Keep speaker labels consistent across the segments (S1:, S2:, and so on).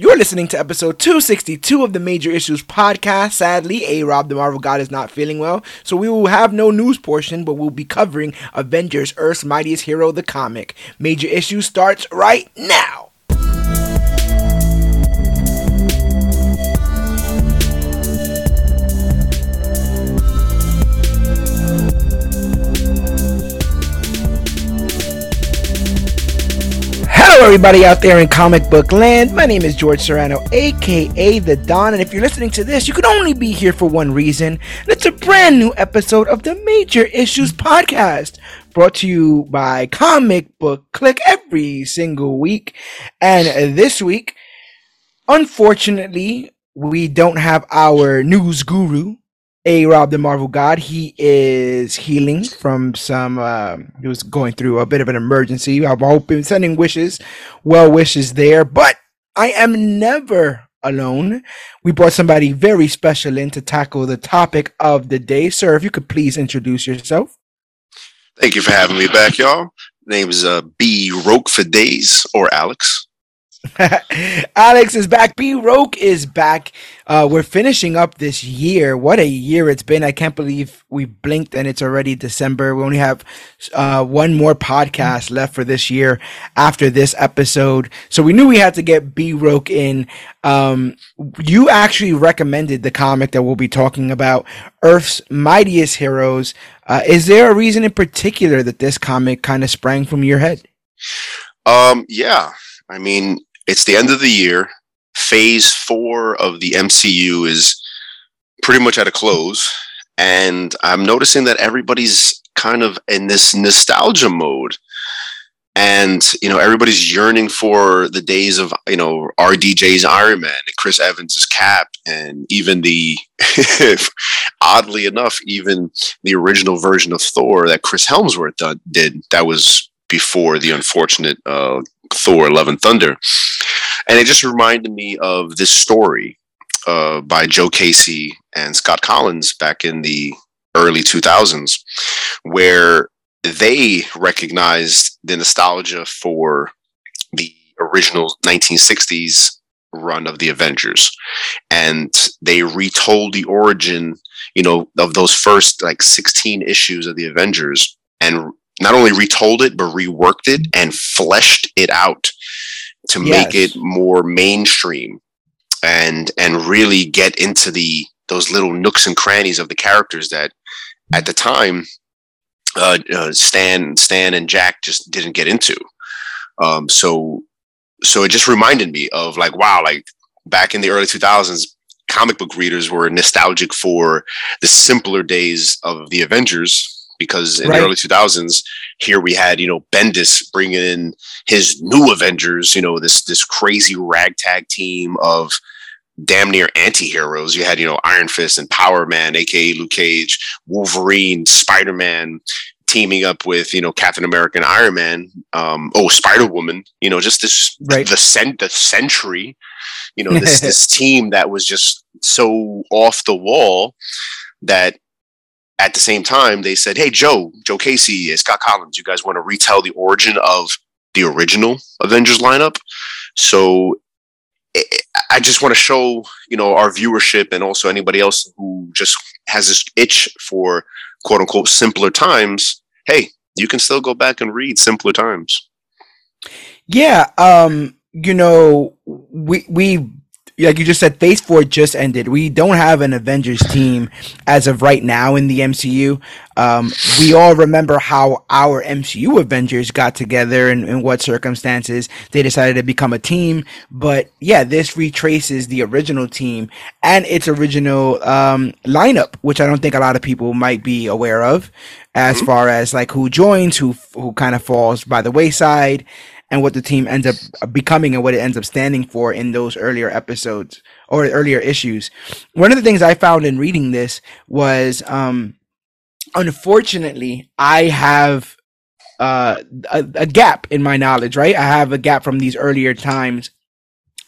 S1: You're listening to episode 262 of the Major Issues podcast. Sadly, A Rob the Marvel God is not feeling well, so we will have no news portion, but we'll be covering Avengers Earth's Mightiest Hero, the comic. Major Issues starts right now. Everybody out there in comic book land. My name is George Serrano, aka The Don, and if you're listening to this, you can only be here for one reason, and it's a brand new episode of the Major Issues Podcast, brought to you by Comic Book Click every single week. And this week, unfortunately, we don't have our news guru, a Rob the Marvel God. He is healing from some. Uh, he was going through a bit of an emergency. I'm hoping, sending wishes, well wishes there. But I am never alone. We brought somebody very special in to tackle the topic of the day. Sir, if you could please introduce yourself.
S2: Thank you for having me back, y'all. Name is uh, B Roke for Days or Alex.
S1: Alex is back. B Roke is back. Uh, we're finishing up this year. What a year it's been. I can't believe we blinked and it's already December. We only have uh, one more podcast left for this year after this episode. So we knew we had to get B Roke in. Um, you actually recommended the comic that we'll be talking about, Earth's Mightiest Heroes. Uh, is there a reason in particular that this comic kind of sprang from your head?
S2: Um, yeah. I mean, it's the end of the year. Phase four of the MCU is pretty much at a close. And I'm noticing that everybody's kind of in this nostalgia mode. And, you know, everybody's yearning for the days of, you know, RDJ's Iron Man and Chris Evans' Cap. And even the, oddly enough, even the original version of Thor that Chris Hemsworth did, that was before the unfortunate uh, Thor: Love and Thunder, and it just reminded me of this story uh, by Joe Casey and Scott Kolins back in the early 2000s, where they recognized the nostalgia for the original 1960s run of the Avengers, and they retold the origin, you know, of those first like 16 issues of the Avengers, and not only retold it but reworked it and fleshed it out to yes. make it more mainstream and and really get into the those little nooks and crannies of the characters that at the time uh, uh, Stan Stan and Jack just didn't get into. Um, so so it just reminded me of like wow like back in the early 2000s comic book readers were nostalgic for the simpler days of the Avengers because in right. the early 2000s here we had you know bendis bringing in his new avengers you know this this crazy ragtag team of damn near anti-heroes you had you know iron fist and power man aka luke cage wolverine spider-man teaming up with you know captain america and iron man um oh spider-woman you know just this right. the cent the Sentry you know this this team that was just so off the wall that at the same time, they said, "Hey, Joe, Joe Casey, Scott Kolins, you guys want to retell the origin of the original Avengers lineup?" So I just want to show, you know, our viewership and also anybody else who just has this itch for quote unquote simpler times. Hey, you can still go back and read simpler times.
S1: Yeah, um, you know, we we like you just said, Phase Four just ended. We don't have an Avengers team as of right now in the MCU. Um, we all remember how our MCU Avengers got together and in what circumstances they decided to become a team. But yeah, this retraces the original team and its original um, lineup, which I don't think a lot of people might be aware of, as mm-hmm. far as like who joins, who who kind of falls by the wayside and what the team ends up becoming and what it ends up standing for in those earlier episodes or earlier issues. One of the things I found in reading this was, um, unfortunately, I have uh, a, a gap in my knowledge, right? I have a gap from these earlier times,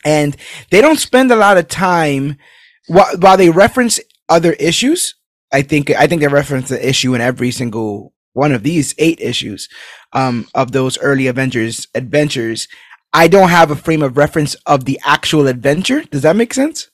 S1: and they don't spend a lot of time while, while they reference other issues. I think I think they reference the issue in every single one of these eight issues um, of those early Avengers adventures, I don't have a frame of reference of the actual adventure. Does that make sense?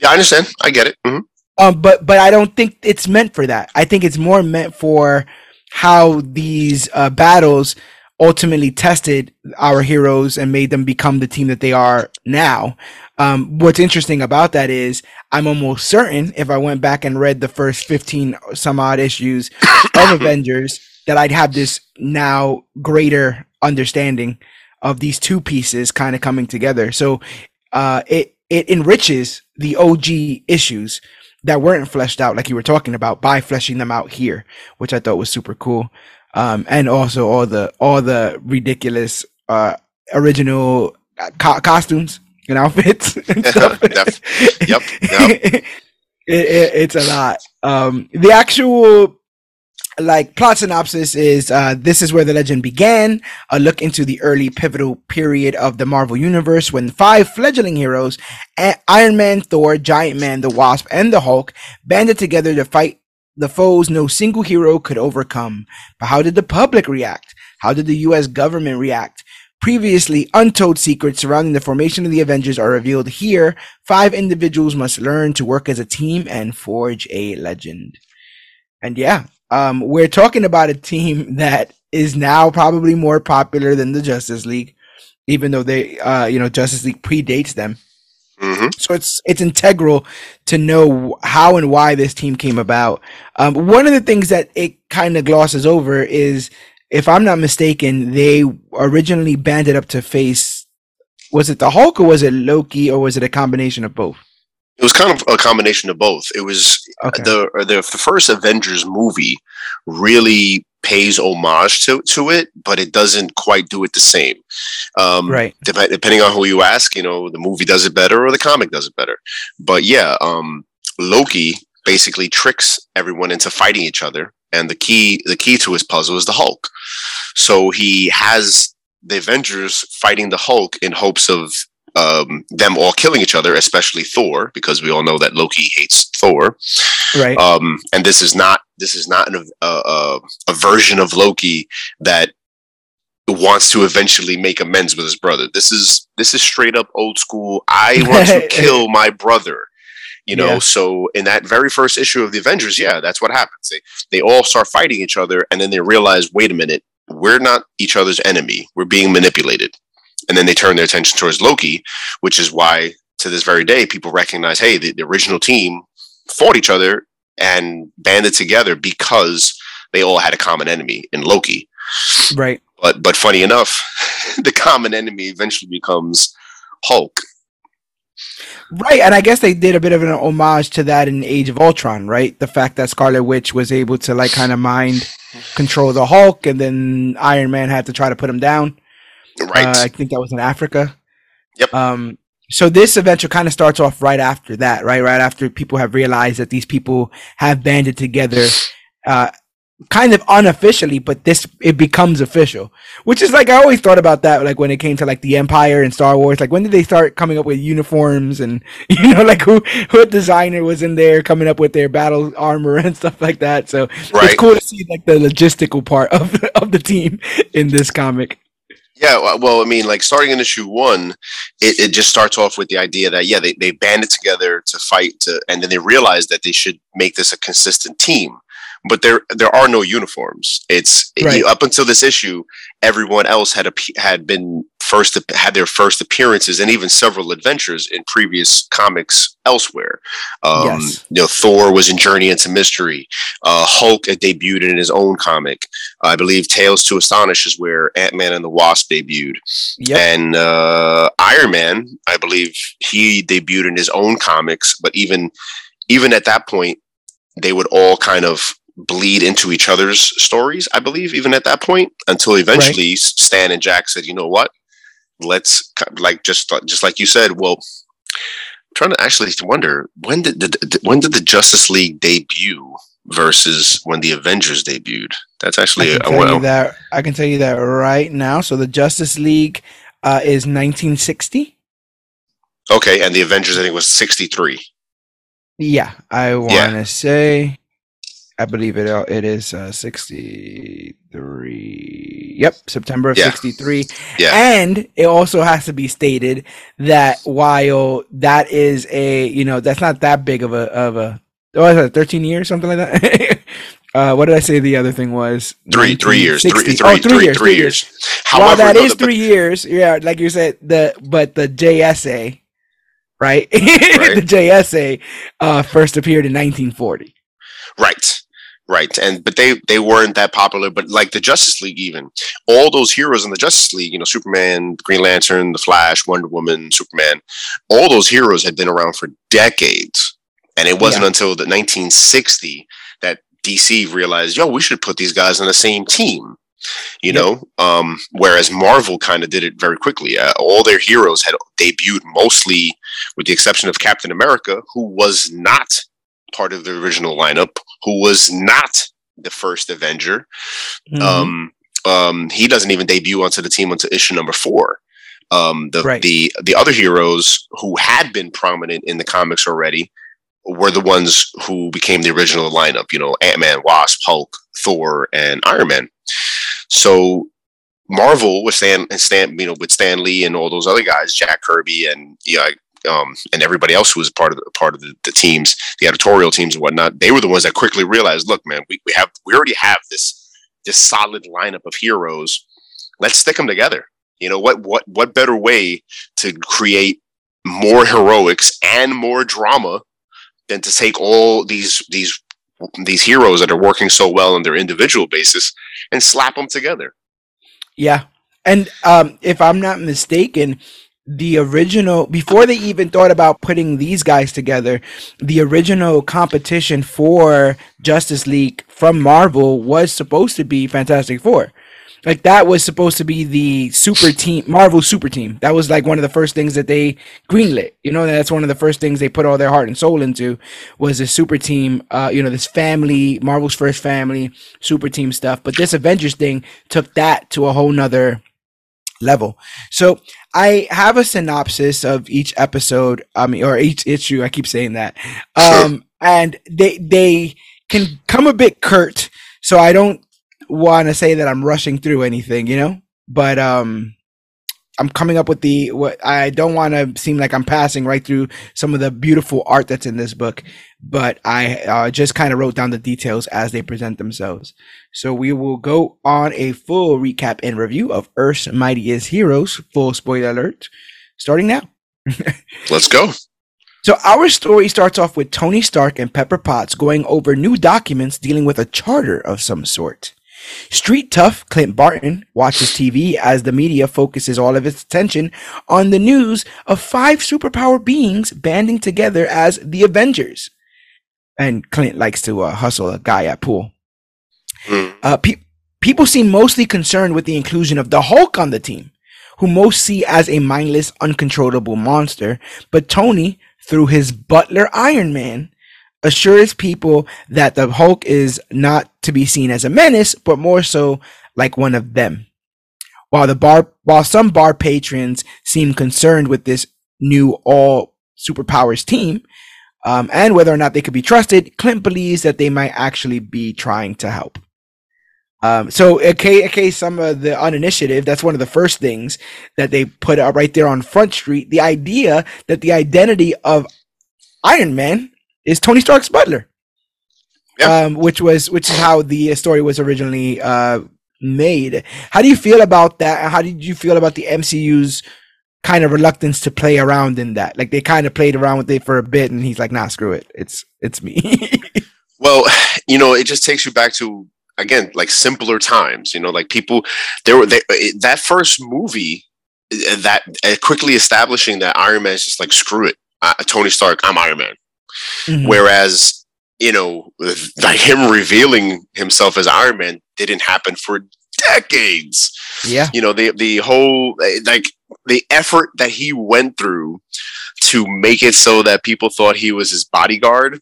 S2: Yeah, I understand. I get it. Mm-hmm.
S1: Um, but but I don't think it's meant for that. I think it's more meant for how these uh, battles ultimately tested our heroes and made them become the team that they are now. Um, what's interesting about that is I'm almost certain if I went back and read the first 15 some odd issues of Avengers that I'd have this now greater understanding of these two pieces kind of coming together. So uh, it it enriches the OG issues that weren't fleshed out like you were talking about by fleshing them out here, which I thought was super cool. Um, and also all the all the ridiculous uh, original uh, co- costumes and outfits and stuff.
S2: yep. yep.
S1: it, it, it's a lot. Um, the actual like plot synopsis is uh, this is where the legend began a look into the early pivotal period of the marvel universe when five fledgling heroes iron man thor giant man the wasp and the hulk banded together to fight the foes no single hero could overcome. But how did the public react? How did the us government react? Previously untold secrets surrounding the formation of the avengers are revealed here. Five individuals must learn to work as a team and forge a legend. And yeah um, we're talking about a team that is now probably more popular than the Justice League, even though they, uh, you know, Justice League predates them.
S2: Mm-hmm.
S1: So it's it's integral to know how and why this team came about. Um, one of the things that it kind of glosses over is, if I'm not mistaken, they originally banded up to face. Was it the Hulk or was it Loki or was it a combination of both?
S2: It was kind of a combination of both. It was okay. the, the the first Avengers movie really pays homage to to it, but it doesn't quite do it the same. Um,
S1: right.
S2: Dep- depending on who you ask, you know, the movie does it better or the comic does it better. But yeah, um, Loki basically tricks everyone into fighting each other, and the key the key to his puzzle is the Hulk. So he has the Avengers fighting the Hulk in hopes of um, them all killing each other, especially Thor, because we all know that Loki hates Thor.
S1: Right.
S2: Um, and this is not this is not an, uh, a version of Loki that wants to eventually make amends with his brother. This is this is straight up old school. I want to kill my brother. You know, yeah. so in that very first issue of the Avengers, yeah, that's what happens. They they all start fighting each other, and then they realize, wait a minute, we're not each other's enemy. We're being manipulated and then they turn their attention towards Loki, which is why to this very day people recognize, hey, the, the original team fought each other and banded together because they all had a common enemy in Loki.
S1: Right.
S2: But but funny enough, the common enemy eventually becomes Hulk.
S1: Right, and I guess they did a bit of an homage to that in Age of Ultron, right? The fact that Scarlet Witch was able to like kind of mind control the Hulk, and then Iron Man had to try to put him down.
S2: Right. Uh,
S1: I think that was in Africa.
S2: Yep.
S1: Um, so this adventure kind of starts off right after that, right? Right after people have realized that these people have banded together, uh, kind of unofficially, but this it becomes official. Which is like I always thought about that, like when it came to like the Empire and Star Wars. Like when did they start coming up with uniforms and you know like who who designer was in there coming up with their battle armor and stuff like that. So right. it's cool to see like the logistical part of of the team in this comic.
S2: Yeah, well, I mean, like starting in issue one, it, it just starts off with the idea that yeah, they, they banded together to fight to, and then they realized that they should make this a consistent team but there there are no uniforms. It's right. up until this issue, everyone else had a, had been first had their first appearances and even several adventures in previous comics elsewhere. Um, yes. You know, Thor was in Journey into Mystery. Uh, Hulk debuted in his own comic. I believe Tales to Astonish is where Ant Man and the Wasp debuted. Yep. And uh, Iron Man, I believe he debuted in his own comics. But even even at that point, they would all kind of bleed into each other's stories, I believe, even at that point, until eventually right. Stan and Jack said, you know what? Let's like just just like you said, well, I'm trying to actually wonder when did the when did the Justice League debut versus when the Avengers debuted? That's actually
S1: I can tell you that I can tell you that right now. So the Justice League uh, is 1960.
S2: Okay, and the Avengers I think was 63.
S1: Yeah, I want to yeah. say I believe it. uh, It is uh, sixty three. Yep, September of
S2: Yeah.
S1: sixty three.
S2: Yeah.
S1: And it also has to be stated that while that is a you know that's not that big of a of a what was that thirteen years something like that. uh, what did I say? The other thing was
S2: Three, three years, three,
S1: 1960.
S2: three,
S1: oh, three
S2: three-
S1: years,
S2: three years.
S1: While
S2: However,
S1: that
S2: no,
S1: is
S2: the-
S1: three years, yeah, like you said, the but the JSA, right?
S2: Right.
S1: the JSA uh, first appeared in 1940.
S2: Right. Right. And but they they weren't that popular, but like the Justice League even. All those heroes in the Justice League, you know, Superman, Green Lantern, the Flash, Wonder Woman, Superman, all those heroes had been around for decades. And it wasn't
S1: Yeah.
S2: until the 1960 that DC realized, yo, we should put these guys on the same team. You know, um, whereas Marvel kind of did it very quickly. Uh, all their heroes had debuted mostly, with the exception of Captain America, who was not part of the original lineup, who was not the first Avenger.
S1: Mhm.
S2: Um, um, he doesn't even debut onto the team until issue number four. Um, the
S1: Right.
S2: the the other heroes who had been prominent in the comics already were the ones who became the original lineup. You know, Ant Man, Wasp, Hulk, Thor, and Iron Man. So Marvel with Stan and Stan, you know, with Stan Lee and all those other guys, Jack Kirby and yeah, um, and everybody else who was part of the part of the, the teams, the editorial teams and whatnot, they were the ones that quickly realized, look, man, we, we have we already have this this solid lineup of heroes. Let's stick them together. You know what what what better way to create more heroics and more drama than to take all these these these heroes that are working so well on their individual basis and slap them together.
S1: Yeah. And um, if I'm not mistaken, the original, before they even thought about putting these guys together, the original competition for Justice League from Marvel was supposed to be Fantastic Four. Like that was supposed to be the super team, Marvel super team. That was like one of the first things that they greenlit. You know, that's one of the first things they put all their heart and soul into was a super team. Uh, you know, this family, Marvel's first family, super team stuff. But this Avengers thing took that to a whole nother level. So I have a synopsis of each episode. I mean, or each issue. I keep saying that. Um, and they they can come a bit curt. So I don't want to say that I'm rushing through anything, you know. But um, I'm coming up with the what I don't want to seem like I'm passing right through some of the beautiful art that's in this book, but I uh, just kind of wrote down the details as they present themselves. So we will go on a full recap and review of Earth's Mightiest Heroes. Full spoiler alert, starting now.
S2: Let's go.
S1: So our story starts off with Tony Stark and Pepper Potts going over new documents dealing with a charter of some sort. Street tough Clint Barton watches TV as the media focuses all of its attention on the news of five superpower beings banding together as the Avengers. And Clint likes to uh, hustle a guy at pool.
S2: Mm.
S1: Uh, pe- people seem mostly concerned with the inclusion of the Hulk on the team, who most see as a mindless, uncontrollable monster. But Tony, through his butler Iron Man, assures people that the Hulk is not to be seen as a menace, but more so like one of them. While the bar, while some bar patrons seem concerned with this new all superpowers team, um, and whether or not they could be trusted, Clint believes that they might actually be trying to help. Um, so, in case, some of the uninitiative, that's one of the first things that they put right there on Front Street. The idea that the identity of Iron Man is Tony Stark's butler,
S2: Yeah.
S1: um, which was which is how the story was originally uh, made. How do you feel about that? How did you feel about the MCU's kind of reluctance to play around in that? Like they kind of played around with it for a bit, and he's like, "Nah, screw it. It's it's me."
S2: Well, you know, it just takes you back to again like simpler times. You know, like people there were they, that first movie that uh, quickly establishing that Iron Man is just like screw it, uh, Tony Stark, I'm Iron Man.
S1: Mhm.
S2: Whereas you know, like him revealing himself as Iron Man didn't happen for decades.
S1: yeah,
S2: you know the the whole like the effort that he went through to make it so that people thought he was his bodyguard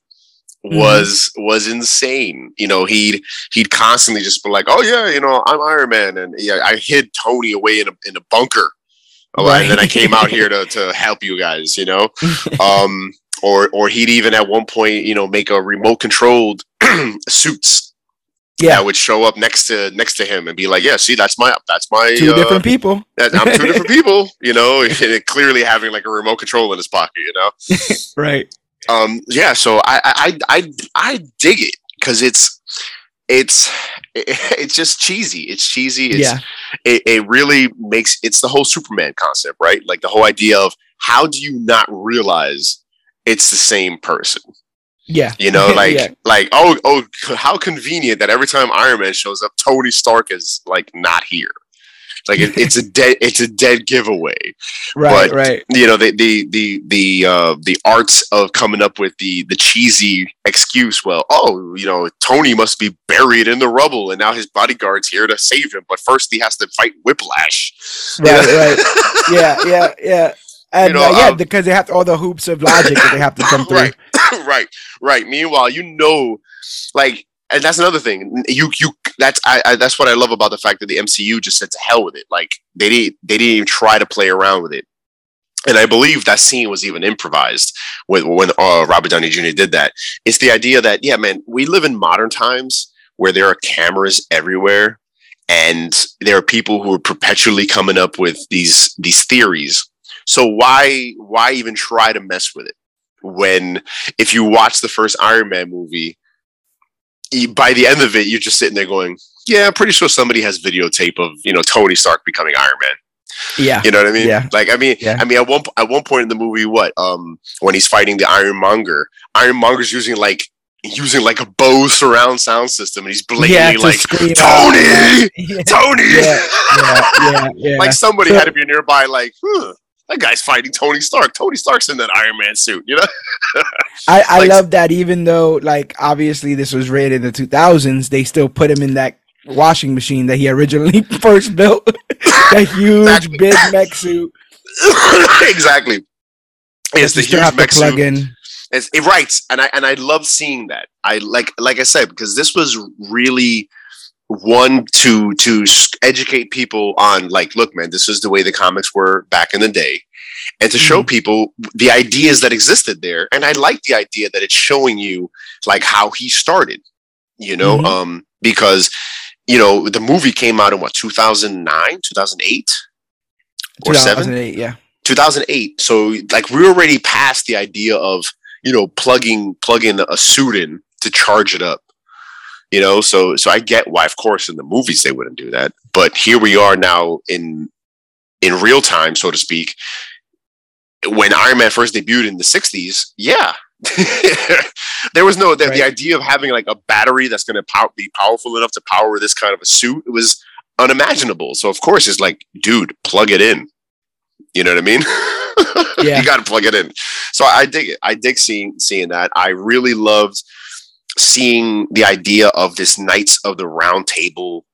S2: was was insane. You know he'd he'd constantly just be like oh yeah you know i'm iron man and yeah i hid tony away in a, in a bunker. Oh, and then i came out here to, to help you guys you know? Um or or he'd even at one point you know make a remote controlled suits
S1: Yeah,
S2: that would show up next to next to him and be like, "Yeah, see, that's my that's my
S1: two
S2: uh,
S1: different people.
S2: that- I'm two different people," you know, clearly having like a remote control in his pocket, you know.
S1: Right.
S2: Um, yeah, so I I I I, I dig it because it's it's it's just cheesy. It's cheesy. It's,
S1: yeah.
S2: it, it really makes it's the whole Superman concept, right? Like the whole idea of how do you not realize it's the same person?
S1: Yeah.
S2: You know, like
S1: Yeah.
S2: like oh oh how convenient that every time Iron Man shows up, Tony Stark is like not here. Like it, it's a dead it's a dead giveaway.
S1: Right.
S2: but-
S1: right.
S2: You know, the the the the uh the arts of coming up with the the cheesy excuse, well, oh, you know, Tony must be buried in the rubble and now his bodyguard's here to save him, but first he has to fight Whiplash.
S1: Right. Right. Yeah. Yeah. Yeah. And
S2: know,
S1: uh, yeah,
S2: um,
S1: because they have all the hoops of logic that they have to come through.
S2: right, right, right. Meanwhile, you know, like, and that's another thing. You, you, that's I, I, that's what I love about the fact that the MCU just said to hell with it. Like they didn't, they didn't even try to play around with it. And I believe that scene was even improvised when when uh, Robert Downey Jr. did that. It's the idea that yeah, man, we live in modern times where there are cameras everywhere, and there are people who are perpetually coming up with these these theories. So why why even try to mess with it when if you watch the first Iron Man movie, you, by the end of it, you're just sitting there going, "Yeah, I'm pretty sure somebody has videotape of you know Tony Stark becoming Iron Man."
S1: Yeah.
S2: You know what I mean?
S1: Yeah.
S2: Like I mean,
S1: Yeah.
S2: I mean at one at one point in the movie, what um when he's fighting the Iron Monger, Ironmonger's using like using like a Bose surround sound system, and he's blatantly
S1: Yeah,
S2: like
S1: out.
S2: Tony. Tony.
S1: Yeah. Yeah. Yeah. yeah.
S2: like somebody
S1: So-
S2: had to be nearby, like, huh, that guy's fighting Tony Stark. Tony Stark's in that Iron Man suit, you know?
S1: I, I
S2: like-
S1: love that even though like obviously this was rated in the 2000s, they still put him in that washing machine that he originally first built. that huge
S2: Exactly.
S1: big mech suit.
S2: exactly. It's the huge mech suit.
S1: in.
S2: It's, it writes, and I and I love seeing that. I like, like I said, because this was really one to to educate people on, like, look, man, this is the way the comics were back in the day, and to show people the ideas that existed there. And I like the idea that it's showing you like how he started, you know,
S1: Mhm.
S2: um, because you know the movie came out in what 2009, 2008, or seven.
S1: 2008, yeah.
S2: 2008 so like we're already past the idea of you know plugging plugging a suit in to charge it up you know so so i get why of course in the movies they wouldn't do that but here we are now in in real time so to speak when iron man first debuted in the 60s yeah there was no the, the idea of having like a battery that's going to pow- be powerful enough to power this kind of a suit it was unimaginable so of course it's like dude plug it in you know what I mean?
S1: Yeah.
S2: you got to plug it in. So I dig it. I dig seeing seeing that. I really loved seeing the idea of this Knights of the Round Table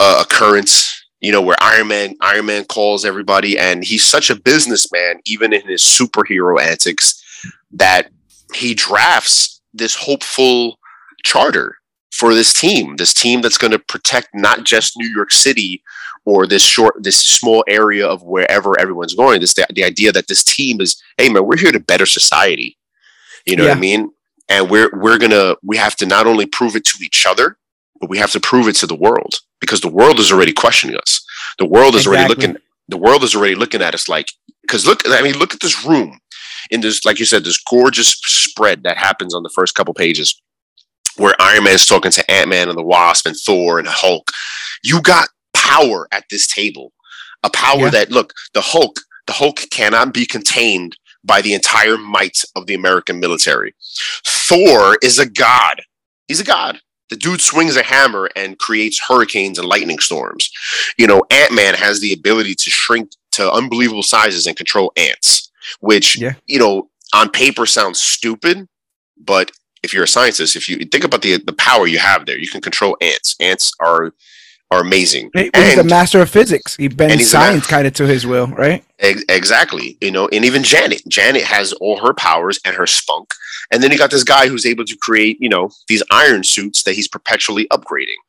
S2: uh, occurrence. You know, where Iron Man Iron Man calls everybody, and he's such a businessman, even in his superhero antics, that he drafts this hopeful charter for this team. This team that's going to protect not just New York City or this short this small area of wherever everyone's going this the, the idea that this team is hey man we're here to better society you know what i mean and we're we're gonna we have to not only prove it to each other but we have to prove it to the world because the world is already questioning us. The world is already looking the world is already looking at us like because look i mean look at this room. In this like you said this gorgeous spread that happens on the first couple pages where iron man's talking to ant-man and the wasp and thor and hulk. You got power at this table a power
S1: Yeah.
S2: that look the hulk the hulk cannot be contained by the entire might of the american military. Thor is a god. He's a god. The dude swings a hammer and creates hurricanes and lightning storms. You know ant-man has the ability to shrink to unbelievable sizes and control ants which
S1: Yeah.
S2: you know on paper sounds stupid but if you're a scientist if you think about the the power you have there you can control ants. Ants are are amazing
S1: He- He's a master of physics. He bends
S2: he's a ma-
S1: science kind of to his will, right?
S2: Ex- exactly. You know, and even Janet. Janet has all her powers and her spunk. And then you got this guy who's able to create, you know, these iron suits that he's perpetually upgrading.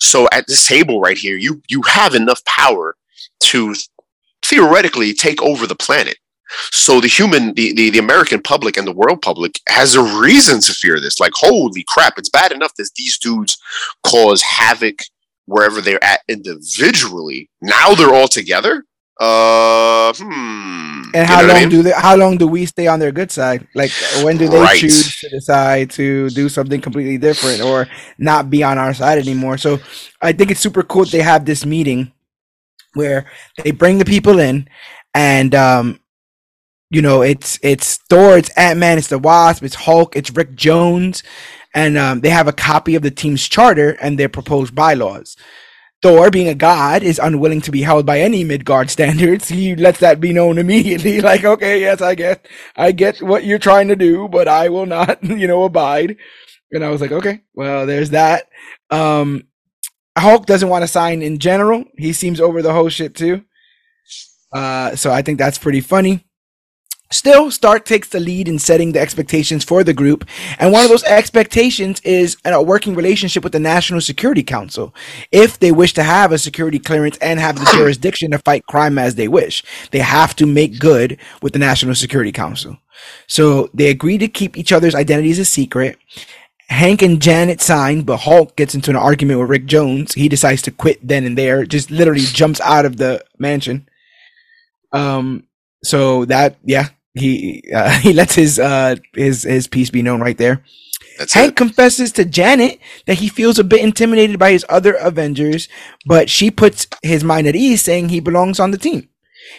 S2: So at this table right here, you you have enough power to theoretically take over the planet. So the human, the, the, the American public and the world public has a reason to fear this. Like, holy crap, it's bad enough that these dudes cause havoc wherever they're at individually. Now they're all together. Uh, hmm.
S1: And how long I mean? do they? How long do we stay on their good side? Like, when do they right. choose to decide to do something completely different or not be on our side anymore? So, I think it's super cool they have this meeting where they bring the people in, and um, you know, it's it's Thor, it's Ant Man, it's the Wasp, it's Hulk, it's Rick Jones, and um, they have a copy of the team's charter and their proposed bylaws. Thor, being a god, is unwilling to be held by any Midgard standards. He lets that be known immediately. Like, okay, yes, I get, I get what you're trying to do, but I will not, you know, abide. And I was like, okay, well, there's that. Um, Hulk doesn't want to sign in general. He seems over the whole shit too. Uh, so I think that's pretty funny. Still, Stark takes the lead in setting the expectations for the group, and one of those expectations is a working relationship with the National Security Council. If they wish to have a security clearance and have the jurisdiction to fight crime as they wish, they have to make good with the National Security Council. So they agree to keep each other's identities a secret. Hank and Janet sign, but Hulk gets into an argument with Rick Jones. He decides to quit then and there, just literally jumps out of the mansion. Um, so that yeah, he uh, he lets his uh his his piece be known right there. That's Hank it. confesses to Janet that he feels a bit intimidated by his other Avengers, but she puts his mind at ease, saying he belongs on the team.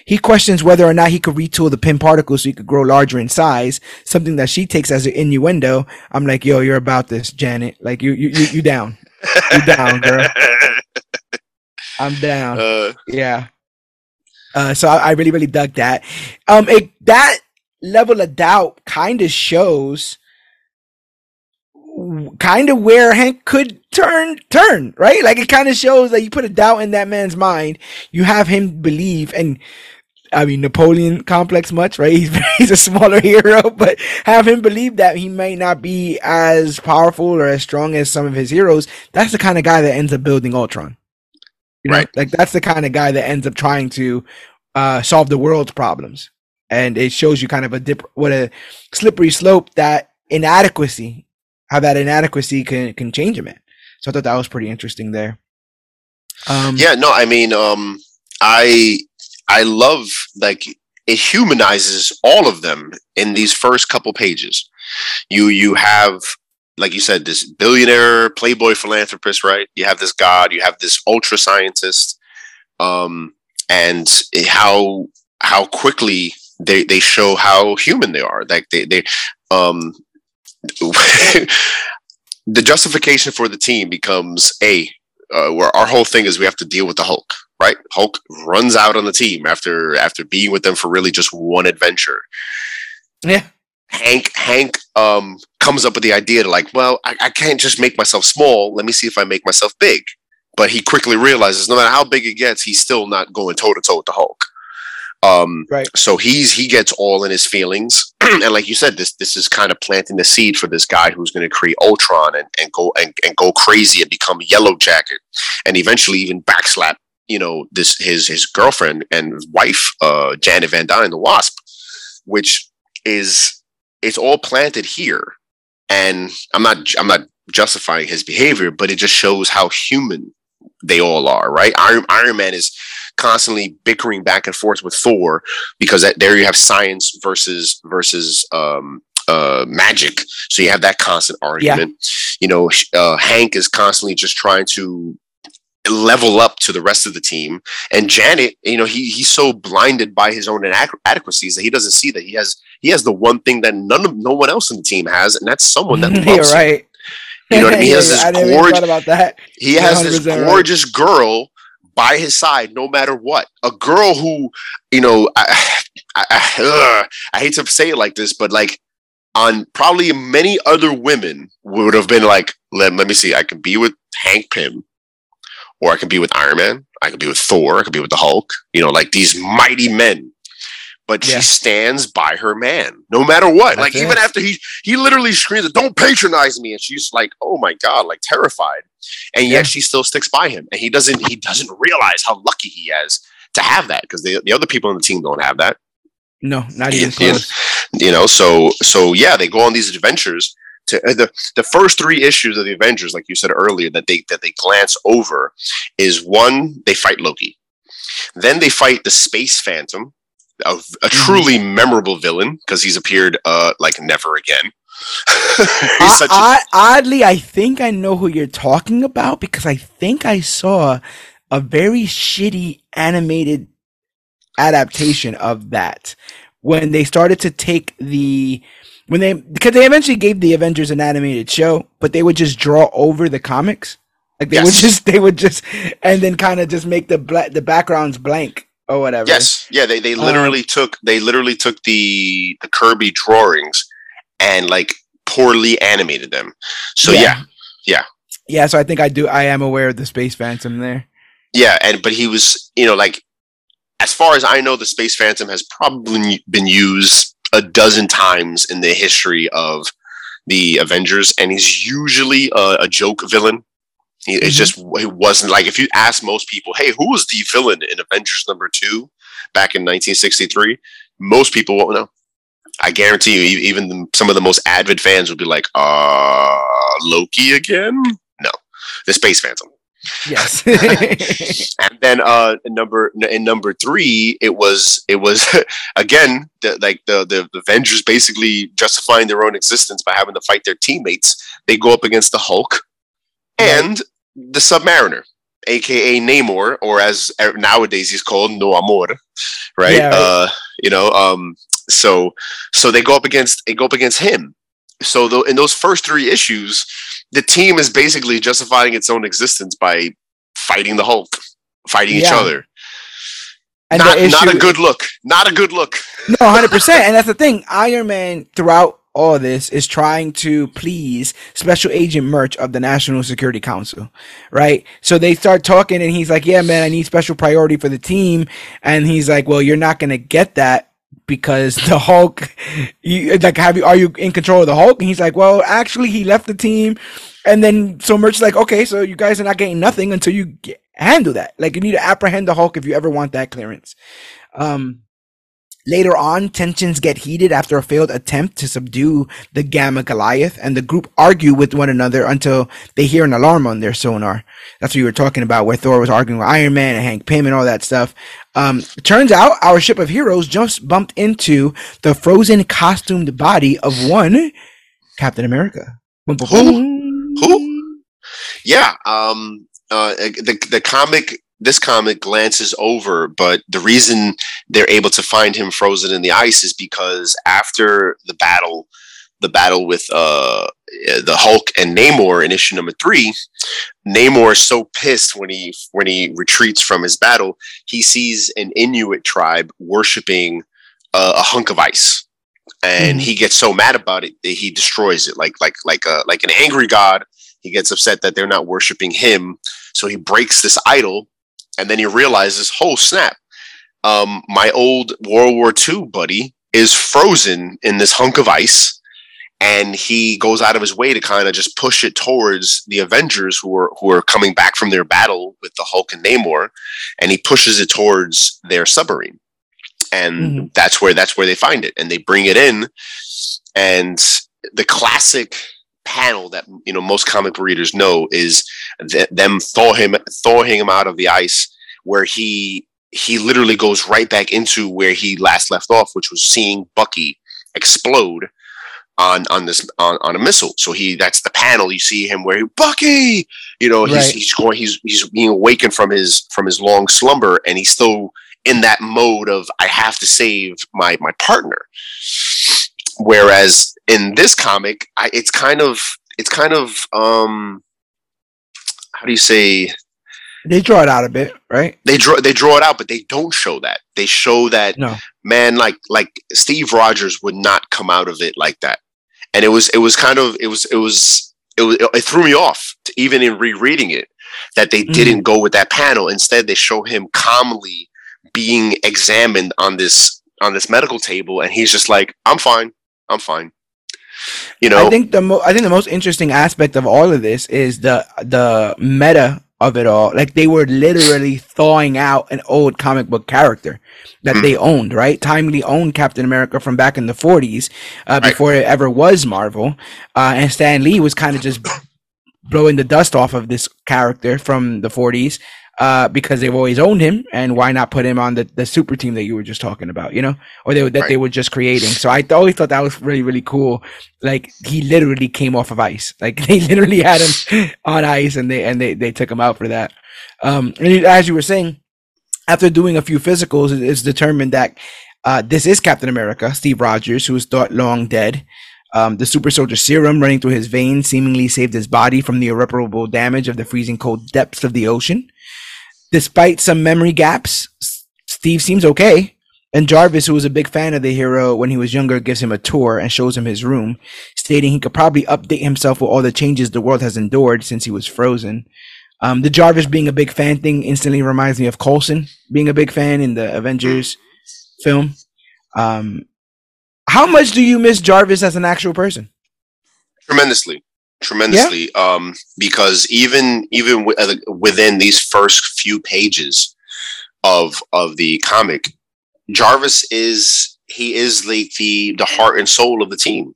S1: He questions whether or not he could retool the Pym particles so he could grow larger in size, something that she takes as an innuendo. I'm like, yo, you're about this, Janet. Like you you you, you down. You down, girl. I'm down. Uh, yeah. Uh, so I, I, really, really dug that. Um, it, that level of doubt kind of shows kind of where Hank could turn turn, right? Like it kind of shows that you put a doubt in that man's mind. You have him believe and I mean Napoleon complex much, right? He's he's a smaller hero, but have him believe that he may not be as powerful or as strong as some of his heroes. That's the kind of guy that ends up building Ultron. You know? Right. Like that's the kind of guy that ends up trying to uh, solve the world's problems. And it shows you kind of a dip, what a slippery slope that inadequacy, how that inadequacy can can change a man. So I thought that was pretty interesting there.
S2: Um, yeah, no, I mean, um, I I love like it humanizes all of them in these first couple pages. You you have like you said, this billionaire playboy philanthropist, right? You have this god, you have this ultra scientist, um, and how how quickly they they show how human they are. Like they they um, the justification for the team becomes a uh, where our whole thing is we have to deal with the Hulk, right? Hulk runs out on the team after after being with them for really just one adventure.
S1: Yeah.
S2: Hank Hank um, comes up with the idea to like, well, I, I can't just make myself small. Let me see if I make myself big. But he quickly realizes no matter how big it gets, he's still not going toe to toe with the Hulk. Um, right. So he's he gets all in his feelings, and like you said, this this is kind of planting the seed for this guy who's going to create Ultron and, and go and, and go crazy and become Yellow Jacket, and eventually even backslap you know this his his girlfriend and wife, uh, Janet Van Dyne, the Wasp, which is it's all planted here and i'm not i'm not justifying his behavior but it just shows how human they all are right iron, iron man is constantly bickering back and forth with thor because that, there you have science versus versus um uh, magic. So you have that constant argument. Yeah. You know, uh, Hank is constantly just trying to level up to the rest of the team. And Janet, you know, he he's so blinded by his own inadequacies that he doesn't see that he has he has the one thing that none of no one else in the team has, and that's someone that loves You're right. Him. You know what I mean? He has this gorgeous. about that. He has this gorgeous right. girl by his side, no matter what. A girl who, you know, I, I, I, I hate to say it like this, but like on probably many other women would have been like, let, let me see, I can be with Hank Pym, or I can be with Iron Man, I can be with Thor, I can be with the Hulk, you know, like these mighty men but yeah. she stands by her man no matter what. That's like it. even after he he literally screams, "Don't patronize me," and she's like, "Oh my god," like terrified, and yet yeah. she still sticks by him, and he doesn't he doesn't realize how lucky he is to have that because the the other people on the team don't have that.
S1: No, not even
S2: you,
S1: close.
S2: you know, so so yeah, they go on these adventures. To, uh, the the first three issues of the Avengers, like you said earlier, that they that they glance over, is one they fight Loki, then they fight the Space Phantom, a, a
S1: Mm-hmm.
S2: truly memorable villain because he's appeared uh like never again.
S1: I,
S2: he's such a,
S1: I, oddly, I think I know who you're talking about because I think I saw a very shitty animated adaptation of that when they started to take the when they because they eventually gave the Avengers an animated show, but they would just draw over the comics. Like they would just they would just and then kind of just make the bla- the backgrounds blank or whatever.
S2: yes, yeah, they they
S1: Um,
S2: literally took they literally took the the Kirby drawings and like poorly animated them. So yeah,
S1: Yeah, Yeah, so I think I do I am aware of the Space Phantom there.
S2: Yeah, and but he was, you know, like as far as I know, the Space Phantom has probably been used a dozen times in the history of the Avengers, and he's usually a, a joke villain. It's
S1: Mhm.
S2: just it wasn't like if you ask most people, "Hey, who was the villain in Avengers number two back in 1963?" Most people won't know. I guarantee you, even the, some of the most avid fans will be like, "Uh, Loki again?" No, the Space Phantom.
S1: Yes.
S2: and then uh in number in number three it was it was again the, like the, the the avengers basically justifying their own existence by having to fight their teammates they go up against the hulk and the submariner aka namor or as er, nowadays he's called no amor right
S1: Yeah, right.
S2: uh you know um so so they go up against they go up against him so though in those first three issues the team is basically justifying its own existence by fighting the Hulk, fighting each other.
S1: And
S2: not,
S1: the
S2: not a good look. Not a good look.
S1: No, hundred percent, and that's the thing. Iron Man throughout all this is trying to please Special Agent Merch of the National Security Council, right? So they start talking, and he's like, "Yeah, man, I need special priority for the team," and he's like, "Well, you're not gonna get that." Because the Hulk, you like, have you are you in control of the Hulk? And he's like, well, actually, he left the team, and then so Merch is like, okay, so you guys are not getting nothing until you get, handle that. Like, you need to apprehend the Hulk if you ever want that clearance. Um, Later on, tensions get heated after a failed attempt to subdue the Gamma Goliath, and the group argue with one another until they hear an alarm on their sonar. That's what you were talking about, where Thor was arguing with Iron Man and Hank Pym and all that stuff. Um, turns out our ship of heroes just bumped into the frozen costumed body of one Captain America.
S2: Who? Who? Yeah. Um. Uh. The the comic. This comic glances over, but the reason they're able to find him frozen in the ice is because after the battle, the battle with uh the Hulk and Namor in issue number three, Namor is so pissed when he when he retreats from his battle, he sees an Inuit tribe worshiping uh, a hunk of ice, and
S1: Mhm.
S2: he gets so mad about it that he destroys it like like like a like an angry god. He gets upset that they're not worshiping him, so he breaks this idol, and then he realizes, oh snap, um, my old World War II buddy is frozen in this hunk of ice and he goes out of his way to kind of just push it towards the Avengers who are who are coming back from their battle with the Hulk and Namor, and he pushes it towards their submarine, and
S1: Mhm.
S2: that's where that's where they find it, and they bring it in, and the classic panel that you know most comic book readers know is th- them thaw him thawing him out of the ice, where he he literally goes right back into where he last left off, which was seeing Bucky explode on on this on, on a missile. So he that's the panel you see him where he, Bucky, you know, he's
S1: Right.
S2: he's going he's he's being awakened from his from his long slumber and he's still in that mode of I have to save my my partner. Whereas in this comic, I, it's kind of it's kind of um how do you say
S1: They draw it out a bit, right?
S2: they draw they draw it out, but they don't show that. They show that
S1: No.
S2: man, like like Steve Rogers would not come out of it like that. And it was it was kind of it was it was it was it threw me off to, even in rereading it that they
S1: Mhm.
S2: didn't go with that panel. Instead, they show him calmly being examined on this on this medical table, and he's just like, "I'm fine, I'm fine." You know,
S1: I think the mo- I think the most interesting aspect of all of this is the the meta of it all. Like they were literally thawing out an old comic book character that
S2: Hmm.
S1: they owned, right? Timely owned Captain America from back in the 40s, uh,
S2: Right.
S1: before it ever was Marvel. Uh, and Stan Lee was kind of just blowing the dust off of this character from the 40s. Uh, because they've always owned him, and why not put him on the, the super team that you were just talking about, you know, or they, that they were just creating. So I always thought that was really, really cool. Like he literally came off of ice. Like they literally had him on ice, and they and they, they took him out for that. Um, and as you were saying, after doing a few physicals, it- it's determined that uh, this is Captain America, Steve Rogers, who was thought long dead. Um, the super soldier serum running through his veins seemingly saved his body from the irreparable damage of the freezing cold depths of the ocean. Despite some memory gaps, Steve seems okay. And Jarvis, who was a big fan of the hero when he was younger, gives him a tour and shows him his room, stating he could probably update himself with all the changes the world has endured since he was frozen. Um, the Jarvis being a big fan thing instantly reminds me of Coulson being a big fan in the Avengers film. Um, how much do you miss Jarvis as an actual person?
S2: tremendously tremendously um because even even wi- uh, within these first few pages of of the comic jarvis is he is like the the heart and soul of the team.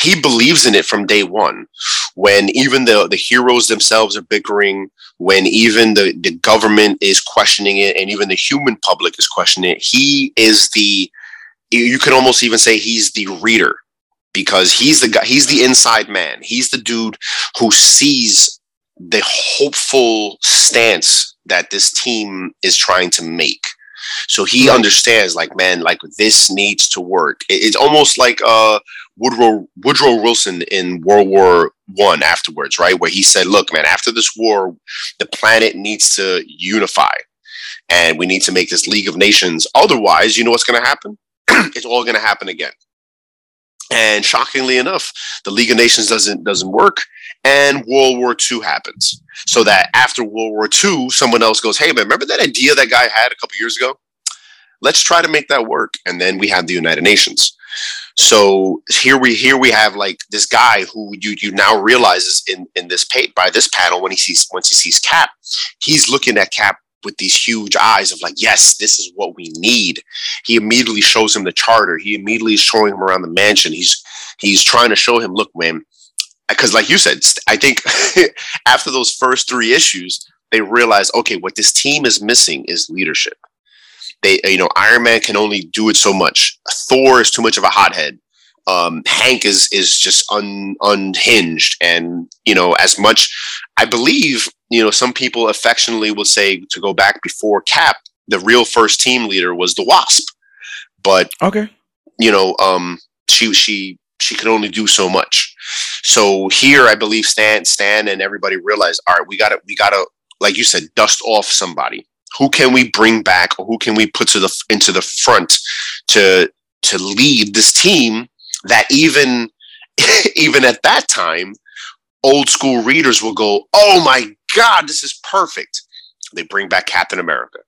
S2: He believes in it from day one. When even the the heroes themselves are bickering when even the the government is questioning it and even the human public is questioning it he is the you can almost even say he's the reader because he's the guy he's the inside man. He's the dude who sees the hopeful stance that this team is trying to make. So he
S1: Right.
S2: understands like man like this needs to work. It- it's almost like uh woodrow woodrow wilson in world war one afterwards right? Where he said look man after this war the planet needs to unify and we need to make this league of nations. Otherwise you know what's going to happen? It's all going to happen again and shockingly enough, the League of Nations doesn't doesn't work, and World War II happens. So that after World War II, someone else goes, "Hey man, remember that idea that guy had a couple years ago? Let's try to make that work." And then we have the United Nations. So here we here we have like this guy who you you now realizes in in this pa- by this panel when he sees once he sees Cap, he's looking at Cap with these huge eyes of like, yes, this is what we need. He immediately shows him the charter. He immediately is showing him around the mansion. He's he's trying to show him, look, man, because like you said, I think after those first three issues, they realize, okay, what this team is missing is leadership. They, you know, Iron Man can only do it so much. Thor is too much of a hothead. Um, Hank is is just un, unhinged, and you know, as much I believe, you know, some people affectionately will say to go back before Cap, the real first team leader was the Wasp, but
S1: Okay.
S2: you know, um, she she she could only do so much. So here, I believe Stan Stan and everybody realized, all right, we gotta we gotta like you said, dust off somebody. Who can we bring back, or who can we put to the into the front to to lead this team? That even even at that time, old school readers will go, "Oh my God, this is perfect." They bring back Captain America,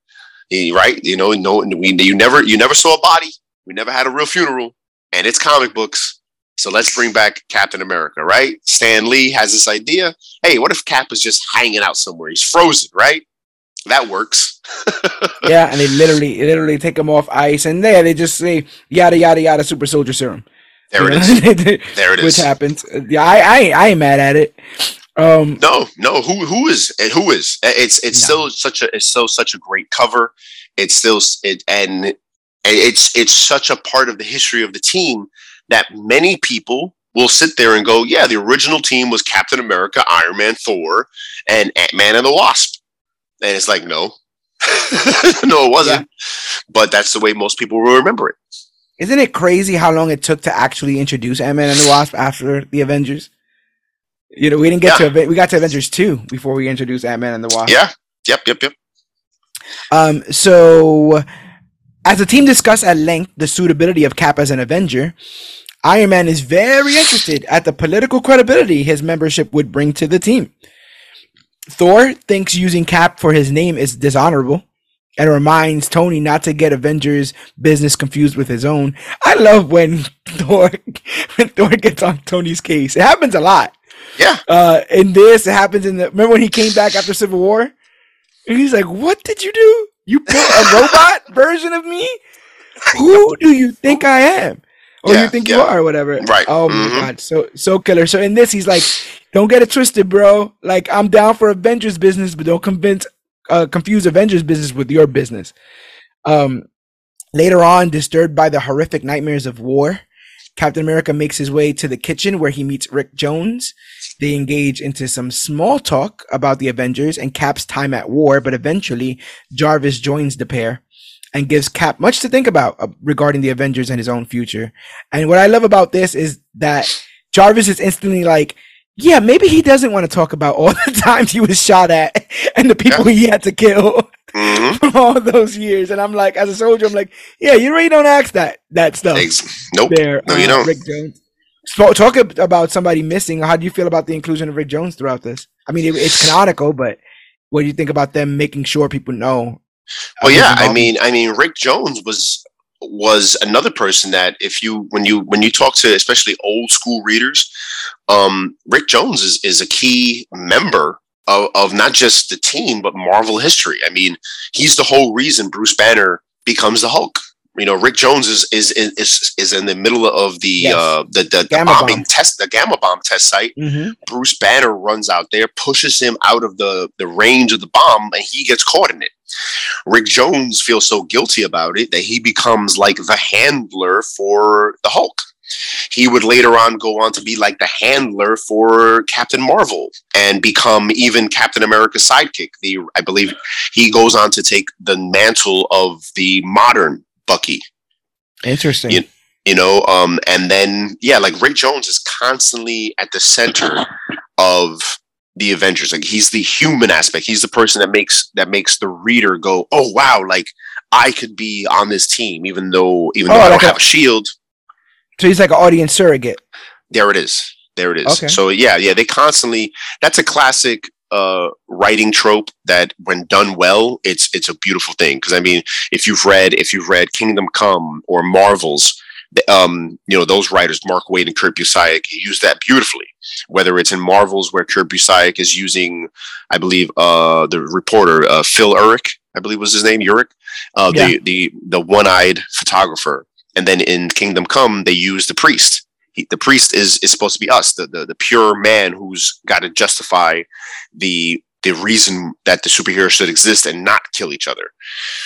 S2: right? You know, no, we you never you never saw a body, we never had a real funeral, and it's comic books. So let's bring back Captain America, right? Stan Lee has this idea. Hey, what if Cap is just hanging out somewhere? He's frozen, right? That works.
S1: yeah, and they literally literally take him off ice, and there they just say yada yada yada super soldier serum.
S2: There it is. There it is.
S1: Which happens. Yeah, I, I I ain't mad at it. Um,
S2: No, no. Who who is and who is? It's it's
S1: No.
S2: still such a it's still such a great cover. It's still it and it's it's such a part of the history of the team that many people will sit there and go, yeah, the original team was Captain America, Iron Man, Thor, and Ant Man and the Wasp. And it's like, no, no, it wasn't. But that's the way most people will remember it.
S1: isn't it crazy how long it took to actually introduce Ant Man and the Wasp after the Avengers? You know, we didn't get
S2: Yeah.
S1: to we got to Avengers two before we introduced Ant Man and the Wasp.
S2: Yeah. Yep. Yep. Yep.
S1: Um, so, as the team discussed at length the suitability of Cap as an Avenger, Iron Man is very interested at the political credibility his membership would bring to the team. Thor thinks using Cap for his name is dishonorable and reminds Tony not to get Avengers business confused with his own. I love when Thor when Thor gets on Tony's case. It happens a lot.
S2: Yeah.
S1: Uh, in this, it happens in the. Remember when he came back after Civil War? And he's like, "What did you do? You put a robot version of me? Who do you think I am?" Or
S2: Yeah,
S1: you think
S2: yeah.
S1: you are, or whatever.
S2: Right.
S1: Oh my
S2: Mhm.
S1: god, so so killer. So in this, he's like, "Don't get it twisted, bro. Like I'm down for Avengers business, but don't convince, uh, confuse Avengers business with your business." Um, later on, disturbed by the horrific nightmares of war, Captain America makes his way to the kitchen where he meets Rick Jones. They engage into some small talk about the Avengers and Cap's time at war, but eventually Jarvis joins the pair and gives Cap much to think about uh, regarding the Avengers and his own future. And what I love about this is that Jarvis is instantly like, yeah, maybe he doesn't want to talk about all the times he was shot at and the people he had to kill
S2: hmm
S1: for all those years. And I'm like, as a soldier, I'm like, yeah, you really don't ask that that stuff
S2: Nope.
S1: there.
S2: No, you
S1: uh,
S2: don't.
S1: Rick Jones. So, talk about somebody missing. How do you feel about the inclusion of Rick Jones throughout this? I mean, it, it's canonical, but what do you think about them making sure people know?
S2: Well, yeah. I mean, I mean, Rick Jones was was another person that if you when you when you talk to especially old school readers, um, Rick Jones is is a key member of, of not just the team but Marvel history. I mean, he's the whole reason Bruce Banner becomes the Hulk. You know, Rick Jones is is is is in the middle of the
S1: Yes.
S2: uh the the, the
S1: Gamma
S2: bombing
S1: bomb.
S2: test the gamma bomb test site
S1: Mhm.
S2: Bruce Banner runs out there, pushes him out of the, the range of the bomb, and he gets caught in it. Rick Jones feels so guilty about it that he becomes like the handler for the Hulk. He would later on go on to be like the handler for Captain Marvel and become even Captain America's sidekick. The I believe he goes on to take the mantle of the modern Bucky.
S1: Interesting.
S2: You- you know um and then yeah like rick jones is constantly at the center of the avengers. Like he's the human aspect. He's the person that makes that makes the reader go oh wow like i could be on this team even though even
S1: Oh,
S2: though i don't
S1: a-
S2: have a shield
S1: so he's like an audience surrogate.
S2: there it is. There it is.
S1: Okay.
S2: so yeah yeah they constantly that's a classic uh writing trope that when done well it's it's a beautiful thing. Because i mean if you've read if you've read kingdom come or marvels um you know those writers mark Waid and kurt busiek use that beautifully. Whether it's in marvels where kurt busiek is using i believe uh the reporter uh phil Urich, i believe was his name Urich, uh the the the one-eyed photographer and then in kingdom come they use the priest he, the priest is is supposed to be us, the, the the pure man who's got to justify the the reason that the superhero should exist and not kill each other.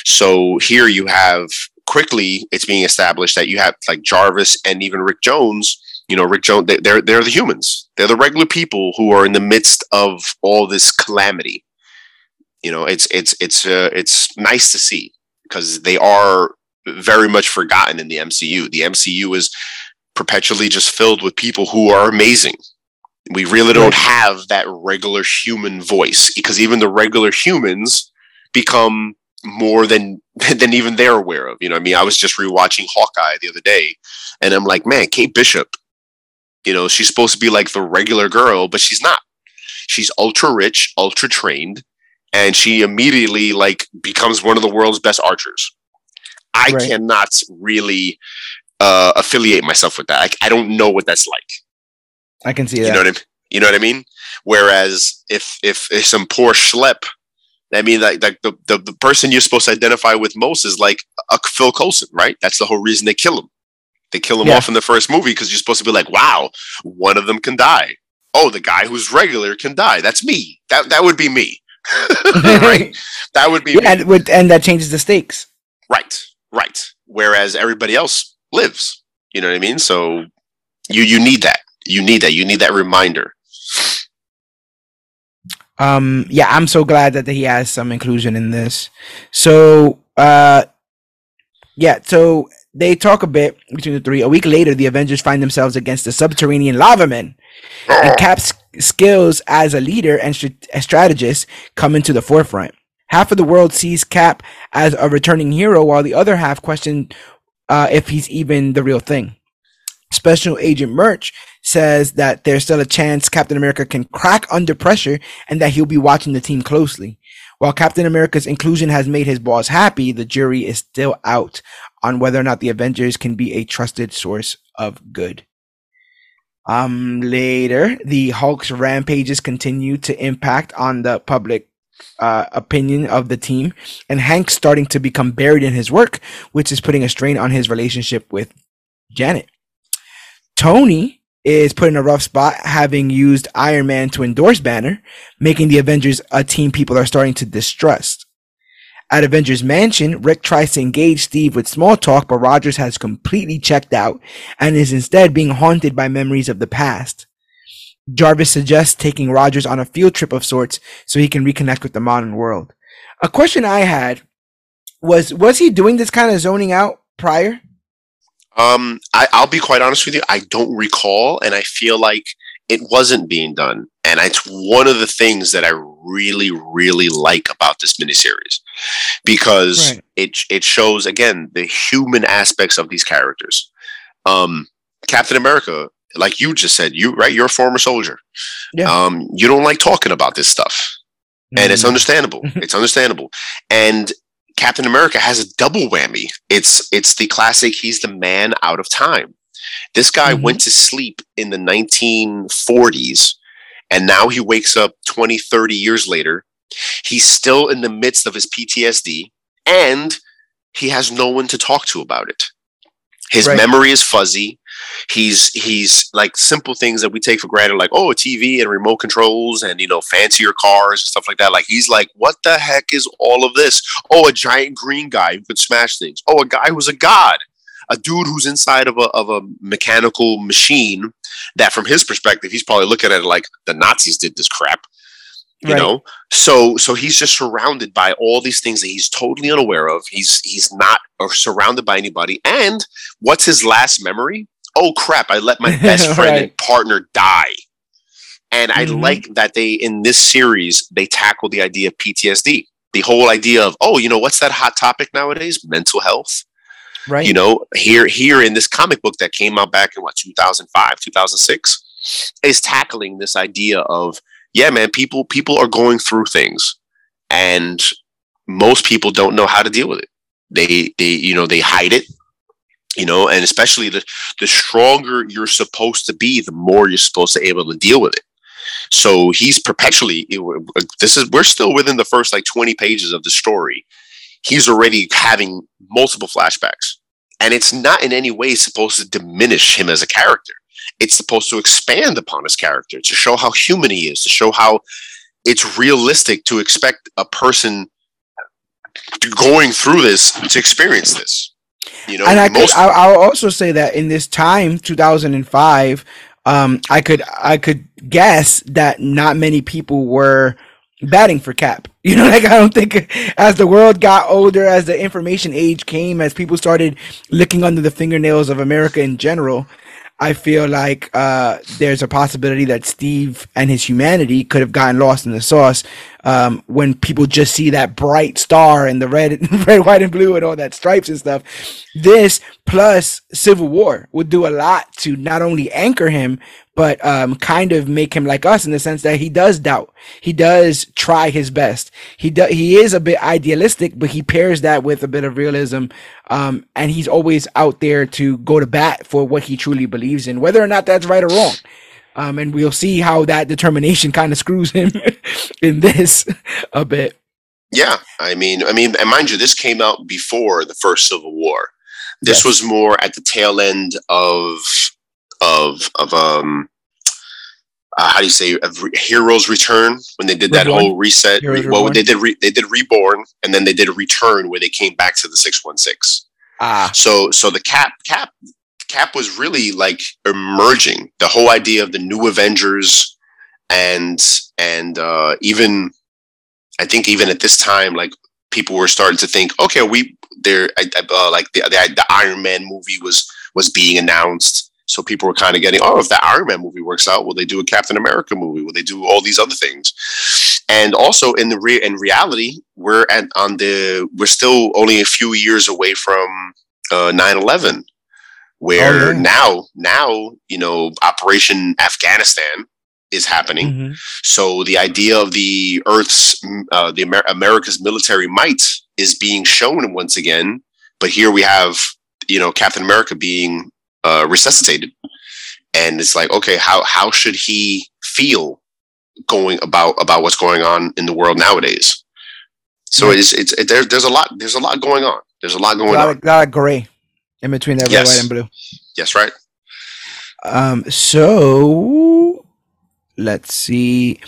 S2: So here you have quickly it's being established that you have like Jarvis and even Rick Jones. You know, Rick Jones, they- they're they're the humans. They're the regular people who are in the midst of all this calamity. You know, it's it's it's uh, it's nice to see because they are very much forgotten in the MCU. The MCU is perpetually just filled with people who are amazing. We really don't have that regular human voice because even the regular humans become more than than even they're aware of. You know, I mean, I was just rewatching Hawkeye the other day, and I'm like, man, Kate Bishop. You know, she's supposed to be like the regular girl, but she's not. She's ultra rich, ultra trained, and she immediately like becomes one of the world's best archers. I
S1: Right.
S2: cannot really uh, affiliate myself with that. I, I don't know what that's like.
S1: I can see that.
S2: You know what I mean? You know what I mean? Whereas if if, if some poor schlep, I mean, like, like the, the the person you're supposed to identify with most is like a Phil Coulson, right? That's the whole reason they kill him. They kill him
S1: Yeah.
S2: off in the first movie because you're supposed to be like, wow, one of them can die. Oh, the guy who's regular can die. That's me. That that would be me. right? That would be
S1: Yeah,
S2: me.
S1: and, with, and that changes the stakes.
S2: Right, right. Whereas everybody else lives. You know what I mean? So you you need that. You need that. You need that reminder.
S1: Um, yeah, I'm so glad that he has some inclusion in this. So, uh, yeah, so they talk a bit between the three. A week later, the Avengers find themselves against the subterranean lava men. and Cap's skills as a leader and strategist come into the forefront. Half of the world sees Cap as a returning hero, while the other half question uh, if he's even the real thing. Special Agent Merch says that there's still a chance Captain America can crack under pressure and that he'll be watching the team closely. While Captain America's inclusion has made his boss happy, the jury is still out on whether or not the Avengers can be a trusted source of good. Um, later, the Hulk's rampages continue to impact on the public uh, opinion of the team, and Hank's starting to become buried in his work, which is putting a strain on his relationship with Janet. Tony is put in a rough spot, having used Iron Man to endorse Banner, making the Avengers a team people are starting to distrust. At Avengers Mansion, Rick tries to engage Steve with small talk, but Rogers has completely checked out and is instead being haunted by memories of the past. Jarvis suggests taking Rogers on a field trip of sorts so he can reconnect with the modern world. A question I had was was he doing this kind of zoning out prior?
S2: Um, I, I'll be quite honest with you. I don't recall, and I feel like it wasn't being done. And it's one of the things that I really, really like about this miniseries because right. it it shows again the human aspects of these characters. Um, Captain America, like you just said, you right, you're a former soldier. Yeah. Um, you don't like talking about this stuff, mm. and it's mm. understandable. it's understandable, and Captain America has a double whammy. It's it's the classic. He's the man out of time. This guy mm-hmm. went to sleep in the 1940s and now he wakes up 20, 30 years later. He's still in the midst of his PTSD and he has no one to talk to about it. His right. memory is fuzzy. He's he's like simple things that we take for granted, like oh, a TV and remote controls and you know fancier cars and stuff like that. Like he's like, what the heck is all of this? Oh, a giant green guy who could smash things. Oh, a guy who's a god a dude who's inside of a of a mechanical machine that from his perspective he's probably looking at it like the Nazis did this crap you right. know so so he's just surrounded by all these things that he's totally unaware of he's he's not or surrounded by anybody and what's his last memory oh crap i let my best friend right. and partner die and mm-hmm. i like that they in this series they tackle the idea of ptsd the whole idea of oh you know what's that hot topic nowadays mental health Right. You know, here here in this comic book that came out back in what 2005, 2006 is tackling this idea of yeah, man, people people are going through things and most people don't know how to deal with it. They they you know, they hide it. You know, and especially the the stronger you're supposed to be, the more you're supposed to be able to deal with it. So he's perpetually this is we're still within the first like 20 pages of the story he's already having multiple flashbacks. And it's not in any way supposed to diminish him as a character. It's supposed to expand upon his character, to show how human he is, to show how it's realistic to expect a person going through this to experience this.
S1: You know, and I could, I, I'll also say that in this time, 2005, um, I could, I could guess that not many people were batting for Cap. You know, like I don't think as the world got older, as the information age came, as people started looking under the fingernails of America in general, I feel like uh, there's a possibility that Steve and his humanity could have gotten lost in the sauce um, when people just see that bright star and the red, red, white, and blue and all that stripes and stuff. This plus Civil War would do a lot to not only anchor him, but um, kind of make him like us in the sense that he does doubt. He does try his best. He do, he is a bit idealistic, but he pairs that with a bit of realism. Um, and he's always out there to go to bat for what he truly believes in, whether or not that's right or wrong. Um, and we'll see how that determination kind of screws him in this a bit.
S2: Yeah, I mean, I mean, and mind you, this came out before the first Civil War. This yes. was more at the tail end of of of um uh, how do you say Heroes Return when they did that whole reset. Re- well, they did re- they did Reborn and then they did a Return where they came back to the six one six. Ah, so so the Cap Cap Cap was really like emerging. The whole idea of the new Avengers and and uh, even I think even at this time, like people were starting to think, okay, we there uh, like the, the the Iron Man movie was was being announced so people were kind of getting, oh, if that Iron Man movie works out, will they do a Captain America movie? Will they do all these other things? And also in the re- in reality, we're at on the we're still only a few years away from uh, 9/11, where oh, now now you know Operation Afghanistan is happening. Mm-hmm. So the idea of the Earth's uh, the Amer- America's military might is being shown once again. But here we have you know Captain America being uh, resuscitated and it's like, okay, how how should he feel going about about what's going on in the world nowadays? So it's it's it, there, there's a lot there's a lot going on. There's a lot going on.
S1: Of, a lot of gray in between that yes. red, white, and blue.
S2: Yes, right.
S1: Um. So let's see.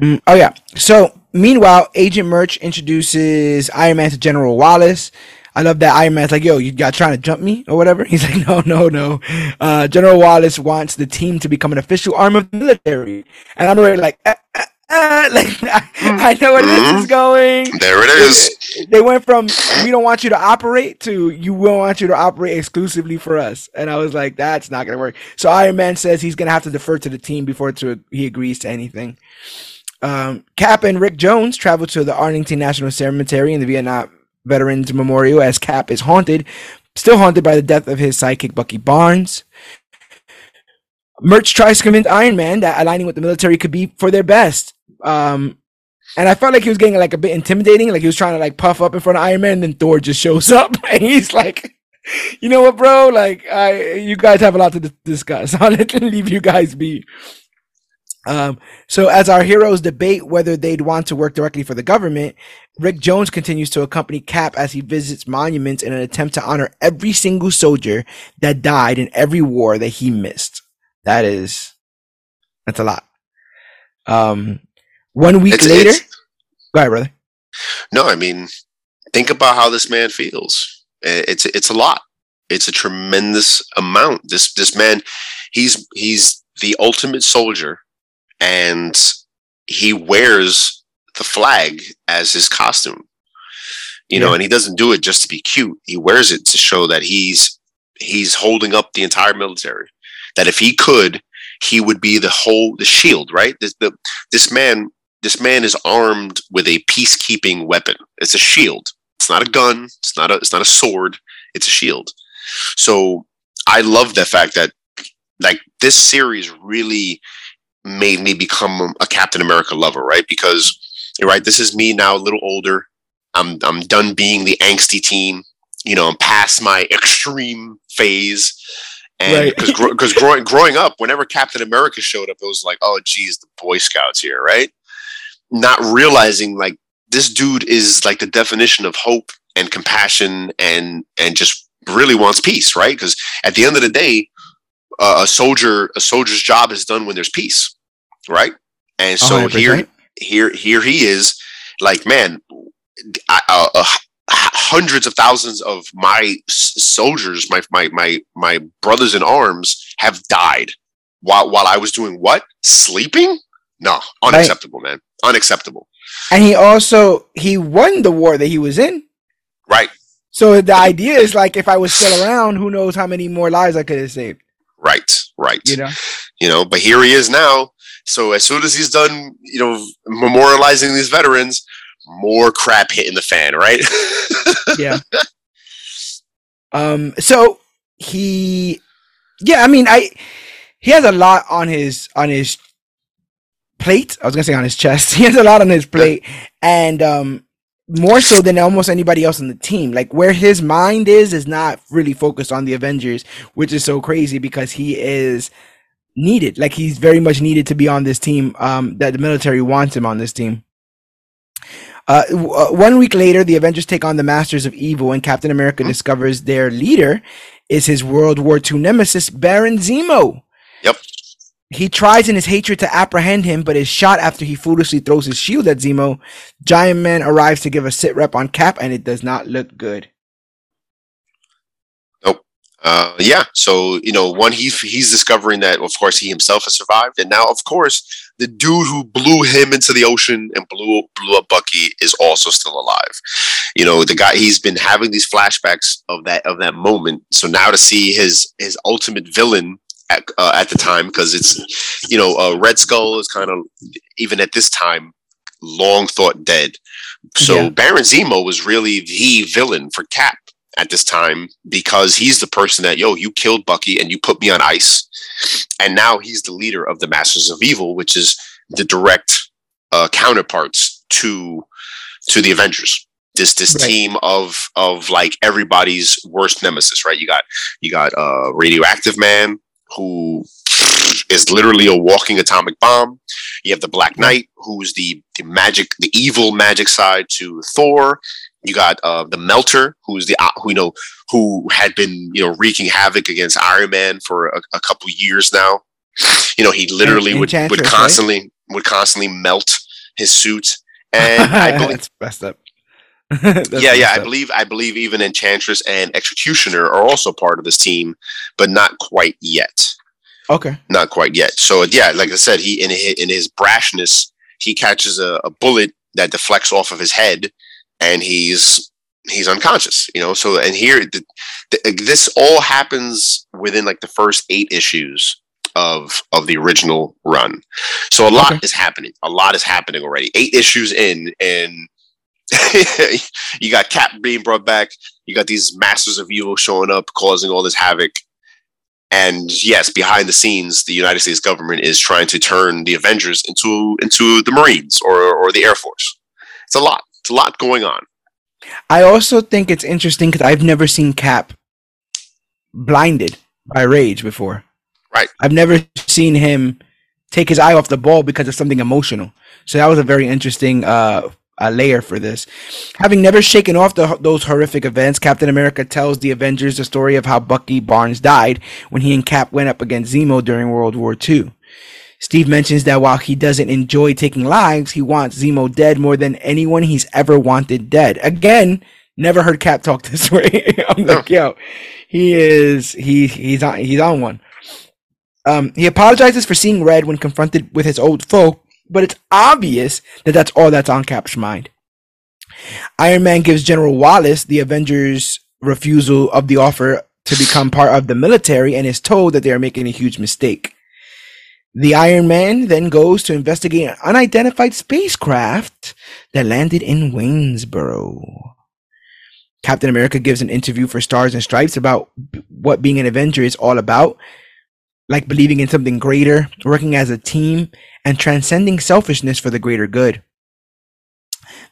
S1: Mm, oh yeah. So meanwhile, Agent Merch introduces Iron Man to General Wallace. I love that Iron Man's like, yo, you got trying to jump me or whatever. He's like, no, no, no. Uh, General Wallace wants the team to become an official arm of the military. And I'm already like, uh, uh, uh, like I know where mm-hmm. this is mm-hmm. going.
S2: There it is.
S1: They went from we don't want you to operate to you will want you to operate exclusively for us. And I was like, that's not gonna work. So Iron Man says he's gonna have to defer to the team before to, he agrees to anything. Um, Cap and Rick Jones travel to the Arlington National Cemetery in the Vietnam Veterans Memorial as Cap is haunted, still haunted by the death of his sidekick Bucky Barnes. Merch tries to convince Iron Man that aligning with the military could be for their best. Um, and I felt like he was getting like a bit intimidating, like he was trying to like puff up in front of Iron Man, and then Thor just shows up and he's like, "You know what, bro? Like, I you guys have a lot to d- discuss. I'll let leave you guys be." Um, so as our heroes debate whether they'd want to work directly for the government, Rick Jones continues to accompany Cap as he visits monuments in an attempt to honor every single soldier that died in every war that he missed. That is, that's a lot. Um, one week it's, later, it's, go ahead, brother.
S2: No, I mean, think about how this man feels. It's it's a lot. It's a tremendous amount. This this man, he's he's the ultimate soldier and he wears the flag as his costume. You yeah. know, and he doesn't do it just to be cute. He wears it to show that he's he's holding up the entire military. That if he could, he would be the whole the shield, right? This the this man this man is armed with a peacekeeping weapon. It's a shield. It's not a gun. It's not a it's not a sword. It's a shield. So I love the fact that like this series really made me become a Captain America lover, right? Because right, this is me now, a little older. I'm I'm done being the angsty teen. You know, I'm past my extreme phase. And because right. because gro- growing growing up, whenever Captain America showed up, it was like, oh, geez, the Boy Scouts here, right? Not realizing like this dude is like the definition of hope and compassion and and just really wants peace, right? Because at the end of the day, uh, a soldier a soldier's job is done when there's peace right? And so 100%. here, here, here he is, like man, I, uh, uh, hundreds of thousands of my soldiers, my my my my brothers in arms, have died while while I was doing what? Sleeping? No, unacceptable, right. man, unacceptable.
S1: And he also he won the war that he was in.
S2: Right.
S1: So the idea is like, if I was still around, who knows how many more lives I could have saved.
S2: Right. Right.
S1: You know.
S2: You know, but here he is now so as soon as he's done, you know, memorializing these veterans, more crap hitting the fan, right?
S1: yeah. Um. So he, yeah. I mean, I he has a lot on his on his plate. I was gonna say on his chest. He has a lot on his plate, and um, more so than almost anybody else on the team. Like where his mind is is not really focused on the Avengers, which is so crazy because he is needed. Like he's very much needed to be on this team. Um, that the military wants him on this team. Uh, w- uh, one week later, the Avengers take on the Masters of Evil, and Captain America discovers their leader is his World War II nemesis, Baron Zemo. He tries in his hatred to apprehend him, but is shot after he foolishly throws his shield at Zemo. Giant Man arrives to give a sit rep on Cap, and it does not look good.
S2: Uh, yeah, so you know, one he's he's discovering that of course he himself has survived, and now of course the dude who blew him into the ocean and blew blew up Bucky is also still alive. You know, the guy he's been having these flashbacks of that of that moment. So now to see his his ultimate villain at, uh, at the time, because it's you know, uh, Red Skull is kind of even at this time long thought dead. So yeah. Baron Zemo was really the villain for Cap at this time because he's the person that yo you killed Bucky and you put me on ice, and now he's the leader of the Masters of Evil, which is the direct uh, counterparts to to the Avengers. This this right. team of of like everybody's worst nemesis, right? You got you got uh, Radioactive Man, who is literally a walking atomic bomb. You have the Black Knight, who's the, the magic, the evil magic side to Thor. You got uh, the Melter, who's the uh, who you know who had been you know wreaking havoc against Iron Man for a, a couple years now. You know, he literally would, would constantly right? would constantly melt his suit, and I believe
S1: That's messed up.
S2: yeah, yeah, I believe I believe even Enchantress and Executioner are also part of this team, but not quite yet.
S1: Okay,
S2: not quite yet. So yeah, like I said, he in his, in his brashness, he catches a, a bullet that deflects off of his head and he's he's unconscious you know so and here the, the, this all happens within like the first eight issues of of the original run so a lot okay. is happening a lot is happening already eight issues in and you got cap being brought back you got these masters of evil showing up causing all this havoc and yes behind the scenes the united states government is trying to turn the avengers into into the marines or or the air force it's a lot it's a lot going on.
S1: I also think it's interesting because I've never seen Cap blinded by rage before.
S2: Right.
S1: I've never seen him take his eye off the ball because of something emotional. So that was a very interesting uh, uh, layer for this. Having never shaken off the, those horrific events, Captain America tells the Avengers the story of how Bucky Barnes died when he and Cap went up against Zemo during World War II. Steve mentions that while he doesn't enjoy taking lives, he wants Zemo dead more than anyone he's ever wanted dead. Again, never heard Cap talk this way. I'm like, yo, he is he he's on he's on one. Um, he apologizes for seeing red when confronted with his old foe, but it's obvious that that's all that's on Cap's mind. Iron Man gives General Wallace the Avengers' refusal of the offer to become part of the military and is told that they are making a huge mistake. The Iron Man then goes to investigate an unidentified spacecraft that landed in Waynesboro. Captain America gives an interview for Stars and Stripes about what being an Avenger is all about, like believing in something greater, working as a team, and transcending selfishness for the greater good.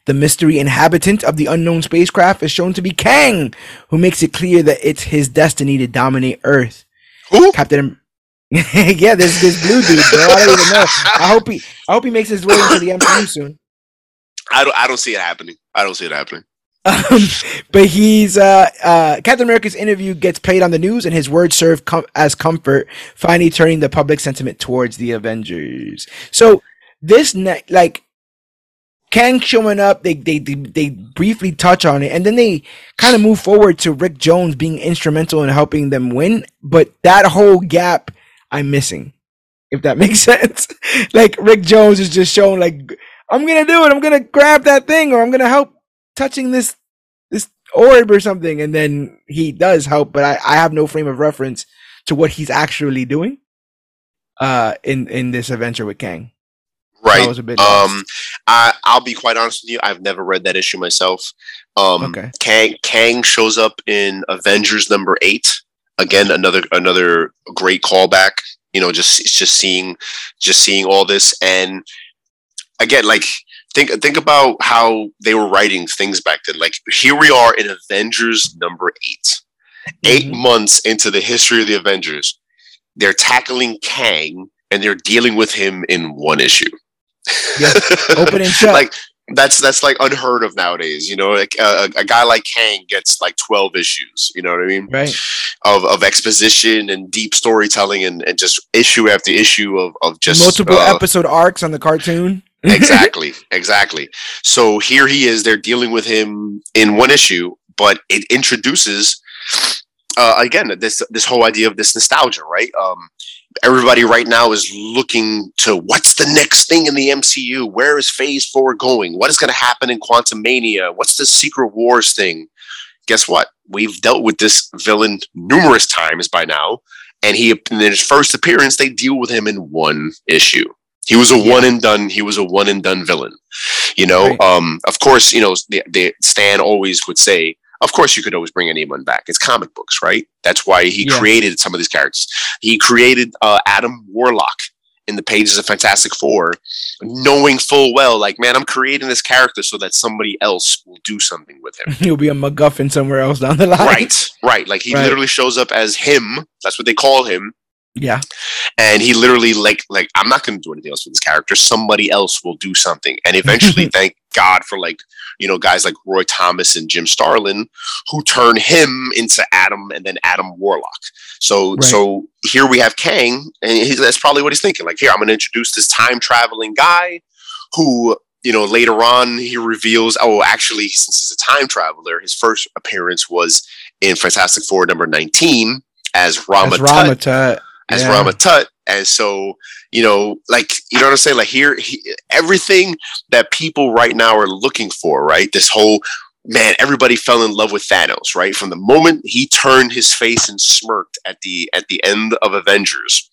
S1: The mystery inhabitant of the unknown spacecraft is shown to be Kang, who makes it clear that it's his destiny to dominate Earth.
S2: Who?
S1: Captain yeah, this this blue dude, bro. I don't even know. I hope he I hope he makes his way into the MCU soon.
S2: I don't I don't see it happening. I don't see it happening.
S1: Um, but he's uh, uh, Captain America's interview gets played on the news, and his words serve com- as comfort, finally turning the public sentiment towards the Avengers. So this ne- like Kang showing up, they, they they they briefly touch on it, and then they kind of move forward to Rick Jones being instrumental in helping them win. But that whole gap I'm missing. If that makes sense. like Rick Jones is just showing like I'm gonna do it. I'm gonna grab that thing, or I'm gonna help touching this this orb or something, and then he does help, but I, I have no frame of reference to what he's actually doing. Uh, in in this adventure with Kang.
S2: Right. I was a bit um, I I'll be quite honest with you. I've never read that issue myself. Um, okay. Kang Kang shows up in Avengers number eight again another another great callback you know just just seeing just seeing all this and again like think think about how they were writing things back then like here we are in avengers number 8 mm-hmm. 8 months into the history of the avengers they're tackling kang and they're dealing with him in one issue
S1: yeah open and shut
S2: like that's that's like unheard of nowadays. You know, like a, a, guy like Kang gets like twelve issues. You know what I mean?
S1: Right.
S2: Of of exposition and deep storytelling and, and just issue after issue of of just
S1: multiple uh, episode arcs on the cartoon.
S2: Exactly, exactly. So here he is. They're dealing with him in one issue, but it introduces uh, again this this whole idea of this nostalgia, right? Um, everybody right now is looking to what's the next thing in the MCU? Where is Phase Four going? What is going to happen in Quantumania? What's the Secret Wars thing? Guess what? We've dealt with this villain numerous times by now, and he in his first appearance they deal with him in one issue. He was a yeah. one and done. He was a one and done villain. You know, right. um, of course, you know, the, the Stan always would say, of course, you could always bring anyone back. It's comic books, right? That's why he yeah. created some of these characters. He created uh, Adam Warlock in the pages of Fantastic Four, knowing full well, like, man, I'm creating this character so that somebody else will do something with him.
S1: He'll be a MacGuffin somewhere else down the line.
S2: Right, right. Like he right. literally shows up as him. That's what they call him.
S1: Yeah.
S2: And he literally like like I'm not going to do anything else with this character. Somebody else will do something. And eventually, thank God for like you know guys like Roy Thomas and Jim Starlin who turn him into Adam and then Adam Warlock. So
S1: Right.
S2: so here we have Kang, and he's, that's probably what he's thinking. Like here, I'm going to introduce this time traveling guy who you know later on he reveals oh actually since he's a time traveler his first appearance was in fantastic four number 19 as rama,
S1: As
S2: Tut,
S1: Tut.
S2: As
S1: yeah.
S2: rama tut and so you know like you know what i'm saying like here he, everything that people right now are looking for right this whole man everybody fell in love with thanos right from the moment he turned his face and smirked at the at the end of avengers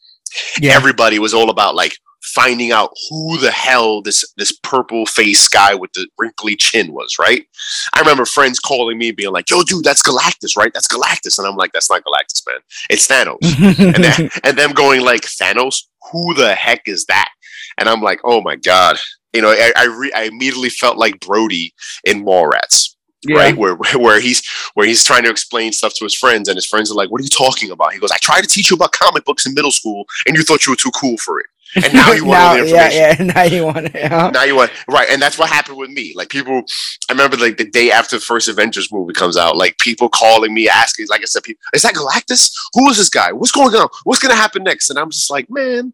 S1: Yeah.
S2: everybody was all about like finding out who the hell this this purple faced guy with the wrinkly chin was, right? I remember friends calling me being like, "Yo, dude, that's Galactus, right? That's Galactus," and I'm like, "That's not Galactus, man. It's Thanos." and then, and them going like, "Thanos? Who the heck is that?" And I'm like, "Oh my god." You know, I I, re- I immediately felt like Brodie in Mallrats
S1: yeah.
S2: right? Where where he's where he's trying to explain stuff to his friends, and his friends are like, "What are you talking about?" He goes, "I tried to teach you about comic books in middle school, and you thought you were too cool for it, and now you want all the information."
S1: Yeah, yeah. Now you want it. Yeah.
S2: Now you want right, and that's what happened with me. Like people, I remember like the day after the first Avengers movie comes out, like people calling me asking, like I said, people, is that Galactus? Who is this guy? What's going on? What's going to happen next? And I'm just like, man,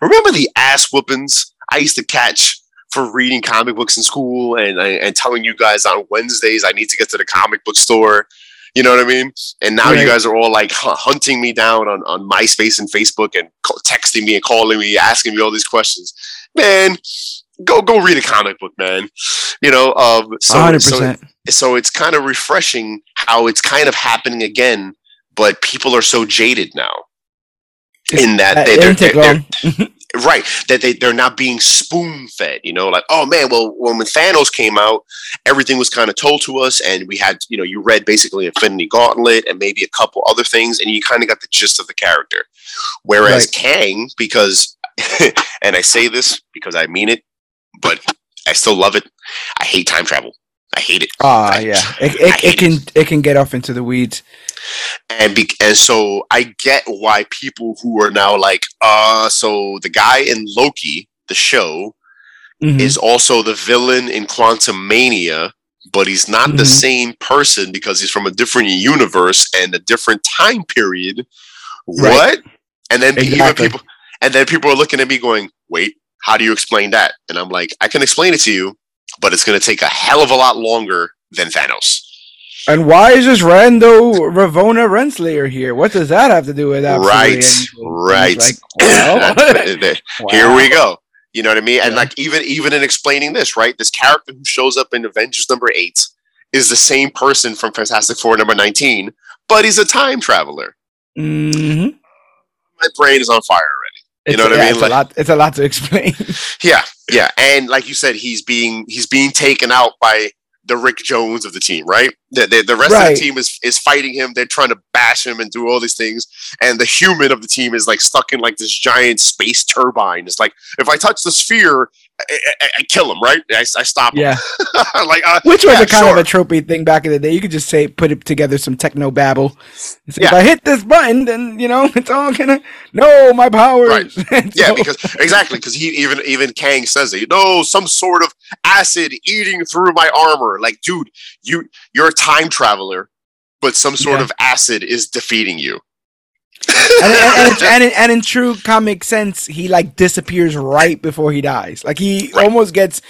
S2: remember the ass whoopings I used to catch for reading comic books in school and and telling you guys on Wednesdays I need to get to the comic book store. You know what I mean? And now
S1: Right.
S2: you guys are all like hunting me down on, on MySpace and Facebook and texting me and calling me, asking me all these questions. Man, go go read a comic book, man. You know, um, so,
S1: hundred
S2: so
S1: percent.
S2: so it's kind of refreshing how it's kind of happening again, but people are so jaded now. In that they, they're, they're-
S1: long.
S2: right that they, they're not being spoon fed you know like oh man well when, when thanos came out everything was kind of told to us and we had you know you read basically infinity gauntlet and maybe a couple other things and you kind of got the gist of the character whereas
S1: Right.
S2: kang because and i say this because i mean it but i still love it i hate time travel i hate it
S1: Ah,
S2: I-
S1: yeah. It, it, it can it can get off into the weeds.
S2: And be- and so I get why people who are now like, uh, so the guy in Loki, the show,
S1: Mhm.
S2: is also the villain in Quantumania, but he's not the
S1: Mhm.
S2: same person because he's from a different universe and a different time period.
S1: Right.
S2: What? And then even
S1: Exactly.
S2: people, and then people are looking at me going, "Wait, how do you explain that?" And I'm like, "I can explain it to you, but it's going to take a hell of a lot longer than Thanos."
S1: And why is this rando Ravonna Renslayer here? What does that have to do with that?
S2: Right, right.
S1: Like, well,
S2: That- Here we go. You know what I mean? And like even even in explaining this, right? This character who shows up in Avengers number eight is the same person from Fantastic Four number nineteen, but he's a time traveler.
S1: Mhm.
S2: My brain is on fire already. You
S1: It's-
S2: know what I mean?
S1: It's
S2: Like-
S1: a lot. It's a lot to explain.
S2: Yeah, yeah. And like you said, he's being he's being taken out by the Rick Jones of the team, right? The, the, the rest of the team is is fighting him. They're trying to bash him and do all these things. And the human of the team is like stuck in like this giant space turbine. It's like if I touch the sphere, I, I, I kill him, right? I, I stop him.
S1: yeah,
S2: like uh,
S1: which was
S2: yeah,
S1: a kind
S2: sure.
S1: of a tropey thing back in the day. You could just say put it together some techno babble. Say, If I hit this button, then you know it's all gonna. No, my powers. And
S2: yeah, because exactly because he even even Kang says it. You know, some sort of acid eating through my armor. Like, dude, you you're a time traveler, but some sort
S1: Yeah.
S2: of acid is defeating you.
S1: And, and, and, in- and in true comic sense, he like disappears right before he dies. Like he
S2: Right.
S1: almost gets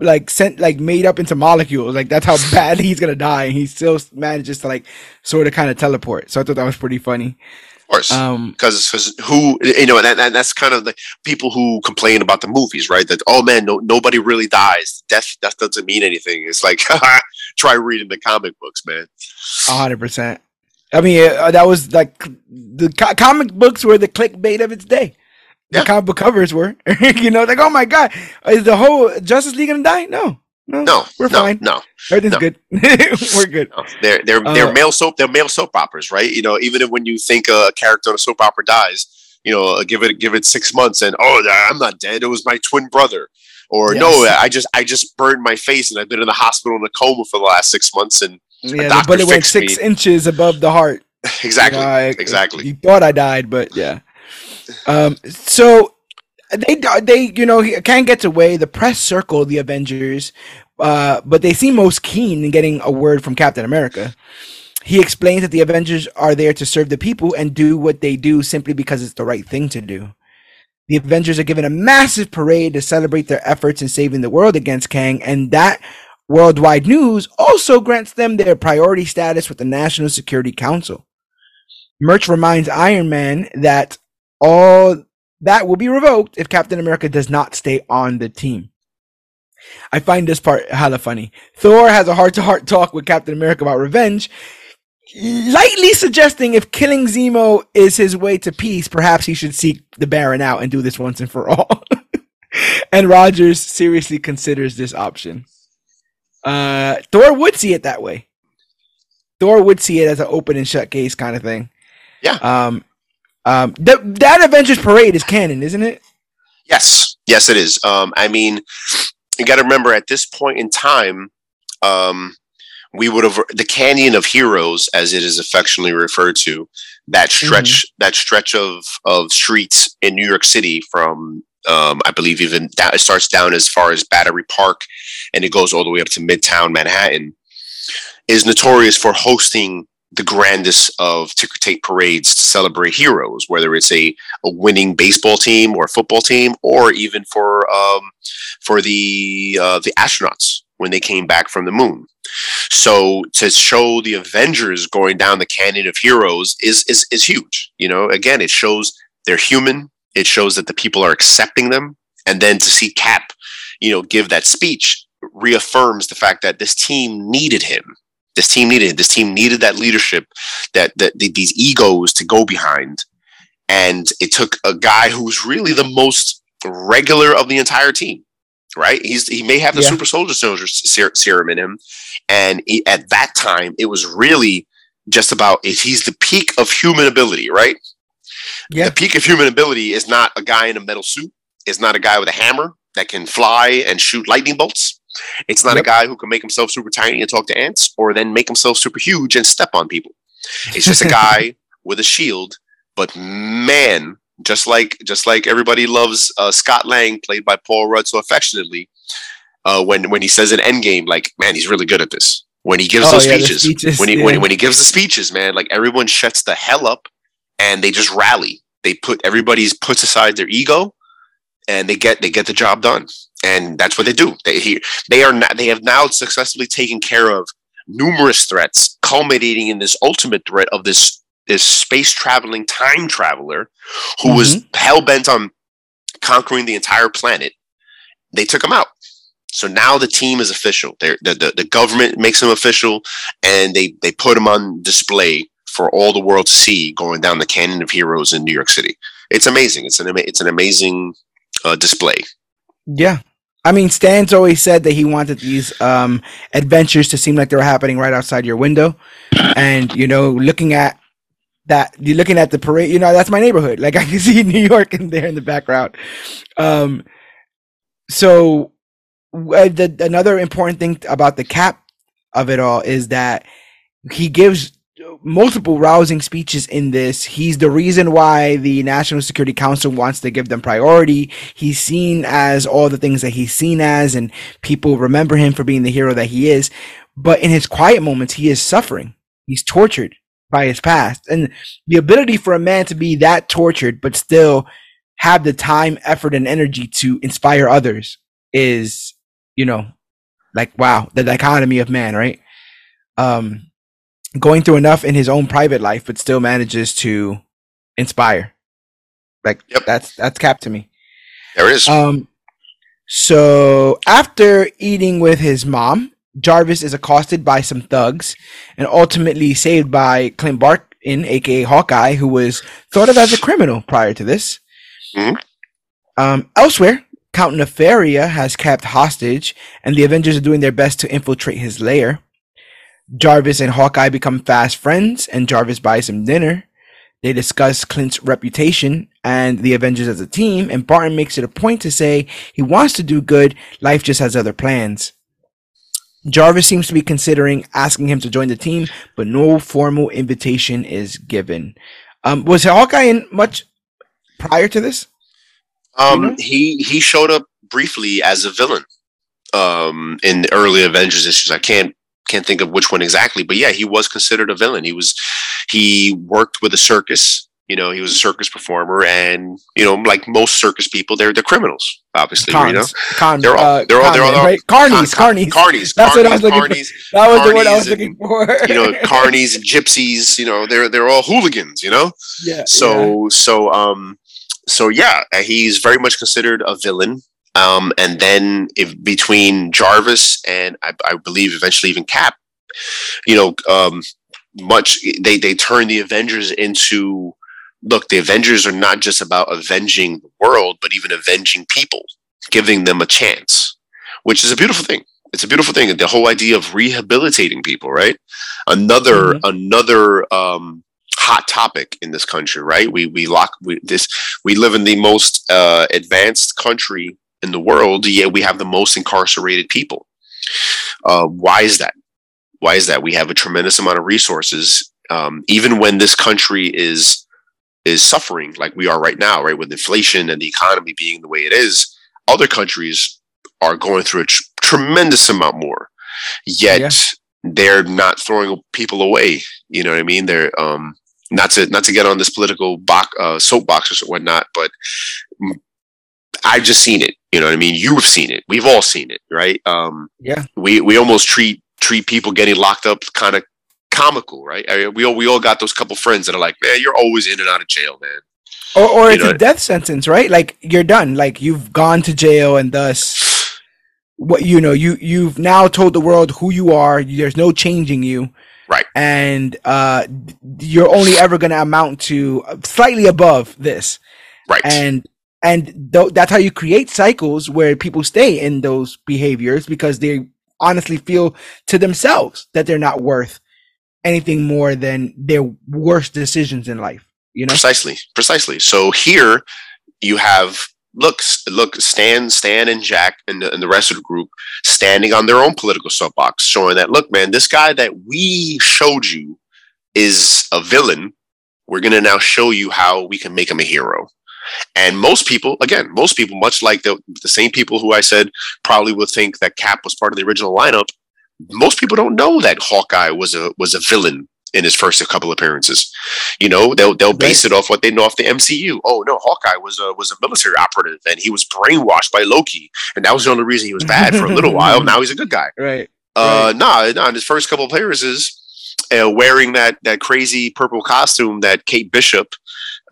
S1: like sent like made up into molecules. Like that's how bad he's gonna die, and he still manages to like sort of kind of teleport. So I thought that was pretty funny.
S2: Of course.
S1: Um,
S2: because who you know and, that, and that's kind of the people who complain about the movies right that oh man no, nobody really dies death that doesn't mean anything it's like try reading the comic books man
S1: a hundred percent. I mean, uh, that was like the co- comic books were the clickbait of its day. The
S2: Yeah.
S1: comic book covers were, you know, like oh my god, is the whole Justice League gonna die? No, no,
S2: no
S1: we're
S2: no
S1: fine.
S2: no
S1: Everything's
S2: no.
S1: good. we're good.
S2: no. they're they're they're
S1: Uh,
S2: male soap they're male soap operas right you know even if when you think a character on a soap opera dies you know give it give it six months and oh i'm not dead it was my twin brother or no i just i just burned my face and i've been in the hospital in a coma for the last six months and
S1: Yeah, the bullet went six
S2: me.
S1: inches above the heart.
S2: exactly
S1: You know, I-
S2: exactly
S1: You thought I died, but yeah. Um, so they they you know Kang gets away. The press circle the Avengers, uh, but they seem most keen in getting a word from Captain America. He explains that the Avengers are there to serve the people and do what they do simply because it's the right thing to do. The Avengers are given a massive parade to celebrate their efforts in saving the world against Kang, and that worldwide news also grants them their priority status with the National Security Council. Murch reminds Iron Man that all that will be revoked if Captain America does not stay on the team. I find this part hella funny. Thor has a heart to heart talk with Captain America about revenge, lightly suggesting if killing Zemo is his way to peace, perhaps he should seek the Baron out and do this once and for all. and Rogers seriously considers this option. Uh, Thor would see it that way. Thor would see it as an open and shut case kind of thing.
S2: Yeah.
S1: Um, um, th- that Avengers parade is canon, isn't it?
S2: Yes, yes, it is. Um, I mean, you got to remember at this point in time, um, we would have the Canyon of Heroes, as it is affectionately referred to, that stretch, mm-hmm. that stretch of of streets in New York City from. Um, I believe even that it starts down as far as Battery Park, and it goes all the way up to Midtown Manhattan. Is notorious for hosting the grandest of ticker tape parades to celebrate heroes, whether it's a, a winning baseball team or football team, or even for um, for the uh, the astronauts when they came back from the moon. So to show the Avengers going down the canyon of heroes is is is huge. You know, again, it shows they're human. It shows that the people are accepting them, and then to see Cap, you know, give that speech reaffirms the fact that this team needed him. This team needed this team needed that leadership that that these egos to go behind. And it took a guy who's really the most regular of the entire team right? He's he may have the yeah. super soldier soldier serum in him. And he, at that time it was really just about if he's the peak of human ability right yeah the peak of human ability is not a guy in a metal suit it's not a guy with a hammer that can fly and shoot lightning bolts it's not yep. a guy who can make himself super tiny and talk to ants, or then make himself super huge and step on people. It's just a guy with a shield. But man, just like just like everybody loves uh, Scott Lang, played by Paul Rudd so affectionately, uh, when when he says an Endgame, like man, he's really good at this. When he gives oh, those yeah, speeches, speeches, when he yeah. when, when he gives the speeches, man, like everyone shuts the hell up and they just rally. They put everybody's puts aside their ego and they get they get the job done and that's what they do. They he, they are not, they have now successfully taken care of numerous threats, culminating in this ultimate threat of this this space traveling time traveler who mm-hmm. was hell bent on conquering the entire planet. They took him out. So now the team is official. They're, the, the the government makes them official, and they they put them on display for all the world to see going down the canyon of heroes in New York City. It's amazing. It's an it's an amazing uh, display.
S1: Yeah, I mean, Stan's always said that he wanted these um, adventures to seem like they were happening right outside your window, and you know, looking at that, you're looking at the parade. You know, that's my neighborhood. Like I can see New York in there in the background. Um, so uh, the, another important thing about the cap of it all is that he gives multiple rousing speeches in this. He's the reason why the National Security Council wants to give them priority. He's seen as all the things that he's seen as, and people remember him for being the hero that he is. But in his quiet moments, he is suffering. He's tortured by his past. And the ability for a man to be that tortured, but still have the time, effort, and energy to inspire others is, you know, like, wow, the dichotomy of man, right? Um, going through enough in his own private life, but still manages to inspire. Like yep. that's that's Cap to me.
S2: There is.
S1: Um. So after eating with his mom, Jarvis is accosted by some thugs and ultimately saved by Clint Barton, aka Hawkeye, who was thought of as a criminal prior to this. Mm-hmm. Um, elsewhere, Count Nefaria has kept hostage, and the Avengers are doing their best to infiltrate his lair. Jarvis and Hawkeye become fast friends, and Jarvis buys him dinner. They discuss Clint's reputation and the Avengers as a team, and Barton makes it a point to say he wants to do good, life just has other plans. Jarvis seems to be considering asking him to join the team, but no formal invitation is given. Um, was Hawkeye in much prior to this?
S2: Um,
S1: You know?
S2: he he showed up briefly as a villain um, in the early Avengers issues. I can't can't think of which one exactly, but yeah, he was considered a villain. He was he worked with a circus. You know, he was a circus performer, and you know, like most circus people, they're they're criminals, obviously. You know,
S1: Con,
S2: They're all-
S1: uh,
S2: they're all- they're all-
S1: conmen, right? Carnies,
S2: Con-
S1: carnies.
S2: carnies,
S1: That's what I was
S2: carnies,
S1: looking for. That was the word I was looking for.
S2: you know, carnies and gypsies. You know, they're they're all hooligans. You know,
S1: yeah. yeah.
S2: so so um so yeah uh, he's very much considered a villain um and then if between jarvis and i, I believe eventually even cap you know um much they they turn the avengers into look the avengers are not just about avenging the world but even avenging people giving them a chance which is a beautiful thing. It's a beautiful thing. The whole idea of rehabilitating people right? Another
S1: Mhm.
S2: another um hot topic in this country right? We we lock we this we live in the most uh advanced country in the world yet we have the most incarcerated people. Uh why is that? Why is that? We have a tremendous amount of resources um even when this country is is suffering like we are right now right? With inflation and the economy being the way it is other countries are going through a tr- tremendous amount more. Yet
S1: Yeah.
S2: they're not throwing people away. You know what i mean? They're um not to not to get on this political box uh soapbox or whatnot but i've just seen it you know what i mean you've seen it we've all seen it right um
S1: Yeah.
S2: we we almost treat treat people getting locked up kind of comical right I mean, we all we all got those couple friends that are like man you're always in and out of jail man
S1: Or, or
S2: You
S1: it's
S2: know-
S1: a death sentence, right? Like you're done. Like you've gone to jail, and thus, what you know, you you've now told the world who you are. There's no changing you,
S2: Right.
S1: And uh, you're only ever going to amount to slightly above this,
S2: right
S1: and and th- that's how you create cycles where people stay in those behaviors because they honestly feel to themselves that they're not worth anything more than their worst decisions in life. You know.
S2: precisely precisely so here you have look look stan stan and jack and the, and the rest of the group standing on their own political soapbox showing that look man this guy that we showed you is a villain we're going to now show you how we can make him a hero and most people again most people much like the, the same people who i said probably would think that cap was part of the original lineup most people don't know that hawkeye was a was a villain in his first couple appearances you know, they'll they'll base it off what they know off the MCU. Oh no, Hawkeye was a was a military operative and he was brainwashed by Loki, and that was the only reason he was bad for a little while. Now he's a good guy.
S1: Right.
S2: Uh, nah, nah. In his first couple appearances, uh, wearing that that crazy purple costume that Kate Bishop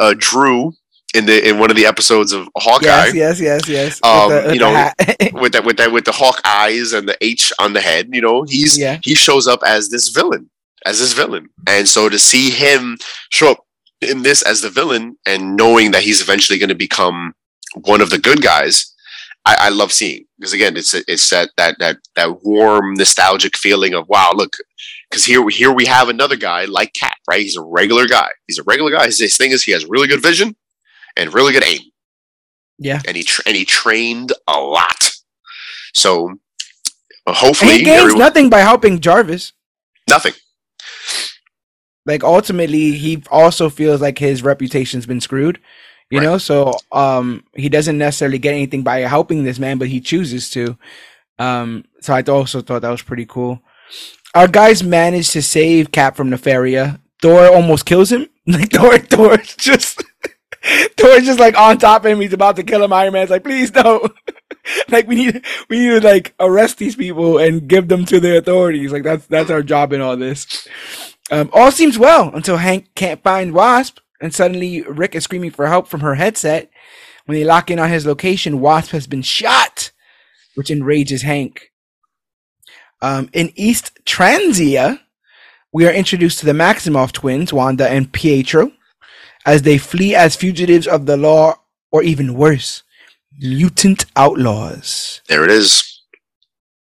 S2: uh, drew in the in one of the episodes of Hawkeye.
S1: Yes, yes, yes, yes.
S2: Um,
S1: With the- with
S2: you know. With that, with that, with the hawk eyes and the H on the head, you know, he's
S1: yeah.
S2: he shows up as this villain, as this villain. And so to see him show up in this as the villain and knowing that he's eventually going to become one of the good guys, I, I love seeing because again, it's it's that that that that warm, nostalgic feeling of wow, look, because here we here we have another guy like Cap, right? He's a regular guy. He's a regular guy. His, his thing is he has really good vision and really good aim,
S1: Yeah.
S2: and he tra- and he trained a lot. So uh,
S1: And
S2: hopefully,
S1: he gains
S2: everyone-
S1: nothing by helping Jarvis.
S2: nothing.
S1: Like ultimately, he also feels like his reputation's been screwed. You
S2: Right.
S1: know, so um, he doesn't necessarily get anything by helping this man, but he chooses to. Um, so I also thought that was pretty cool. Our guys managed to save Cap from Nefaria. Thor almost kills him. Like Thor, Thor's just Thor's just like on top of him. He's about to kill him. Iron Man's like, please don't. like we need we need to like arrest these people and give them to the authorities. Like that's that's our job in all this. Um, all seems well until Hank can't find Wasp, and suddenly Rick is screaming for help from her headset. When they lock in on his location, Wasp has been shot, which enrages Hank. Um, in East Transia, we are introduced to the Maximoff twins, Wanda and Pietro, as they flee as fugitives of the law, or even worse, mutant outlaws.
S2: There it is.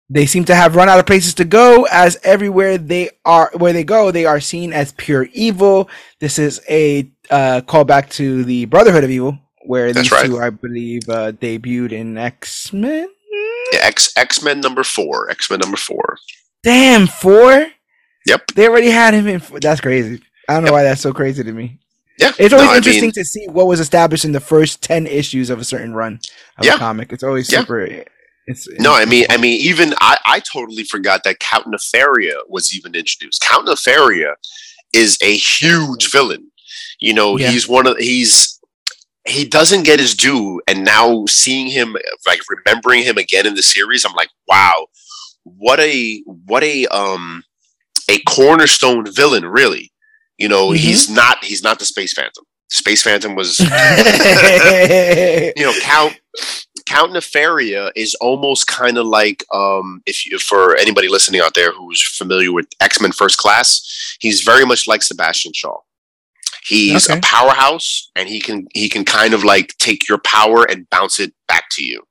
S1: They seem to have run out of places to go, as everywhere they are, where they go, they are seen as pure evil. This is a uh, callback to the Brotherhood of Evil, where
S2: That's
S1: these
S2: right.
S1: two, I believe, uh, debuted in X Men.
S2: X X Men number four. X Men number four.
S1: Damn, four.
S2: Yep.
S1: They already had him in. Four. That's crazy. I don't know
S2: Yep.
S1: why that's so crazy to me.
S2: Yeah,
S1: It's always
S2: no, I
S1: interesting
S2: mean-
S1: to see what was established in the first ten issues of a certain run of
S2: Yeah.
S1: a comic. It's always
S2: Yeah.
S1: super. It's
S2: No, I mean, I mean, even I, I totally forgot that Count Nefaria was even introduced. Count Nefaria is a huge villain. You know,
S1: Yeah.
S2: he's one of he's he doesn't get his due, and now seeing him, like remembering him again in the series, I'm like, wow, what a what a um a cornerstone villain, really. You know,
S1: Mhm.
S2: he's not he's not the Space Phantom. Space Phantom was you know count count nefaria is almost kind of like um if you for anybody listening out there who's familiar with x-men first class he's very much like sebastian shaw he's
S1: Okay.
S2: a powerhouse and he can he can kind of like take your power and bounce it back to you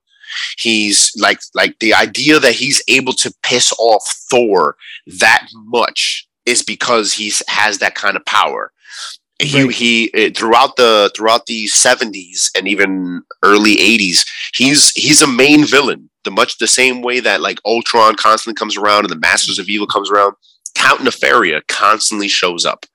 S2: he's like like the idea that he's able to piss off thor that much is because he's has that kind of power. He,
S1: Right.
S2: he uh, throughout the throughout the 70s and even early 80s he's he's a main villain. The much the same way that like ultron constantly comes around and the masters of evil comes around count nefaria constantly shows up.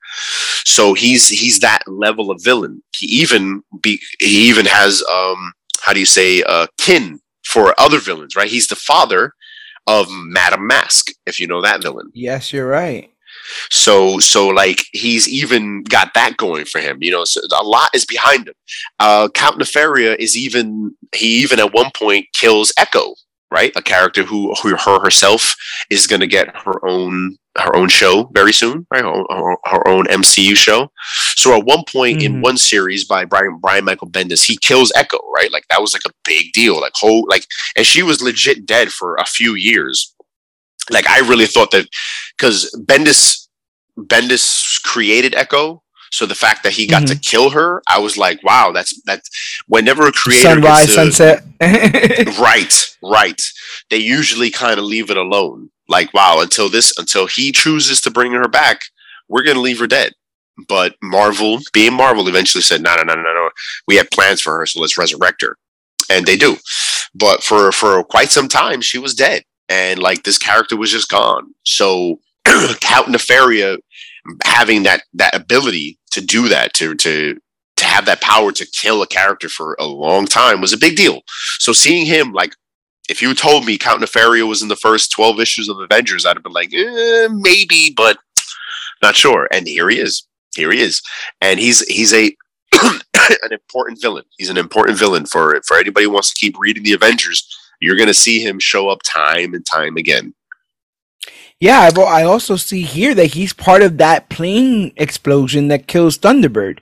S2: So he's he's that level of villain. He even be he even has um how do you say uh kin for other villains right? He's the father of madame mask if you know that villain.
S1: Yes, you're right.
S2: So so like he's even got that going for him you know so a lot is behind him. Uh count nefaria is even he even at one point kills echo right? A character who who her herself is going to get her own her own show very soon right? Her, her, her own mcu show. So at one point in
S1: Mhm.
S2: one series by brian brian michael bendis he kills echo right? Like that was like a big deal. Like whole like and she was legit dead for a few years like i really thought that because bendis bendis created echo so the fact that he got to mm-hmm. kill her i was like wow that's that's whenever a creator
S1: Sunrise,
S2: gets to-
S1: sunset.
S2: right right. They usually kind of leave it alone. Like wow until this until he chooses to bring her back we're gonna leave her dead. But marvel being marvel eventually said no no no no no. We have plans for her so let's resurrect her. And they do. But for for quite some time she was dead and like this character was just gone. So count nefaria having that that ability to do that to to to have that power to kill a character for a long time was a big deal. So seeing him like if you told me count nefaria was in the first 12 issues of avengers i'd have been like eh, maybe but not sure. And here he is. Here he is. And he's he's a an important villain. He's an important villain for for anybody who wants to keep reading the avengers you're going to see him show up time and time again
S1: yeah, I've, I also see here that he's part of that plane explosion that kills Thunderbird.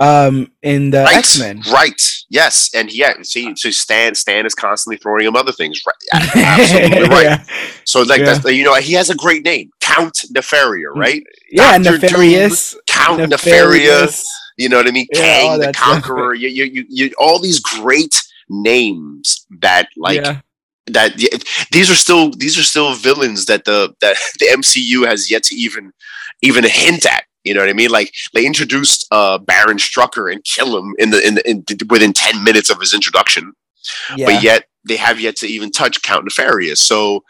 S1: Um, in the
S2: right
S1: X Men.
S2: right yes and yeah see so stan stan is constantly throwing him other things right absolutely right so like
S1: Yeah.
S2: that's you know he has a great name count nefaria right
S1: Yeah,
S2: Dr. Doom,
S1: nefarious.
S2: count nefaria
S1: nefarious.
S2: you know what i mean
S1: Yeah,
S2: kang the conqueror you you you all these great names that like
S1: yeah.
S2: that yeah, these are still these are still villains that the that the MCU has yet to even even hint at. You know what I mean? Like they introduced uh Baron Strucker and kill him in the in, the, in within ten minutes of his introduction,
S1: yeah.
S2: but yet they have yet to even touch Count Nefarious. So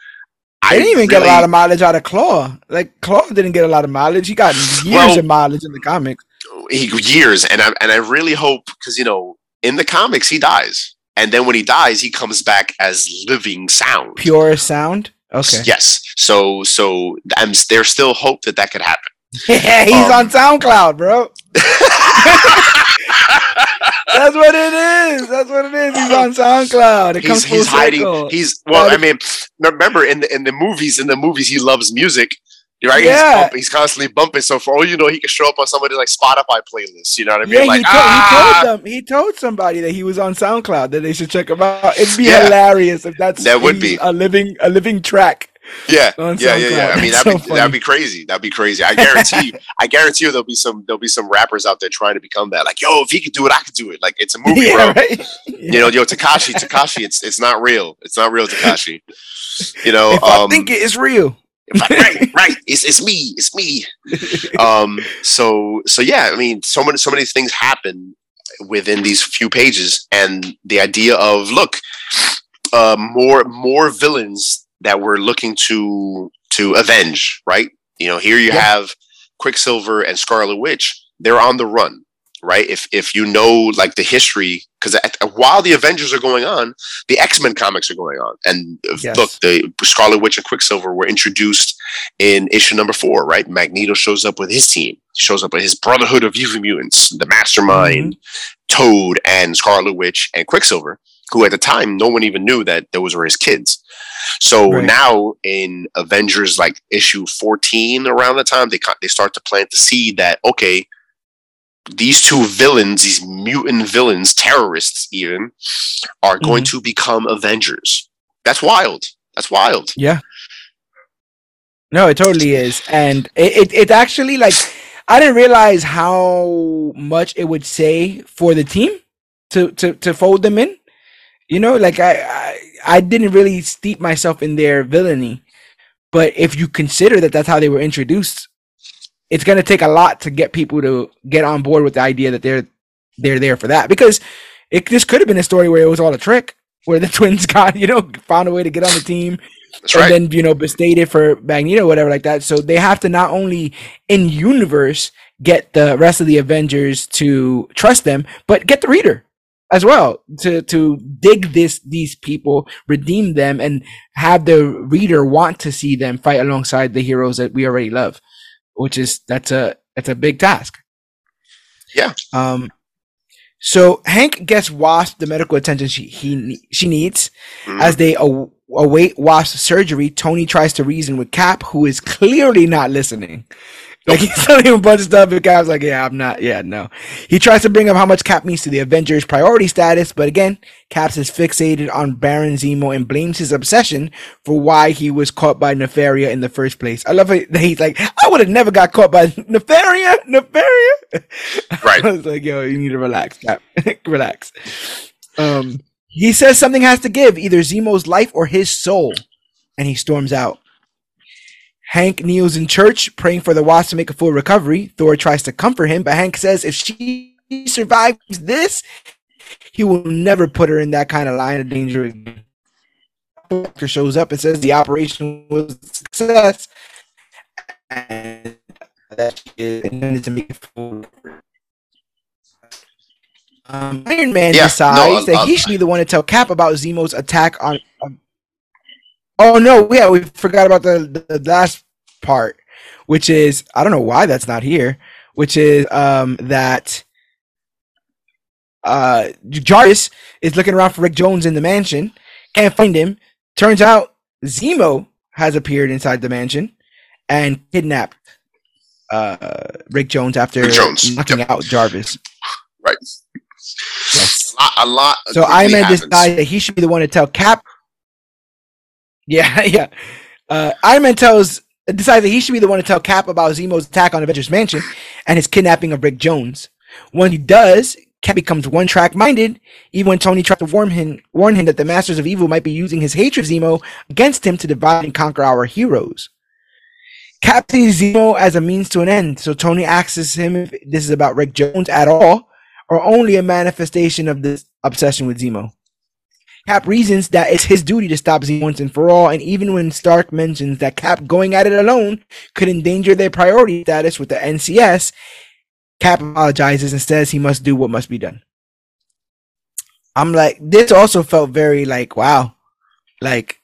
S1: They didn't even get a lot of mileage out of Claw. Like Claw didn't get a lot of mileage. He got years
S2: Well-
S1: of mileage in the comics.
S2: he, years, and I and I really hope because you know in the comics he dies, and then when he dies, he comes back as living sound.
S1: Pure sound. Okay.
S2: Yes. So so I'm, there's still hope that that could happen.
S1: Yeah, He's
S2: Um,
S1: on SoundCloud, bro. That's what it is. That's what it is. He's on SoundCloud. It
S2: he's,
S1: comes
S2: he's hiding.
S1: circle.
S2: He's well. I mean, remember in the in the movies, in the movies, he loves music, right?
S1: Yeah.
S2: He's, bumping, he's constantly bumping. So for all you know, he could show up on somebody's like Spotify playlist. You know what I mean?
S1: yeah,
S2: like
S1: he, told,
S2: ah,
S1: he told them. He told somebody that he was on SoundCloud that they should check him out. It'd be
S2: Yeah.
S1: hilarious if that's
S2: That would be.
S1: a living a living track.
S2: yeah, yeah, yeah, yeah. I mean, that'd
S1: so
S2: be that'd be crazy. That'd be crazy. I guarantee you. I guarantee you, there'll be some there'll be some rappers out there trying to become that. Like, yo, if he could do it, I could do it. Like, it's a movie,
S1: yeah,
S2: bro.
S1: right.
S2: You know, yo, Takashi, Takashi, it's it's not real. It's not real, Takashi. You know,
S1: if I
S2: um,
S1: think it is real.
S2: Right, right. It's it's me. It's me. um so so yeah i mean so many so many things happen within these few pages and the idea of look uh more more villains that we're looking to to avenge right you know here you
S1: Yeah.
S2: have quicksilver and scarlet witch they're on the run right? If if you know like the history, because while the Avengers are going on, the X Men comics are going on, and yes. look, the Scarlet Witch and Quicksilver were introduced in issue number four, right? Magneto shows up with his team, shows up with his Brotherhood of Evil Mutants, the Mastermind, mm-hmm. Toad, and Scarlet Witch and Quicksilver, who at the time no one even knew that those were his kids. So right. now in Avengers like issue 14 around the time they they start to plant the seed that okay these two villains, these mutant villains, terrorists even, are going mm-hmm. to become Avengers. That's wild. That's wild.
S1: Yeah. No, it totally is, and it, it it actually like I didn't realize how much it would say for the team to to to fold them in. You know, like I I, I didn't really steep myself in their villainy, but if you consider that that's how they were introduced it's going to take a lot to get people to get on board with the idea that they're they're there for that. Because it just could have been a story where it was all a trick where the twins got you know found a way to get on the team That's and right. then you know bestayed it for Magneto whatever like that. So they have to not only in universe get the rest of the Avengers to trust them but get the reader as well to to dig this these people redeem them and have the reader want to see them fight alongside the heroes that we already love which is that's a that's a big task.
S2: Yeah.
S1: Um. So Hank gets Wasp the medical attention she he she needs mm-hmm. as they aw- await Wasp's surgery. Tony tries to reason with Cap, who is clearly not listening. Like he's telling him a bunch of stuff, and Cap's like, "Yeah, I'm not. Yeah, no." He tries to bring up how much Cap means to the Avengers' priority status, but again, Caps is fixated on Baron Zemo and blames his obsession for why he was caught by Nefaria in the first place. I love it that he's like, "I would have never got caught by Nefaria, Nefaria."
S2: Right.
S1: I was like, "Yo, you need to relax, Cap. relax." Um, he says something has to give, either Zemo's life or his soul, and he storms out. Hank kneels in church, praying for the Wasp to make a full recovery. Thor tries to comfort him, but Hank says if she survives this, he will never put her in that kind of line of danger again. Doctor shows up and says the operation was a success and that she is intended to make it full. Um, Iron Man yeah, decides no, that he should be the one to tell Cap about Zemo's attack on, on Oh no, yeah, we forgot about the, the last part, which is I don't know why that's not here, which is um that uh Jarvis is looking around for Rick Jones in the mansion, can't find him. Turns out Zemo has appeared inside the mansion and kidnapped uh Rick Jones after Rick Jones. knocking yep. out Jarvis.
S2: Right. Yes. A lot. A lot
S1: so Iron Man decided that he should be the one to tell Cap yeah, yeah. Uh, Iron Man tells decides that he should be the one to tell Cap about Zemo's attack on Avengers Mansion and his kidnapping of Rick Jones. When he does, Cap becomes one track minded, even when Tony tries to warn him warn him that the Masters of Evil might be using his hatred of Zemo against him to divide and conquer our heroes. Cap sees Zemo as a means to an end, so Tony asks him if this is about Rick Jones at all, or only a manifestation of this obsession with Zemo. Cap reasons that it's his duty to stop Z once and for all, and even when Stark mentions that Cap going at it alone could endanger their priority status with the NCS, Cap apologizes and says he must do what must be done. I'm like, this also felt very like, wow, like,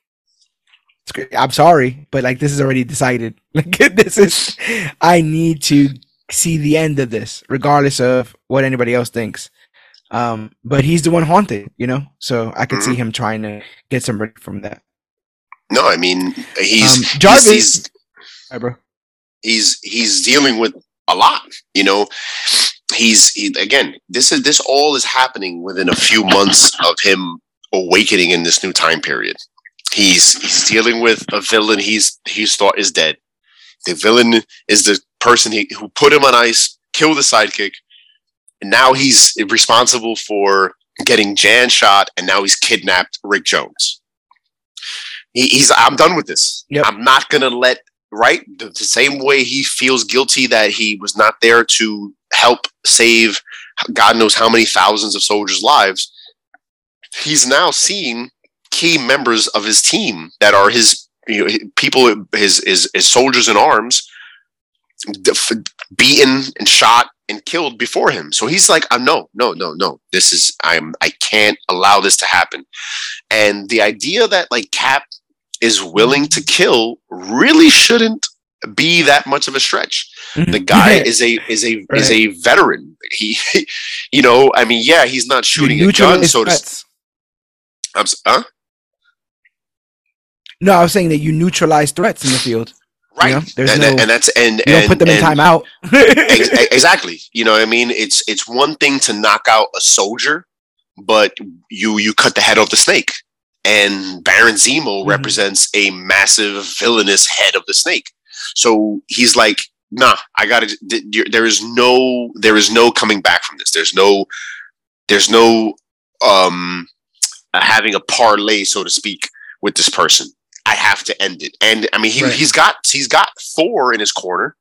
S1: I'm sorry, but like, this is already decided. Like, this is, I need to see the end of this, regardless of what anybody else thinks. Um, but he's the one haunted, you know, so I could mm-hmm. see him trying to get some rid from that.
S2: No, I mean he's um, Jarvis. He's, he's, Hi, bro. He's he's dealing with a lot, you know. He's he, again. This is this all is happening within a few months of him awakening in this new time period. He's he's dealing with a villain he's he's thought is dead. The villain is the person he, who put him on ice, killed the sidekick, and now he's responsible for getting Jan shot, and now he's kidnapped Rick Jones. He, he's I'm done with this. Yep. I'm not gonna let right the, the same way he feels guilty that he was not there to help save God knows how many thousands of soldiers' lives. He's now seeing key members of his team that are his you know people his his, his soldiers in arms beaten and shot and killed before him. So he's like, uh, no, no, no, no. This is I'm I can't allow this to happen. And the idea that like Cap is willing to kill really shouldn't be that much of a stretch. The guy is a is a right. is a veteran. He, you know, I mean, yeah, he's not shooting a gun, so to. I'm, huh?
S1: No, I was saying that you neutralize threats in the field.
S2: Right. You know, there's and, no, and that's and
S1: you don't put them in timeout.
S2: ex- exactly. You know what I mean? It's it's one thing to knock out a soldier, but you you cut the head off the snake. And Baron Zemo mm-hmm. represents a massive villainous head of the snake. So he's like, nah, I gotta there is no there is no coming back from this. There's no there's no um having a parlay, so to speak, with this person. I have to end it. And I mean, he, right. he's got he's got Thor in his corner,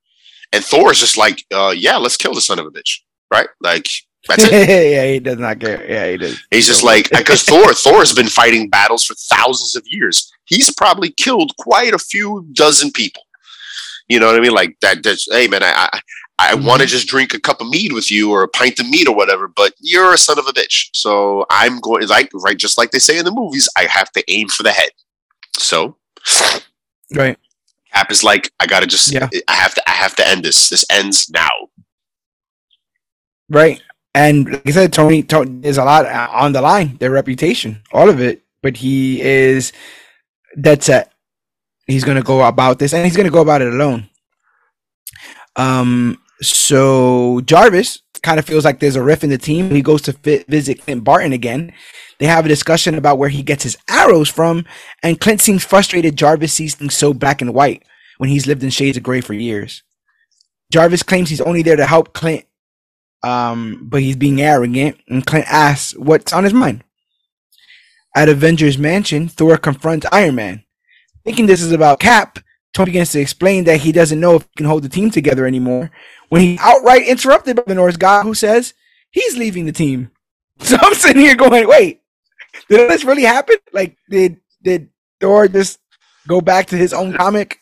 S2: and Thor is just like, uh, yeah, let's kill the son of a bitch, right? Like that's it.
S1: yeah, he does not care. Yeah, he does.
S2: He's just like because Thor Thor has been fighting battles for thousands of years. He's probably killed quite a few dozen people. You know what I mean? Like that. That's hey man, I I, I mm-hmm. want to just drink a cup of mead with you or a pint of meat or whatever, but you're a son of a bitch. So I'm going like right, just like they say in the movies. I have to aim for the head. So,
S1: right.
S2: Cap is like, I gotta just, yeah. I have to, I have to end this. This ends now.
S1: Right. And like I said, Tony, Tony is a lot on the line, their reputation, all of it. But he is dead set. He's going to go about this and he's going to go about it alone. Um, so Jarvis kind of feels like there's a riff in the team. He goes to fit, visit Clint Barton again they have a discussion about where he gets his arrows from, and Clint seems frustrated Jarvis sees things so black and white when he's lived in shades of gray for years. Jarvis claims he's only there to help Clint, um, but he's being arrogant, and Clint asks what's on his mind. At Avengers Mansion, Thor confronts Iron Man. Thinking this is about Cap, Tony begins to explain that he doesn't know if he can hold the team together anymore when he outright interrupted by the Norse guy who says he's leaving the team. So I'm sitting here going, wait, did this really happen? Like, did did Thor just go back to his own comic?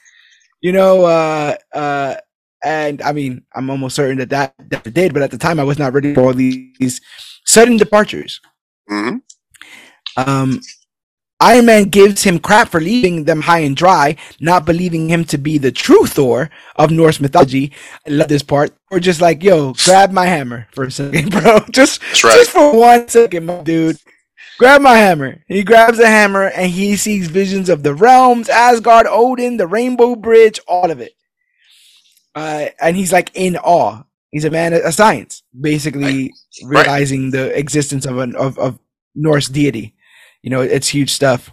S1: You know, uh, uh, and I mean, I'm almost certain that that, that did, but at the time, I was not ready for all these sudden departures. Mm-hmm. Um, Iron Man gives him crap for leaving them high and dry, not believing him to be the true Thor of Norse mythology. I love this part. Or just like, yo, grab my hammer for a second, bro. Just, right. just for one second, my dude. Grab my hammer. He grabs the hammer and he sees visions of the realms, Asgard, Odin, the Rainbow Bridge, all of it. Uh, and he's like in awe. He's a man of science, basically right. realizing the existence of an of, of Norse deity. You know, it's huge stuff.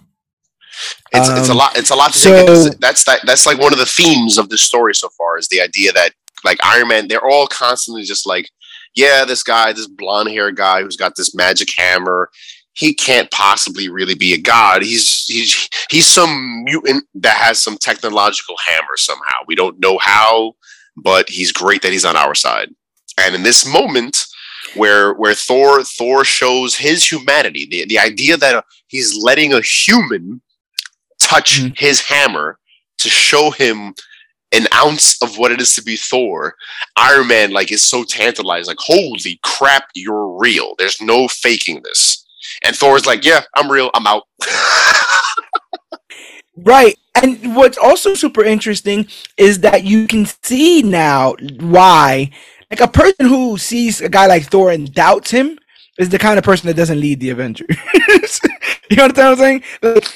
S2: It's, um, it's a um, lot. It's a lot to so, take. That's that. That's like one of the themes of this story so far is the idea that like Iron Man, they're all constantly just like, yeah, this guy, this blonde haired guy who's got this magic hammer he can't possibly really be a god. He's he's he's some mutant that has some technological hammer somehow. We don't know how, but he's great that he's on our side. And in this moment where where Thor Thor shows his humanity, the, the idea that he's letting a human touch mm-hmm. his hammer to show him an ounce of what it is to be Thor, Iron Man like is so tantalized, like, holy crap, you're real. There's no faking this. And Thor's like, yeah, I'm real. I'm out.
S1: right. And what's also super interesting is that you can see now why, like, a person who sees a guy like Thor and doubts him is the kind of person that doesn't lead the Avengers. you know what I'm saying? Like,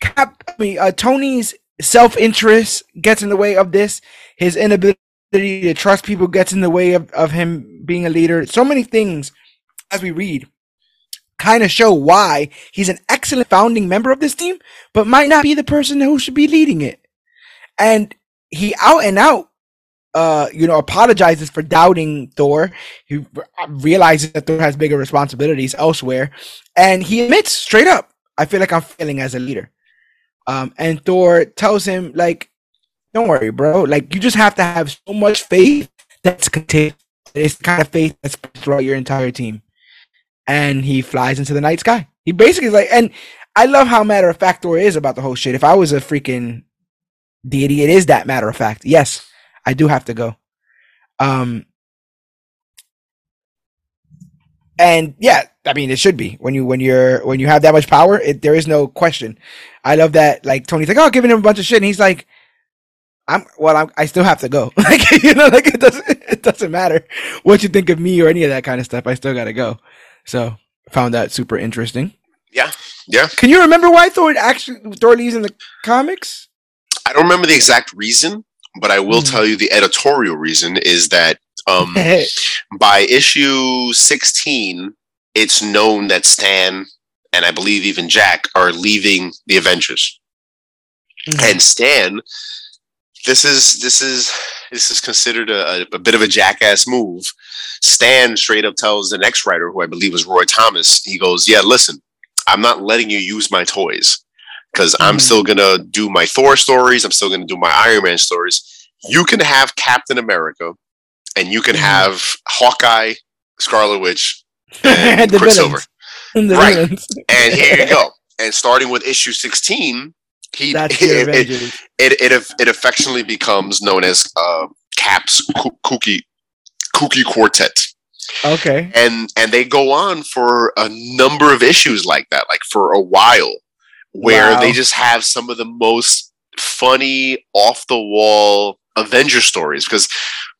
S1: Cap, I mean, uh, Tony's self interest gets in the way of this. His inability to trust people gets in the way of, of him being a leader. So many things as we read kind of show why he's an excellent founding member of this team, but might not be the person who should be leading it. And he out and out, uh, you know, apologizes for doubting Thor. He realizes that Thor has bigger responsibilities elsewhere, and he admits straight up, "I feel like I'm failing as a leader." Um, and Thor tells him, like, "Don't worry, bro. Like, you just have to have so much faith that's contained. It's kind of faith that's throughout your entire team." and he flies into the night sky. He basically is like, and I love how matter of fact Thor is about the whole shit. If I was a freaking deity, it is that matter of fact. Yes, I do have to go. Um, and yeah, I mean it should be when you when you're when you have that much power, it, there is no question. I love that. Like Tony's like, oh, giving him a bunch of shit, and he's like, I'm well, I'm, I still have to go. like you know, like it doesn't it doesn't matter what you think of me or any of that kind of stuff. I still gotta go. So found that super interesting.
S2: Yeah, yeah.
S1: Can you remember why Thor actually Thor leaves in the comics?
S2: I don't remember the exact reason, but I will
S1: Mhm.
S2: tell you the editorial reason is that um, by issue 16, it's known that Stan and I believe even Jack are leaving the Avengers.
S1: Mhm.
S2: And Stan, this is this is this is considered a, a, a bit of a jackass move. Stan straight up tells the next writer, who I believe was Roy Thomas, he goes, "Yeah, listen, I'm not letting you use my toys because I'm
S1: Mhm.
S2: still gonna do my Thor stories. I'm still gonna do my Iron Man stories. You can have Captain America, and you can
S1: Mhm.
S2: have Hawkeye, Scarlet Witch, and
S1: And the
S2: Quicksilver.
S1: And the
S2: Right.
S1: villains.
S2: And here you go. And starting with issue 16, he
S1: That's the
S2: it, it, it, it, it affectionately becomes known as uh, Cap's Koo- Kooky Kooky Quartet,
S1: Okay.
S2: and and they go on for a number of issues like that, like for a while, where
S1: Wow.
S2: they just have some of the most funny, off the wall Avenger stories. Because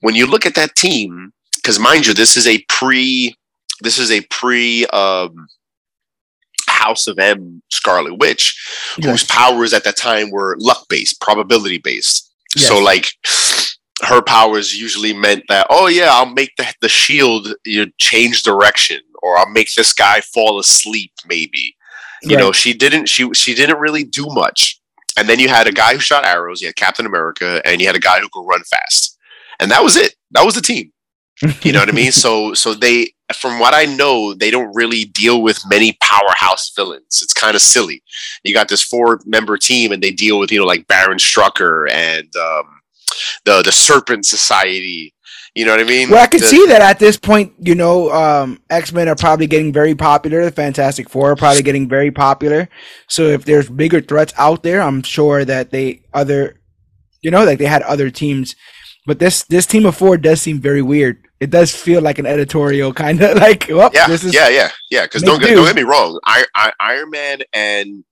S2: when you look at that team, because mind you, this is a pre, this is a pre. Um, House of M Scarlet Witch, whose powers at that time were luck based, probability based.
S1: Yes.
S2: So like her powers usually meant that, oh yeah, I'll make the the shield you know, change direction, or I'll make this guy fall asleep, maybe. You know, she didn't she she didn't really do much. And then you had a guy who shot arrows, you had Captain America, and you had a guy who could run fast. And that was it. That was the team. You know what I mean? So so they from what I know, they don't really deal with many powerhouse villains. It's kind of silly. You got this four member team and they deal with, you know, like Baron Strucker and um the the Serpent Society. You know what I mean?
S1: Well, I can
S2: The-
S1: see that at this point, you know, um, X Men are probably getting very popular. The Fantastic Four are probably getting very popular. So if there's bigger threats out there, I'm sure that they other, you know, like they had other teams. But this this team of four does seem very weird. It does feel like an editorial kind of like, well,
S2: yeah,
S1: this is
S2: yeah, yeah, yeah. Because don't get,
S1: do.
S2: don't get me wrong, I, I, Iron Man and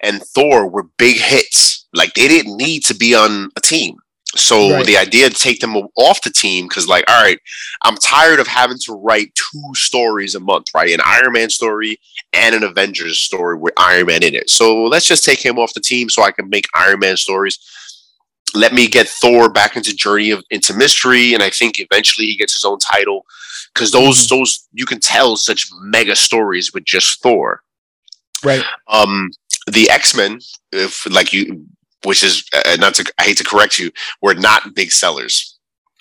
S2: and Thor were big hits. Like they didn't need to be on a team. So
S1: Right.
S2: the idea to take them off the team because, like, all right, I'm tired of having to write two stories a month, right? An Iron Man story and an Avengers story with Iron Man in it. So let's just take him off the team so I can make Iron Man stories. Let me get Thor back into Journey of into Mystery, and I think eventually he gets his own title because those those you can tell such mega stories with just Thor.
S1: right.
S2: Um, the X Men, if like you, which is uh, not to I hate to correct you, were not big sellers.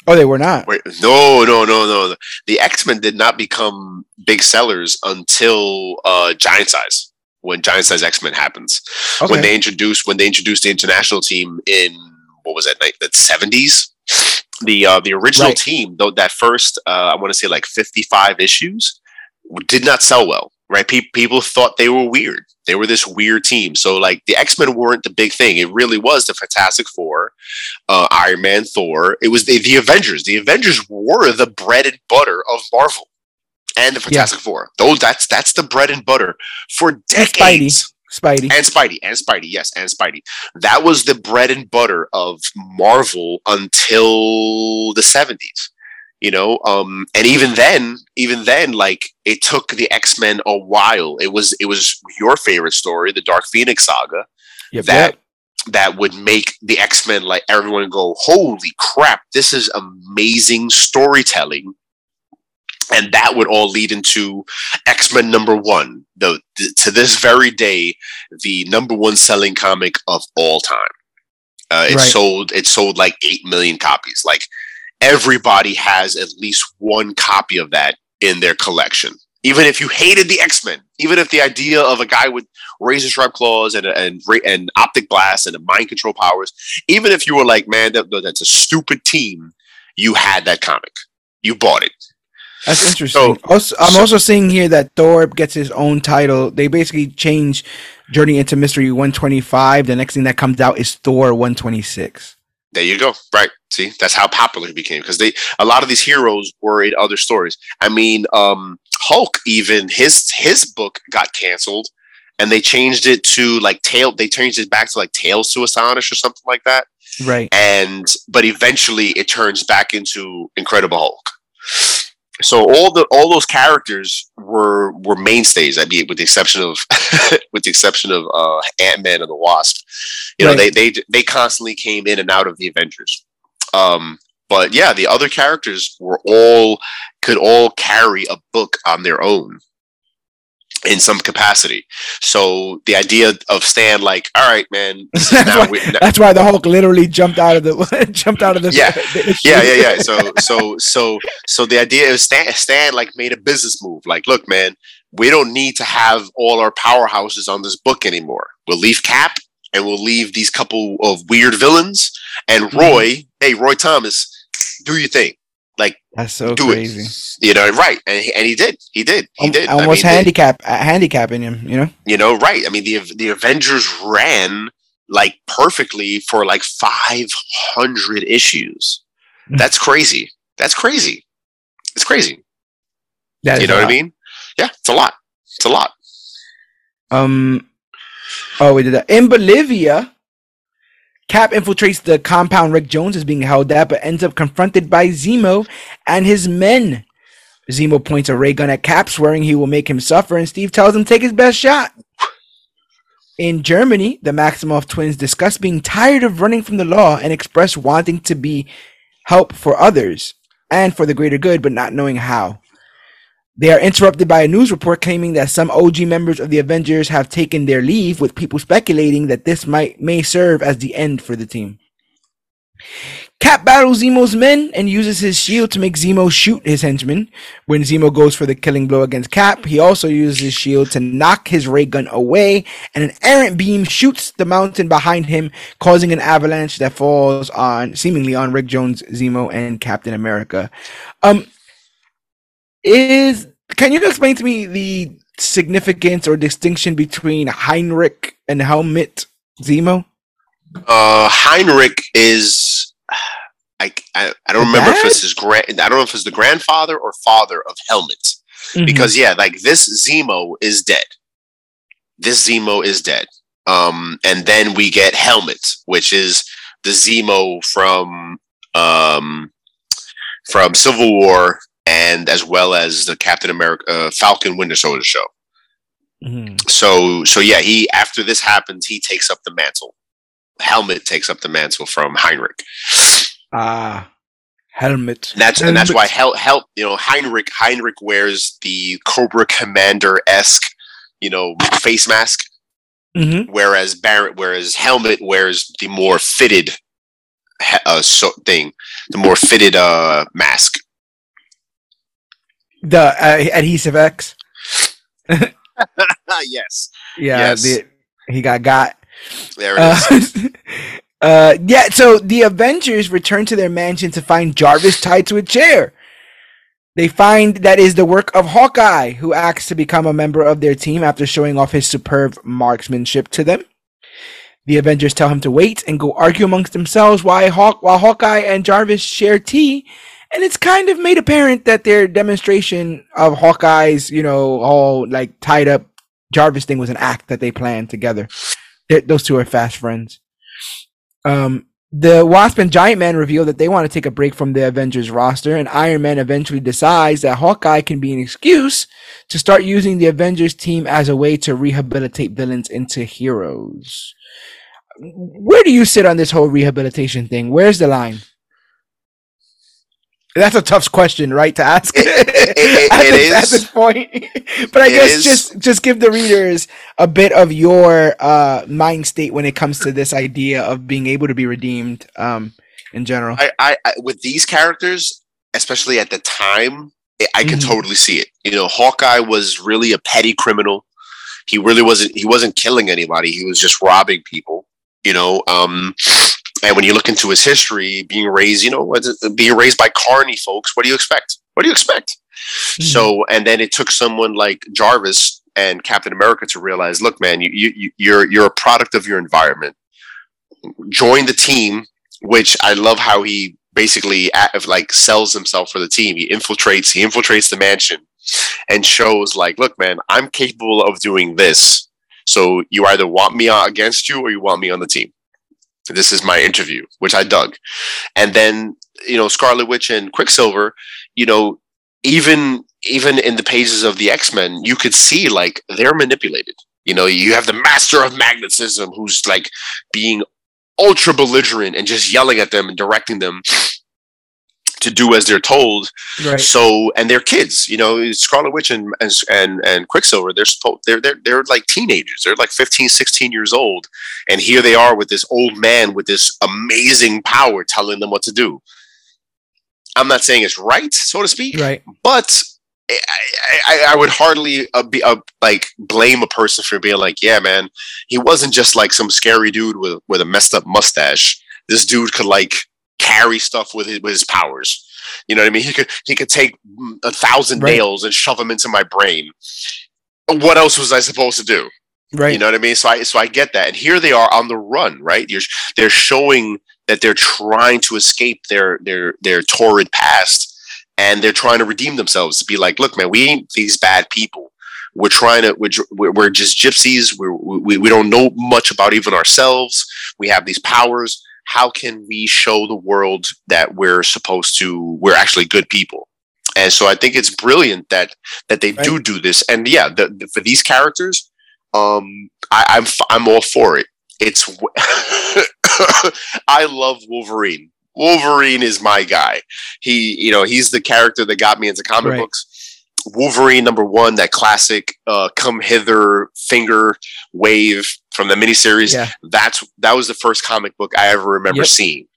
S1: Oh, they were not.
S2: No, no, no, no. The X Men did not become big sellers until uh, Giant Size. When Giant Size X Men happens,
S1: Okay.
S2: when they introduced when they introduced the international team in what was that night the seventies. The uh, the original
S1: Right.
S2: team, though, that first uh, I want to say like fifty five issues, did not sell well. Right? Pe- people thought they were weird. They were this weird team. So like the X Men weren't the big thing. It really was the Fantastic Four, uh, Iron Man, Thor. It was the, the Avengers. The Avengers were the bread and butter of Marvel and the Fantastic Four. Those that's that's the bread and butter for
S1: Spidey.
S2: decades.
S1: Spidey.
S2: And Spidey, and Spidey, yes, and Spidey. That was the bread and butter of Marvel until the seventies. You know, um, and even then, even then, like it took the X Men a while. It was it was your favorite story, the Dark Phoenix saga,
S1: Yep,
S2: that
S1: yep.
S2: that would make the X Men like everyone go, "Holy crap! This is amazing storytelling." And that would all lead into X Men number one, the, to this very day, the number one selling comic of all time. Uh, it
S1: Right.
S2: sold it sold like eight million copies. Like everybody has at least one copy of that in their collection. Even if you hated the X Men, even if the idea of a guy with razor sharp claws and and and optic blast and mind control powers, even if you were like, man, that, that's a stupid team, you had that comic, you bought it.
S1: That's interesting.
S2: So-
S1: also, I'm
S2: so-
S1: also seeing here that Thor gets his own title. They basically change Journey into Mystery 125. The next thing that comes out is Thor 126.
S2: There you go. Right. See, that's how popular he became because they a lot of these heroes were in other stories. I mean, um, Hulk, even his his book got canceled, and they changed it to like tail. They changed it back to like Tales to Astonish or something like that.
S1: Right.
S2: And but eventually it turns back into Incredible Hulk. So all the all those characters were were mainstays. I mean, with the exception of with the exception of uh, Ant Man and the Wasp. You know,
S1: Right.
S2: they they they constantly came in and out of the Avengers. Um, but yeah, the other characters were all could all carry a book on their own in some capacity. So the idea of Stan, like, all right, man, this is
S1: That's
S2: now
S1: why-
S2: we-
S1: That's why the Hulk literally jumped out of the jumped out of the
S2: Yeah.
S1: the
S2: yeah, yeah, yeah. So, so, so, so the idea is Stan, Stan like made a business move. Like, look, man, we don't need to have all our powerhouses on this book anymore. We'll leave Cap and we'll leave these couple of weird villains. And
S1: Mhm.
S2: Roy, hey, Roy Thomas, do your thing.
S1: That's so
S2: Do
S1: crazy.
S2: it. You know, right? And he, and he did. He did. He did. I
S1: Almost
S2: mean,
S1: handicap uh, handicapping him. You know.
S2: you know, right? I mean, the the Avengers ran like perfectly for like five hundred issues.
S1: Mm.
S2: That's crazy. That's crazy. It's crazy.
S1: That
S2: you know what I mean? Yeah, it's a lot. It's a lot.
S1: Um. Oh, we did that in Bolivia. Cap infiltrates the compound Rick Jones is being held at, but ends up confronted by Zemo and his men. Zemo points a ray gun at Cap, swearing he will make him suffer, and Steve tells him take his best shot. In Germany, the Maximoff twins discuss being tired of running from the law and express wanting to be help for others and for the greater good, but not knowing how. They are interrupted by a news report claiming that some OG members of the Avengers have taken their leave, with people speculating that this might may serve as the end for the team. Cap battles Zemo's men and uses his shield to make Zemo shoot his henchmen. When Zemo goes for the killing blow against Cap, he also uses his shield to knock his ray gun away, and an errant beam shoots the mountain behind him, causing an avalanche that falls on seemingly on Rick Jones, Zemo, and Captain America. Um, is can you explain to me the significance or distinction between Heinrich and Helmut Zemo?
S2: Uh, Heinrich is. I, I, I don't remember if it's his grand. I don't know if it's the grandfather or father of Helmut. because yeah, like this Zemo is dead. This Zemo is dead. Um, and then we get Helmut, which is the Zemo from um from Civil War and as well as the Captain America uh, Falcon Winter Soldier show.
S1: Mhm.
S2: So so yeah, he after this happens, he takes up the mantle. Helmut takes up the mantle from Heinrich.
S1: ah, Helmut.
S2: And that's and that's why Hel, Hel you know Heinrich Heinrich wears the Cobra Commander esque you know face mask,
S1: Mhm.
S2: whereas Barrett whereas Helmut wears the more fitted uh, so thing, the more fitted uh mask.
S1: The uh, adhesive X.
S2: yes,
S1: Yeah,
S2: Yes.
S1: the, he got got.
S2: there it is.
S1: Uh, yeah, so the Avengers return to their mansion to find Jarvis tied to a chair. They find that is the work of Hawkeye, who acts to become a member of their team after showing off his superb marksmanship to them. The Avengers tell him to wait and go argue amongst themselves while, Hawk- while Hawkeye and Jarvis share tea. And it's kind of made apparent that their demonstration of Hawkeye's, you know, all like tied up Jarvis thing was an act that they planned together. They're- those two are fast friends. Um, the Wasp and Giant Man reveal that they want to take a break from the Avengers roster, and Iron Man eventually decides that Hawkeye can be an excuse to start using the Avengers team as a way to rehabilitate villains into heroes. Where do you sit on this whole rehabilitation thing? Where's the line? That's a tough question, right, to ask
S2: It- it-
S1: at,
S2: it
S1: this, at this point. but I guess
S2: is.
S1: just just give the readers a bit of your uh, mind state when it comes to this idea of being able to be redeemed um, in general.
S2: I, I, I with these characters, especially at the time, I, I can
S1: Mhm.
S2: totally see it. You know, Hawkeye was really a petty criminal. He really wasn't. He wasn't killing anybody. He was just robbing people. You know, um, and when you look into his history, being raised, you know, being raised by carny folks, what do you expect? What do you expect? Hmm. So, and then it took someone like Jarvis and Captain America to realize, look, man, you, you, you- you're you're a product of your environment. Join the team, which I love how he basically like sells himself for the team. He infiltrates, he infiltrates the mansion, and shows like, look, man, I'm capable of doing this. So you either want me against you or you want me on the team. This is my interview, which I dug. And then, you know, Scarlet Witch and Quicksilver, you know, even even in the pages of the X-Men, you could see like they're manipulated. You know, you have the master of magnetism who's like being ultra belligerent and just yelling at them and directing them to do as they're told.
S1: Right.
S2: So, and they're kids, you know, Scarlet Witch and, and, and, and Quicksilver, they're supposed, they're, they're, they're like teenagers. They're like 15, 16 years old. And here they are with this old man with this amazing power telling them what to do. I'm not saying it's right, so to speak,
S1: Right.
S2: but I, I, I would hardly uh, be uh, like blame a person for being like, yeah, man, he wasn't just like some scary dude with with a messed up mustache. This dude could like carry stuff with his, with his powers. You know what I mean? He could he could take a thousand
S1: Right.
S2: nails and shove them into my brain. What else was I supposed to do?
S1: Right.
S2: You know what I mean? So I so I get that. And here they are on the run, right? You're they're showing that they're trying to escape their their their torrid past and they're trying to redeem themselves to be like, look, man, we ain't these bad people. We're trying to we're we're, we're just gypsies. We're, we we don't know much about even ourselves. We have these powers. How can we show the world that we're supposed to? We're actually good people. And so I think it's brilliant that that they do
S1: Right.
S2: do this. And yeah, the, the- for these characters, um, I, I'm f- I'm all for it. It's I love Wolverine. Wolverine is my guy. He, you know, he's the character that got me into comic
S1: Right.
S2: books. Wolverine number one, that classic uh, come hither finger wave from the miniseries.
S1: Yeah.
S2: That's that was the first comic book I ever remember
S1: Yep.
S2: seeing.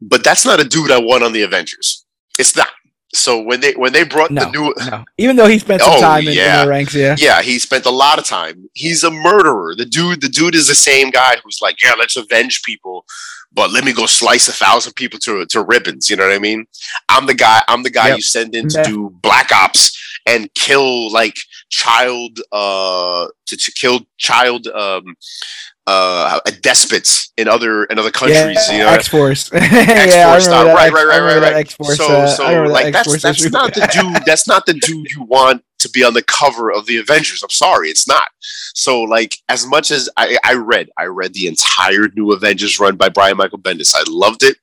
S2: But that's not a dude I want on the Avengers. It's not. So when they when they brought
S1: No.
S2: the new
S1: No. Even though he spent some
S2: Oh,
S1: time in, in
S2: yeah.
S1: the ranks, yeah.
S2: yeah, he spent a lot of time. He's a murderer. The dude, the dude is the same guy who's like, yeah, let's avenge people, but let me go slice a thousand people to to ribbons. You know what I mean? I'm the guy. I'm the guy
S1: Yep.
S2: you send in to
S1: Yeah.
S2: do black ops and kill like child, uh, to, to kill child, um, uh, despots in other in other countries.
S1: yeah,
S2: you know,
S1: X Force. yeah, I
S2: X-Force style.
S1: that
S2: Right, right, right, right, right.
S1: X-Force,
S2: so
S1: uh,
S2: so
S1: remember that
S2: like that's that's
S1: issue.
S2: not the dude that's not the dude you want to be on the cover of the Avengers. I'm sorry, it's not. So like as much as I, I read, I read the entire new Avengers run by Brian Michael Bendis. I loved it.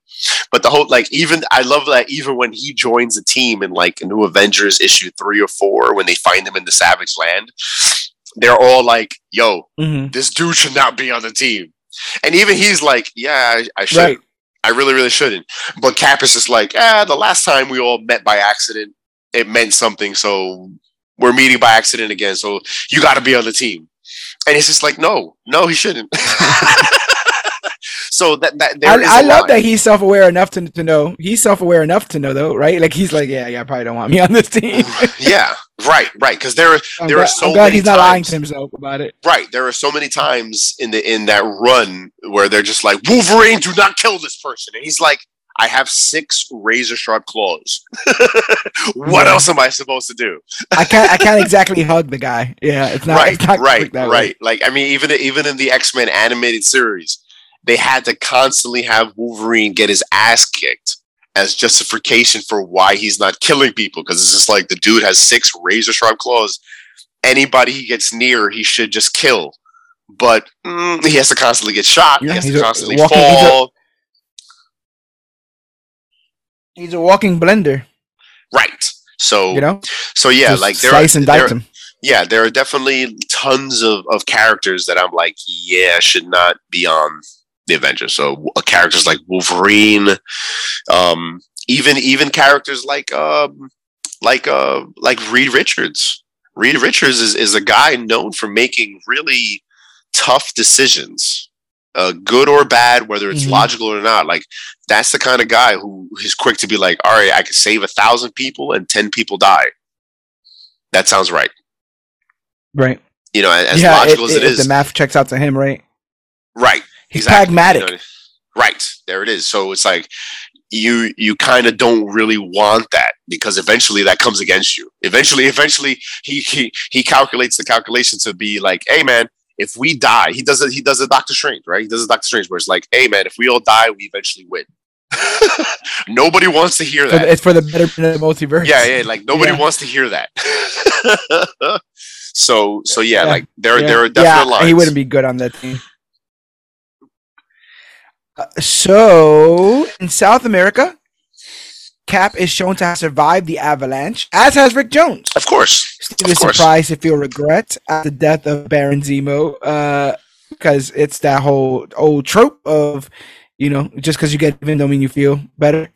S2: But the whole like even I love that even when he joins a team in like a New Avengers issue three or four, when they find him in the Savage Land, they're all like, "Yo,
S1: Mhm.
S2: this dude should not be on the team." And even he's like, "Yeah, I, I should.
S1: Right.
S2: I really, really shouldn't." But Cap is just like, "Ah, the last time we all met by accident, it meant something. So we're meeting by accident again. So you got to be on the team." And it's just like, "No, no, he shouldn't." so that that there is
S1: I, I love
S2: line.
S1: that he's self-aware enough to, to know. He's self-aware enough to know, though, right? Like he's like, yeah, yeah, I probably don't want me on this team.
S2: yeah, right, right. Because there, are
S1: I'm
S2: there
S1: glad,
S2: are so
S1: I'm glad
S2: many
S1: he's not lying
S2: times-
S1: to himself about it.
S2: Right. There are so many times in the in that run where they're just like, Wolverine, do not kill this person. And he's like, I have six razor sharp claws. what
S1: Yeah.
S2: else am I supposed to do?
S1: I can't. I can't exactly hug the guy. Yeah, it's not.
S2: right,
S1: it's not
S2: right,
S1: that way.
S2: right. Like I mean, even even in the X Men animated series, they had to constantly have Wolverine get his ass kicked as justification for why he's not killing people. Because it's just like the dude has six razor sharp claws. Anybody he gets near, he should just kill. But mm, he has to constantly get shot.
S1: Yeah,
S2: he has to constantly
S1: walking- he's a-
S2: fall.
S1: He's a walking blender.
S2: right. So
S1: You know,
S2: so yeah,
S1: Just
S2: like there
S1: slice
S2: are,
S1: and
S2: there,
S1: him.
S2: yeah, there are definitely tons of, of characters that I'm like, yeah, should not be on the Avengers. So uh, characters like Wolverine, um, even even characters like um, like uh, like Reed Richards. Reed Richards is, is a guy known for making really tough decisions, uh, good or bad, whether it's
S1: Mhm.
S2: logical or not. Like that's the kind of guy who is quick to be like, all right, I can save a thousand people and ten people die. That sounds right
S1: Right.
S2: you know, as
S1: yeah,
S2: logical
S1: it,
S2: as it
S1: it-
S2: is,
S1: the math checks out to him, right?
S2: right?
S1: He's
S2: exactly, you
S1: pragmatic.
S2: know, right? There it is. So it's like you you kind of don't really want that because eventually that comes against you. Eventually, eventually he he he calculates the calculation to be like, hey man, if we die, he does it. He does a Doctor Strange, right? He does a Doctor Strange where it's like, hey man, if we all die, we eventually win. nobody wants to hear that.
S1: It's for the betterment of the multiverse.
S2: Yeah, yeah. Like nobody
S1: Yeah.
S2: wants to hear that. so, so yeah,
S1: Yeah.
S2: like there,
S1: yeah.
S2: there are definite
S1: yeah,
S2: lines.
S1: He wouldn't be good on that team. Uh, so in South America, Cap is shown to have survived the avalanche, as has Rick Jones.
S2: Of course.
S1: Steve
S2: Of
S1: is
S2: course.
S1: surprised to feel regret at the death of Baron Zemo, uh, because it's that whole old trope of, you know, just because you get even don't mean you feel better.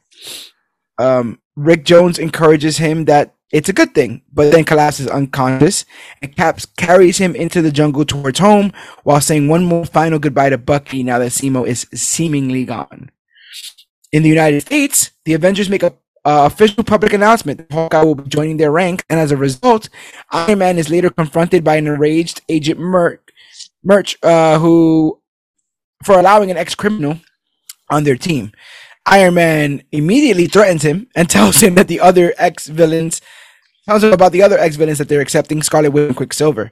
S1: Um, Rick Jones encourages him that it's a good thing, but then collapses unconscious, and Caps carries him into the jungle towards home while saying one more final goodbye to Bucky now that Zemo is seemingly gone. In the United States, the Avengers make a uh, official public announcement that Hawkeye will be joining their ranks, and as a result, Iron Man is later confronted by an enraged Agent Merc, Merch, uh, who for allowing an ex-criminal on their team. Iron Man immediately threatens him and tells him that the other ex-villains tells about the other ex-villains that they're accepting, Scarlet Witch and Quicksilver.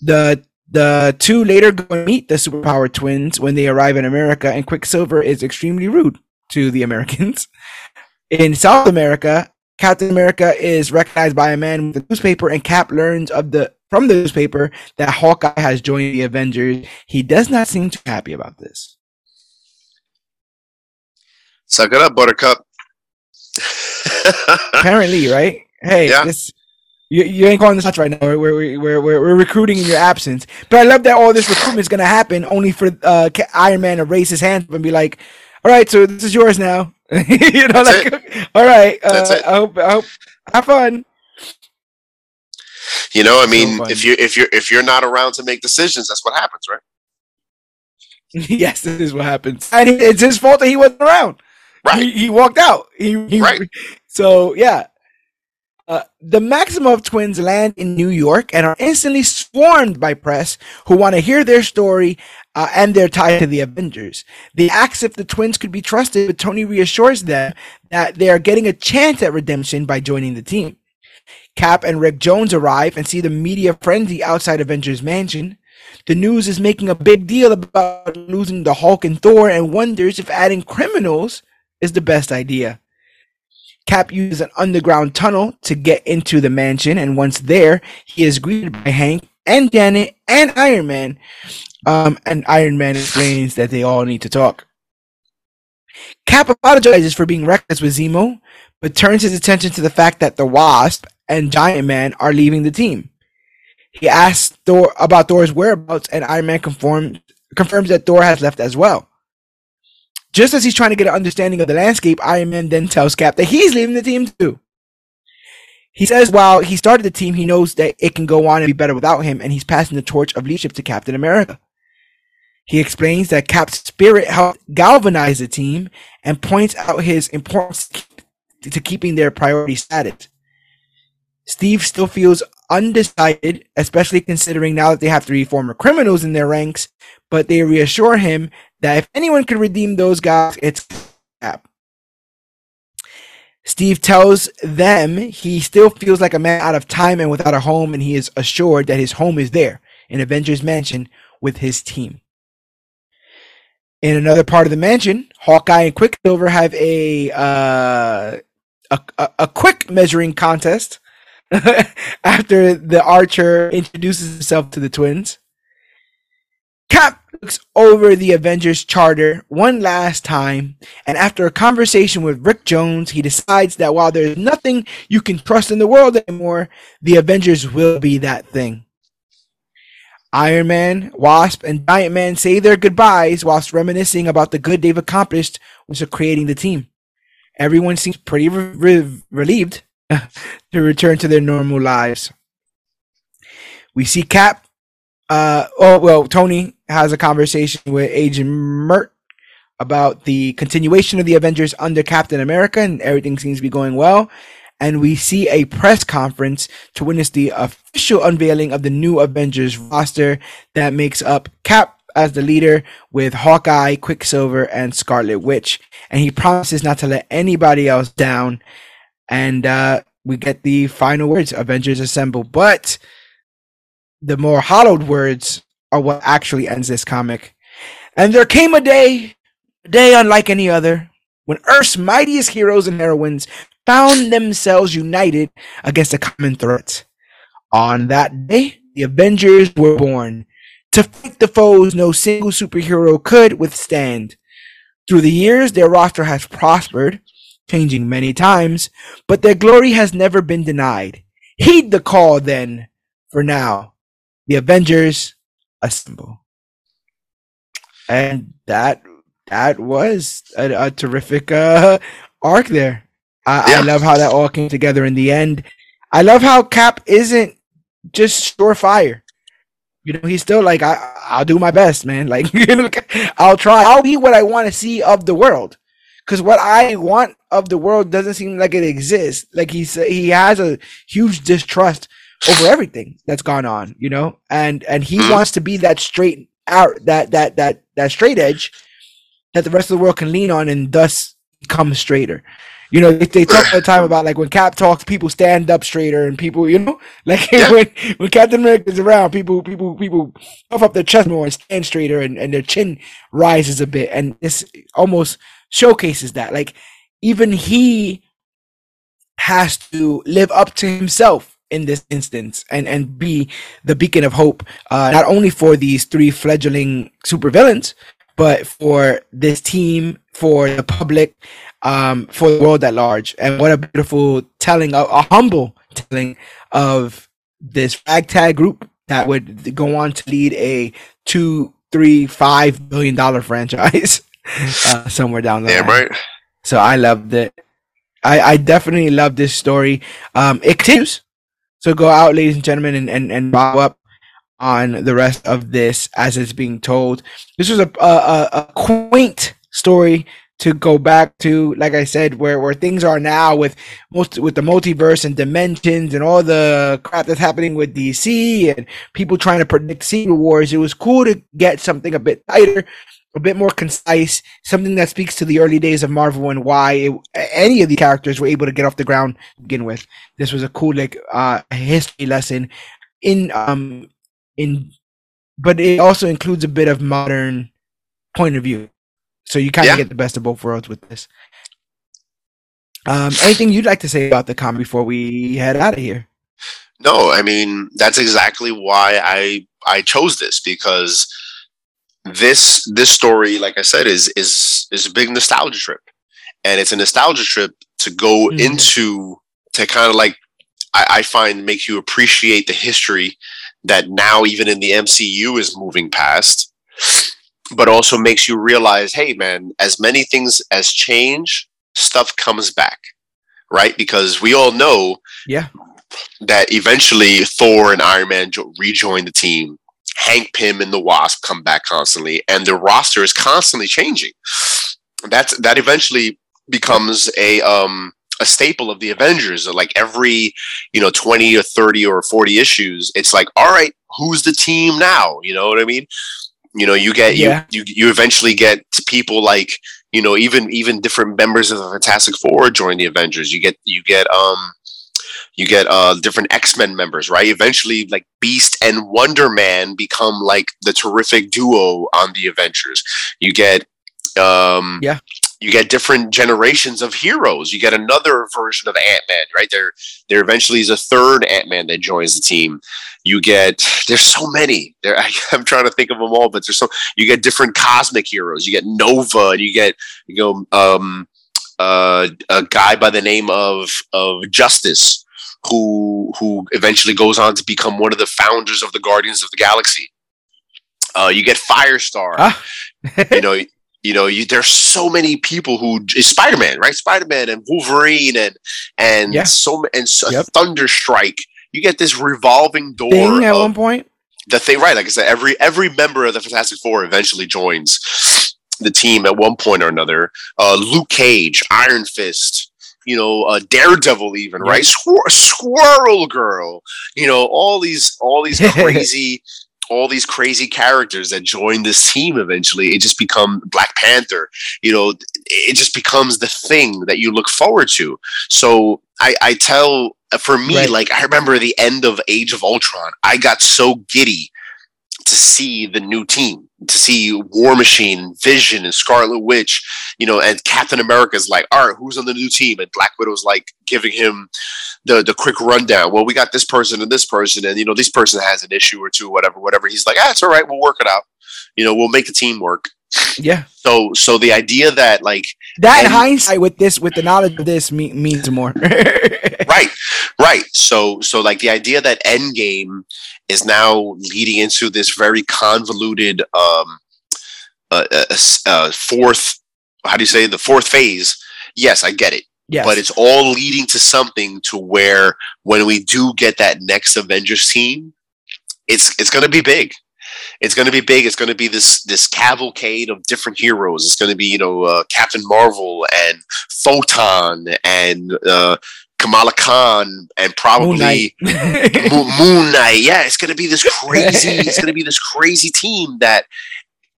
S1: The the two later go and meet the superpowered twins when they arrive in America, and Quicksilver is extremely rude to the Americans. In South America, Captain America is recognized by a man with a newspaper, and Cap learns of the from the newspaper that Hawkeye has joined the Avengers. He does not seem too happy about this.
S2: Suck it up, Buttercup.
S1: Apparently, right? Hey,
S2: Yeah.
S1: this you, you ain't calling this shots right now. We're, we're, we're, we're, we're recruiting in your absence. But I love that all this recruitment is gonna happen only for uh, Iron Man to raise his hand and be like, "All right, so this is yours now." you know,
S2: That's
S1: like, all right. Uh,
S2: That's it.
S1: I hope, I hope, have fun.
S2: you know, I mean,
S1: fun.
S2: if you if you're if you're not around to make decisions, that's what happens, right?
S1: yes, this is what happens, and it's his fault that he wasn't around.
S2: Right.
S1: He, he walked out. He, he
S2: Right.
S1: So yeah. Uh, the Maximoff twins land in New York and are instantly swarmed by press who want to hear their story uh, and their tie to the Avengers. They ask if the twins could be trusted, but Tony reassures them that they are getting a chance at redemption by joining the team. Cap and Rick Jones arrive and see the media frenzy outside Avengers Mansion. The news is making a big deal about losing the Hulk and Thor and wonders if adding criminals is the best idea. Cap uses an underground tunnel to get into the mansion, and once there, he is greeted by Hank and Janet and Iron Man. Um, and Iron Man explains that they all need to talk. Cap apologizes for being reckless with Zemo, but turns his attention to the fact that the Wasp and Giant Man are leaving the team. He asks Thor about Thor's whereabouts, and Iron Man confirms confirms that Thor has left as well. Just as he's trying to get an understanding of the landscape, Iron Man then tells Cap that he's leaving the team too. He says while he started the team, he knows that it can go on and be better without him, and he's passing the torch of leadership to Captain America. He explains that Cap's spirit helped galvanize the team and points out his importance to keeping their priority status. Steve still feels undecided, especially considering now that they have three former criminals in their ranks, but they reassure him that if anyone could redeem those guys, it's Cap. Steve tells them he still feels like a man out of time and without a home, and he is assured that his home is there in Avengers Mansion with his team. In another part of the mansion, Hawkeye and Quicksilver have a uh, a, a, a quick measuring contest after the archer introduces himself to the twins. Cap looks over the Avengers charter one last time, and after a conversation with Rick Jones, he decides that while there's nothing you can trust in the world anymore, the Avengers will be that thing. Iron Man, Wasp, and Giant Man say their goodbyes whilst reminiscing about the good they've accomplished with creating the team. Everyone seems pretty re- re- relieved to return to their normal lives. We see Cap. Uh, oh well, Tony has a conversation with Agent Mert about the continuation of the Avengers under Captain America, and everything seems to be going well. And we see a press conference to witness the official unveiling of the new Avengers roster that makes up Cap as the leader with Hawkeye, Quicksilver, and Scarlet Witch. And he promises not to let anybody else down. And uh, we get the final words Avengers Assemble. But the more hollowed words are what actually ends this comic. And there came a day, a day unlike any other, when Earth's mightiest heroes and heroines found themselves united against a common threat. On that day, the Avengers were born to fight the foes no single superhero could withstand. Through the years, their roster has prospered, changing many times, but their glory has never been denied. Heed the call then, for now. The Avengers assemble. And that that was a, a terrific uh, arc there. I, yeah. I love how that all came together in the end. I love how Cap isn't just surefire. You know, he's still like, I, I'll do my best, man. Like, you know, I'll try. I'll be what I want to see of the world. Because what I want of the world doesn't seem like it exists. Like he's he has a huge distrust over everything that's gone on, you know, and and he mm-hmm. wants to be that straight out that that that that straight edge that the rest of the world can lean on and thus come straighter. You know, they, they talk all the time about like when Cap talks, people stand up straighter, and people, you know, like yeah. when when Captain America's around, people people people puff up their chest more and stand straighter, and, and their chin rises a bit, and this almost showcases that. Like even he has to live up to himself in this instance and and be the beacon of hope, uh, not only for these three fledgling supervillains, but for this team, for the public, um, for the world at large. And what a beautiful telling, a, a humble telling of this ragtag group that would go on to lead a two, three, five billion dollar franchise uh, somewhere down the
S2: Damn
S1: line.
S2: right.
S1: So I loved it. I, I definitely love this story. Um, it continues. So go out, ladies and gentlemen, and, and, and follow up on the rest of this as it's being told. This was a, a, a quaint story to go back to, like I said, where, where things are now with most with the multiverse and dimensions and all the crap that's happening with DC and people trying to predict Secret Wars. It was cool to get something a bit tighter, a bit more concise, something that speaks to the early days of Marvel and why it, any of the characters were able to get off the ground to begin with. This was a cool like uh, history lesson in um in, but it also includes a bit of modern point of view. So you kind of yeah. get the best of both worlds with this. Um, anything you'd like to say about the comic before we head out of here?
S2: No, I mean that's exactly why I I chose this because this this story, like I said, is is is a big nostalgia trip, and it's a nostalgia trip to go mm-hmm. into to kind of like I, I find make you appreciate the history that now even in the MCU is moving past but also makes you realize, hey, man, as many things as change, stuff comes back, right? Because we all know,
S1: yeah,
S2: that eventually Thor and Iron Man jo- rejoin the team. Hank Pym and the Wasp come back constantly, and the roster is constantly changing. That's that eventually becomes a um a staple of the Avengers. Like every, you know, 20 or 30 or 40 issues, it's like, all right, who's the team now? You know what I mean? You know, you get yeah. you, you you eventually get people like you know even even different members of the Fantastic Four join the Avengers. You get you get um you get uh different X-Men members, right? Eventually like Beast and Wonder Man become like the terrific duo on the Avengers. You get um
S1: yeah
S2: you get different generations of heroes. You get another version of Ant Man, right? There, there eventually is a third Ant Man that joins the team. You get there's so many. There, I, am trying to think of them all, but there's so you get different cosmic heroes. You get Nova, and you get you know um, uh, a guy by the name of of Justice, who who eventually goes on to become one of the founders of the Guardians of the Galaxy. Uh, you get Firestar. Ah. you know, you know, you, there's so many people who Spider Man, right? Spider Man and Wolverine and and yeah. so and so, yep. Thunderstrike. You get this revolving door
S1: thing at one point.
S2: The thing, right? Like I said, every every member of the Fantastic Four eventually joins the team at one point or another. Uh, Luke Cage, Iron Fist, you know, uh, Daredevil, even right? Squir- Squirrel Girl, you know, all these all these crazy all these crazy characters that join this team eventually it just become black panther you know it just becomes the thing that you look forward to so i i tell for me right. like i remember the end of age of ultron i got so giddy to see the new team, to see War Machine, Vision, and Scarlet Witch, you know, and Captain America's like, all right, who's on the new team? And Black Widow's like giving him the the quick rundown. Well, we got this person and this person, and you know, this person has an issue or two, whatever, whatever. He's like, ah, it's all right, we'll work it out. You know, we'll make the team work.
S1: Yeah.
S2: So so the idea that like
S1: that and, hindsight with this with the knowledge of this me, means more.
S2: right. Right. So so like the idea that Endgame is now leading into this very convoluted um uh, uh, uh, fourth how do you say the fourth phase yes i get it yes. but it's all leading to something to where when we do get that next avengers team it's it's going to be big it's going to be big it's going to be this this cavalcade of different heroes it's going to be you know uh, captain marvel and photon and uh, Kamala Khan and probably Moon Knight. Moon Knight. Yeah, it's gonna be this crazy. it's gonna be this crazy team that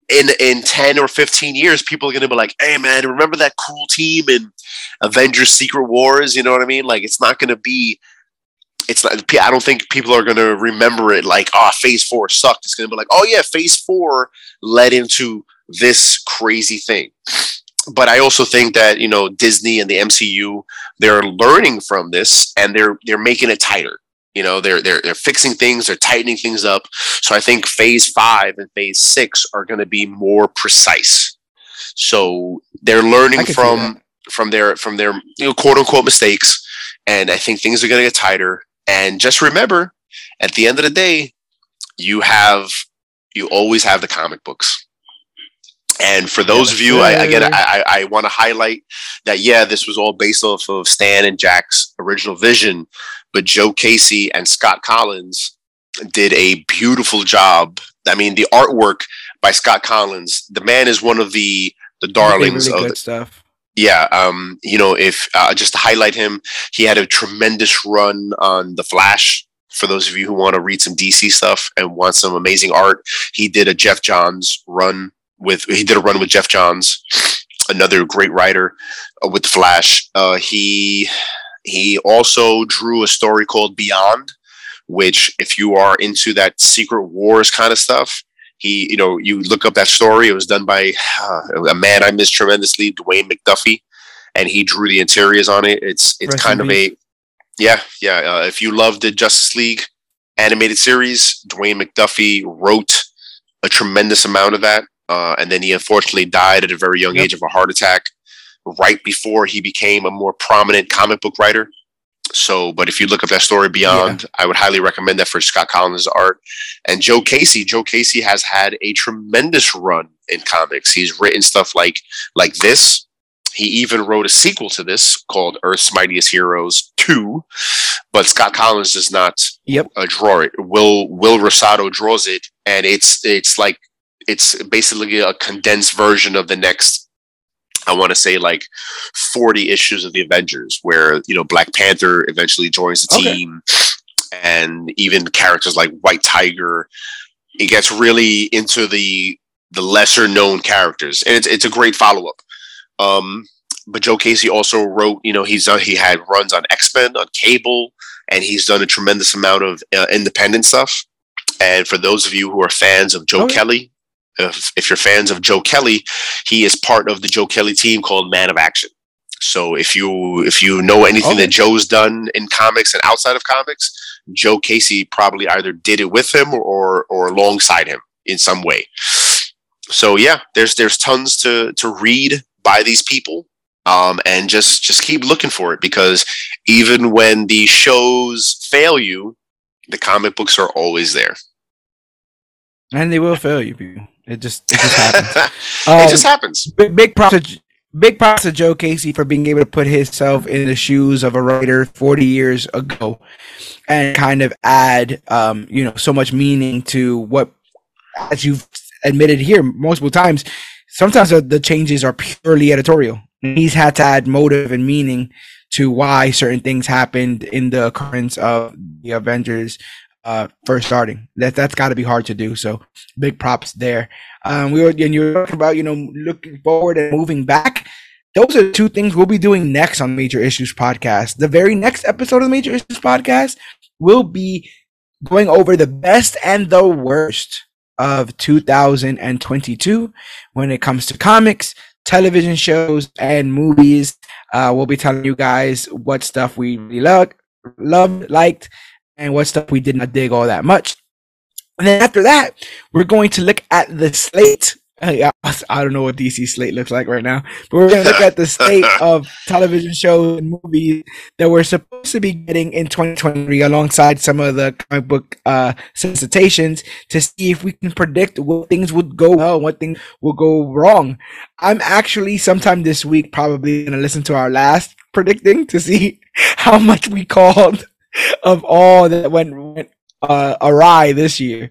S2: in in ten or fifteen years, people are gonna be like, "Hey, man, remember that cool team in Avengers: Secret Wars?" You know what I mean? Like, it's not gonna be. It's not. I don't think people are gonna remember it like, "Oh, Phase Four sucked." It's gonna be like, "Oh yeah, Phase Four led into this crazy thing." but I also think that you know Disney and the MCU they're learning from this and they're they're making it tighter. You know, they're they're they're fixing things, they're tightening things up. So I think Phase Five and Phase Six are going to be more precise. So they're learning from from their from their you know quote unquote mistakes, and I think things are going to get tighter. And just remember, at the end of the day, you have you always have the comic books and for those of you, I, again, I, I want to highlight that, yeah, this was all based off of Stan and Jack's original vision, but Joe Casey and Scott Kolins did a beautiful job. I mean, the artwork by Scott Kolins, the man is one of the the darlings really of the,
S1: stuff.
S2: Yeah, um, you know, if uh, just to highlight him, he had a tremendous run on the Flash. For those of you who want to read some DC stuff and want some amazing art, he did a Geoff Johns run with he did a run with Geoff Johns, another great writer uh, with Flash. Uh, he he also drew a story called Beyond, which if you are into that Secret Wars kind of stuff, he you know you look up that story. It was done by uh, a man I miss tremendously, Dwayne McDuffie, and he drew the interiors on it. It's it's Rest kind of a yeah yeah. Uh, if you love the Justice League animated series, Dwayne McDuffie wrote a tremendous amount of that. Uh, and then he unfortunately died at a very young yep. age of a heart attack right before he became a more prominent comic book writer. So, but if you look up that story beyond, yeah. I would highly recommend that for Scott Kolins' art. And Joe Casey, Joe Casey has had a tremendous run in comics. He's written stuff like like this. He even wrote a sequel to this called Earth's Mightiest Heroes 2, but Scott Kolins does not
S1: yep.
S2: uh, draw it. Will Will Rosado draws it, and it's it's like it's basically a condensed version of the next I want to say like 40 issues of the Avengers where, you know, Black Panther eventually joins the okay. team and even characters like White Tiger. It gets really into the the lesser known characters and it's it's a great follow up. Um but Joe Casey also wrote, you know, he's done, he had runs on X-Men on cable and he's done a tremendous amount of uh, independent stuff. And for those of you who are fans of Joe okay. Kelly, if, if you're fans of Joe Kelly, he is part of the Joe Kelly team called Man of Action. So if you if you know anything okay. that Joe's done in comics and outside of comics, Joe Casey probably either did it with him or or alongside him in some way. So yeah, there's there's tons to to read by these people. Um, and just just keep looking for it because even when the shows fail you, the comic books are always there.
S1: And they will fail you, people. It just it just happens.
S2: um, it just happens.
S1: Big, big props to big props to Joe Casey for being able to put himself in the shoes of a writer 40 years ago and kind of add um, you know so much meaning to what as you've admitted here multiple times sometimes the, the changes are purely editorial he's had to add motive and meaning to why certain things happened in the occurrence of the Avengers uh, first starting. That that's got to be hard to do. So big props there. Um, we were and you were talking about you know looking forward and moving back. Those are two things we'll be doing next on Major Issues Podcast. The very next episode of the Major Issues Podcast will be going over the best and the worst of 2022 when it comes to comics, television shows, and movies. Uh, we'll be telling you guys what stuff we really loved, loved, liked, and what stuff we did not dig all that much. And then after that, we're going to look at the slate I don't know what DC slate looks like right now, but we're going to look at the state of television shows and movies that we're supposed to be getting in 2023 alongside some of the comic book uh, solicitations to see if we can predict what things would go well and what things will go wrong. I'm actually sometime this week probably going to listen to our last predicting to see how much we called of all that went, went uh, awry this year.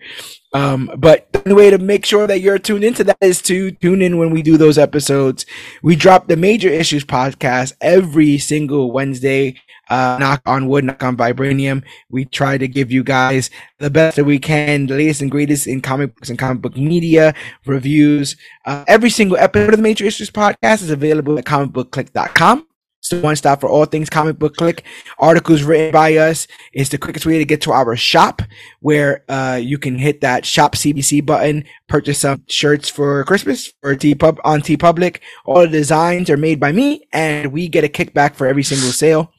S1: Um, but the way to make sure that you're tuned into that is to tune in when we do those episodes. We drop the major issues podcast every single Wednesday. Uh, knock on wood, knock on vibranium. We try to give you guys the best that we can, the latest and greatest in comic books and comic book media reviews. Uh, every single episode of the Major Issues podcast is available at comicbookclick.com. So one stop for all things comic book click. Articles written by us is the quickest way to get to our shop where uh, you can hit that shop CBC button, purchase some shirts for Christmas for TeePub on TeePublic. All the designs are made by me and we get a kickback for every single sale.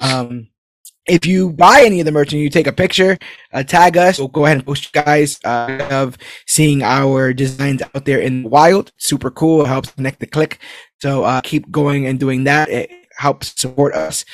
S1: Um, if you buy any of the merch and you take a picture, uh, tag us. We'll go ahead and post you guys uh, of seeing our designs out there in the wild. Super cool. It helps connect the click. So uh, keep going and doing that. It, help support us.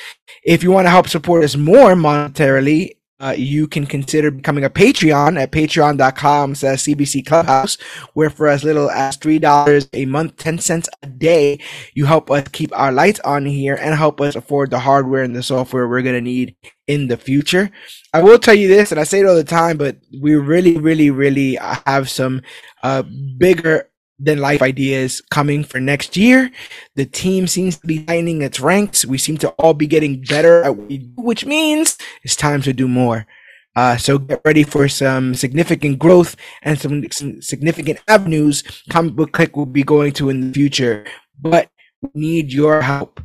S1: If you want to help support us more monetarily, uh, you can consider becoming a Patreon at patreon.com slash CBC Clubhouse, where for as little as $3 a month, 10 cents a day, you help us keep our lights on here and help us afford the hardware and the software we're going to need in the future. I will tell you this, and I say it all the time, but we really, really, really have some uh, bigger than life ideas coming for next year. The team seems to be tightening its ranks. We seem to all be getting better at what we do, which means it's time to do more. Uh, so get ready for some significant growth and some, some significant avenues Comic Book Click will be going to in the future. But we need your help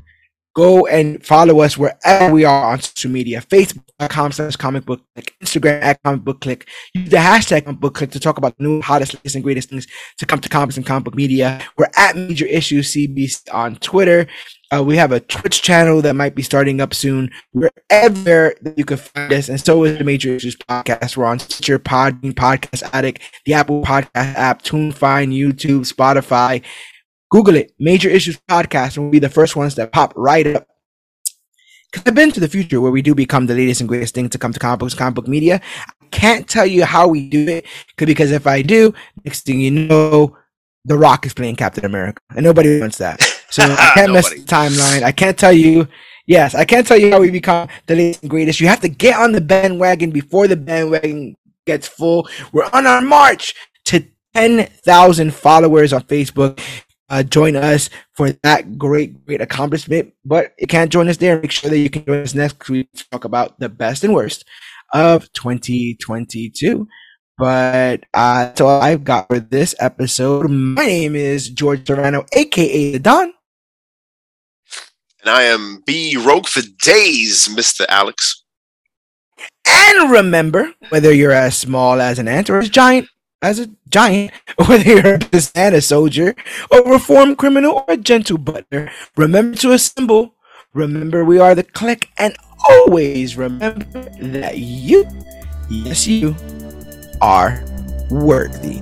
S1: go and follow us wherever we are on social media facebook.com slash comic book click instagram at comic book click. Use the hashtag comic book click to talk about the new hottest latest and greatest things to come to comics and comic book media. We're at major issues cbc on twitter. Uh, we have a twitch channel that might be starting up soon. Wherever you can find us and so is the major issues podcast. We're on stitcher podbean podcast addict the apple podcast app TuneFind, youtube spotify Google it, Major Issues Podcast, and we'll be the first ones that pop right up. Because I've been to the future where we do become the latest and greatest thing to come to comic books, comic book media. I can't tell you how we do it, because if I do, next thing you know, The Rock is playing Captain America, and nobody wants that. So I can't mess the timeline. I can't tell you. Yes, I can't tell you how we become the latest and greatest. You have to get on the bandwagon before the bandwagon gets full. We're on our march to 10,000 followers on Facebook uh, join us for that great, great accomplishment. But you can't join us there. Make sure that you can join us next week to talk about the best and worst of 2022. But uh, that's all I've got for this episode. My name is George Serrano, aka the Don.
S2: And I am B Rogue for days, Mr. Alex.
S1: And remember, whether you're as small as an ant or as giant as a giant, whether you're a soldier, a reformed criminal, or a gentle butler. Remember to assemble. Remember we are the clique, and always remember that you, yes, you, are worthy.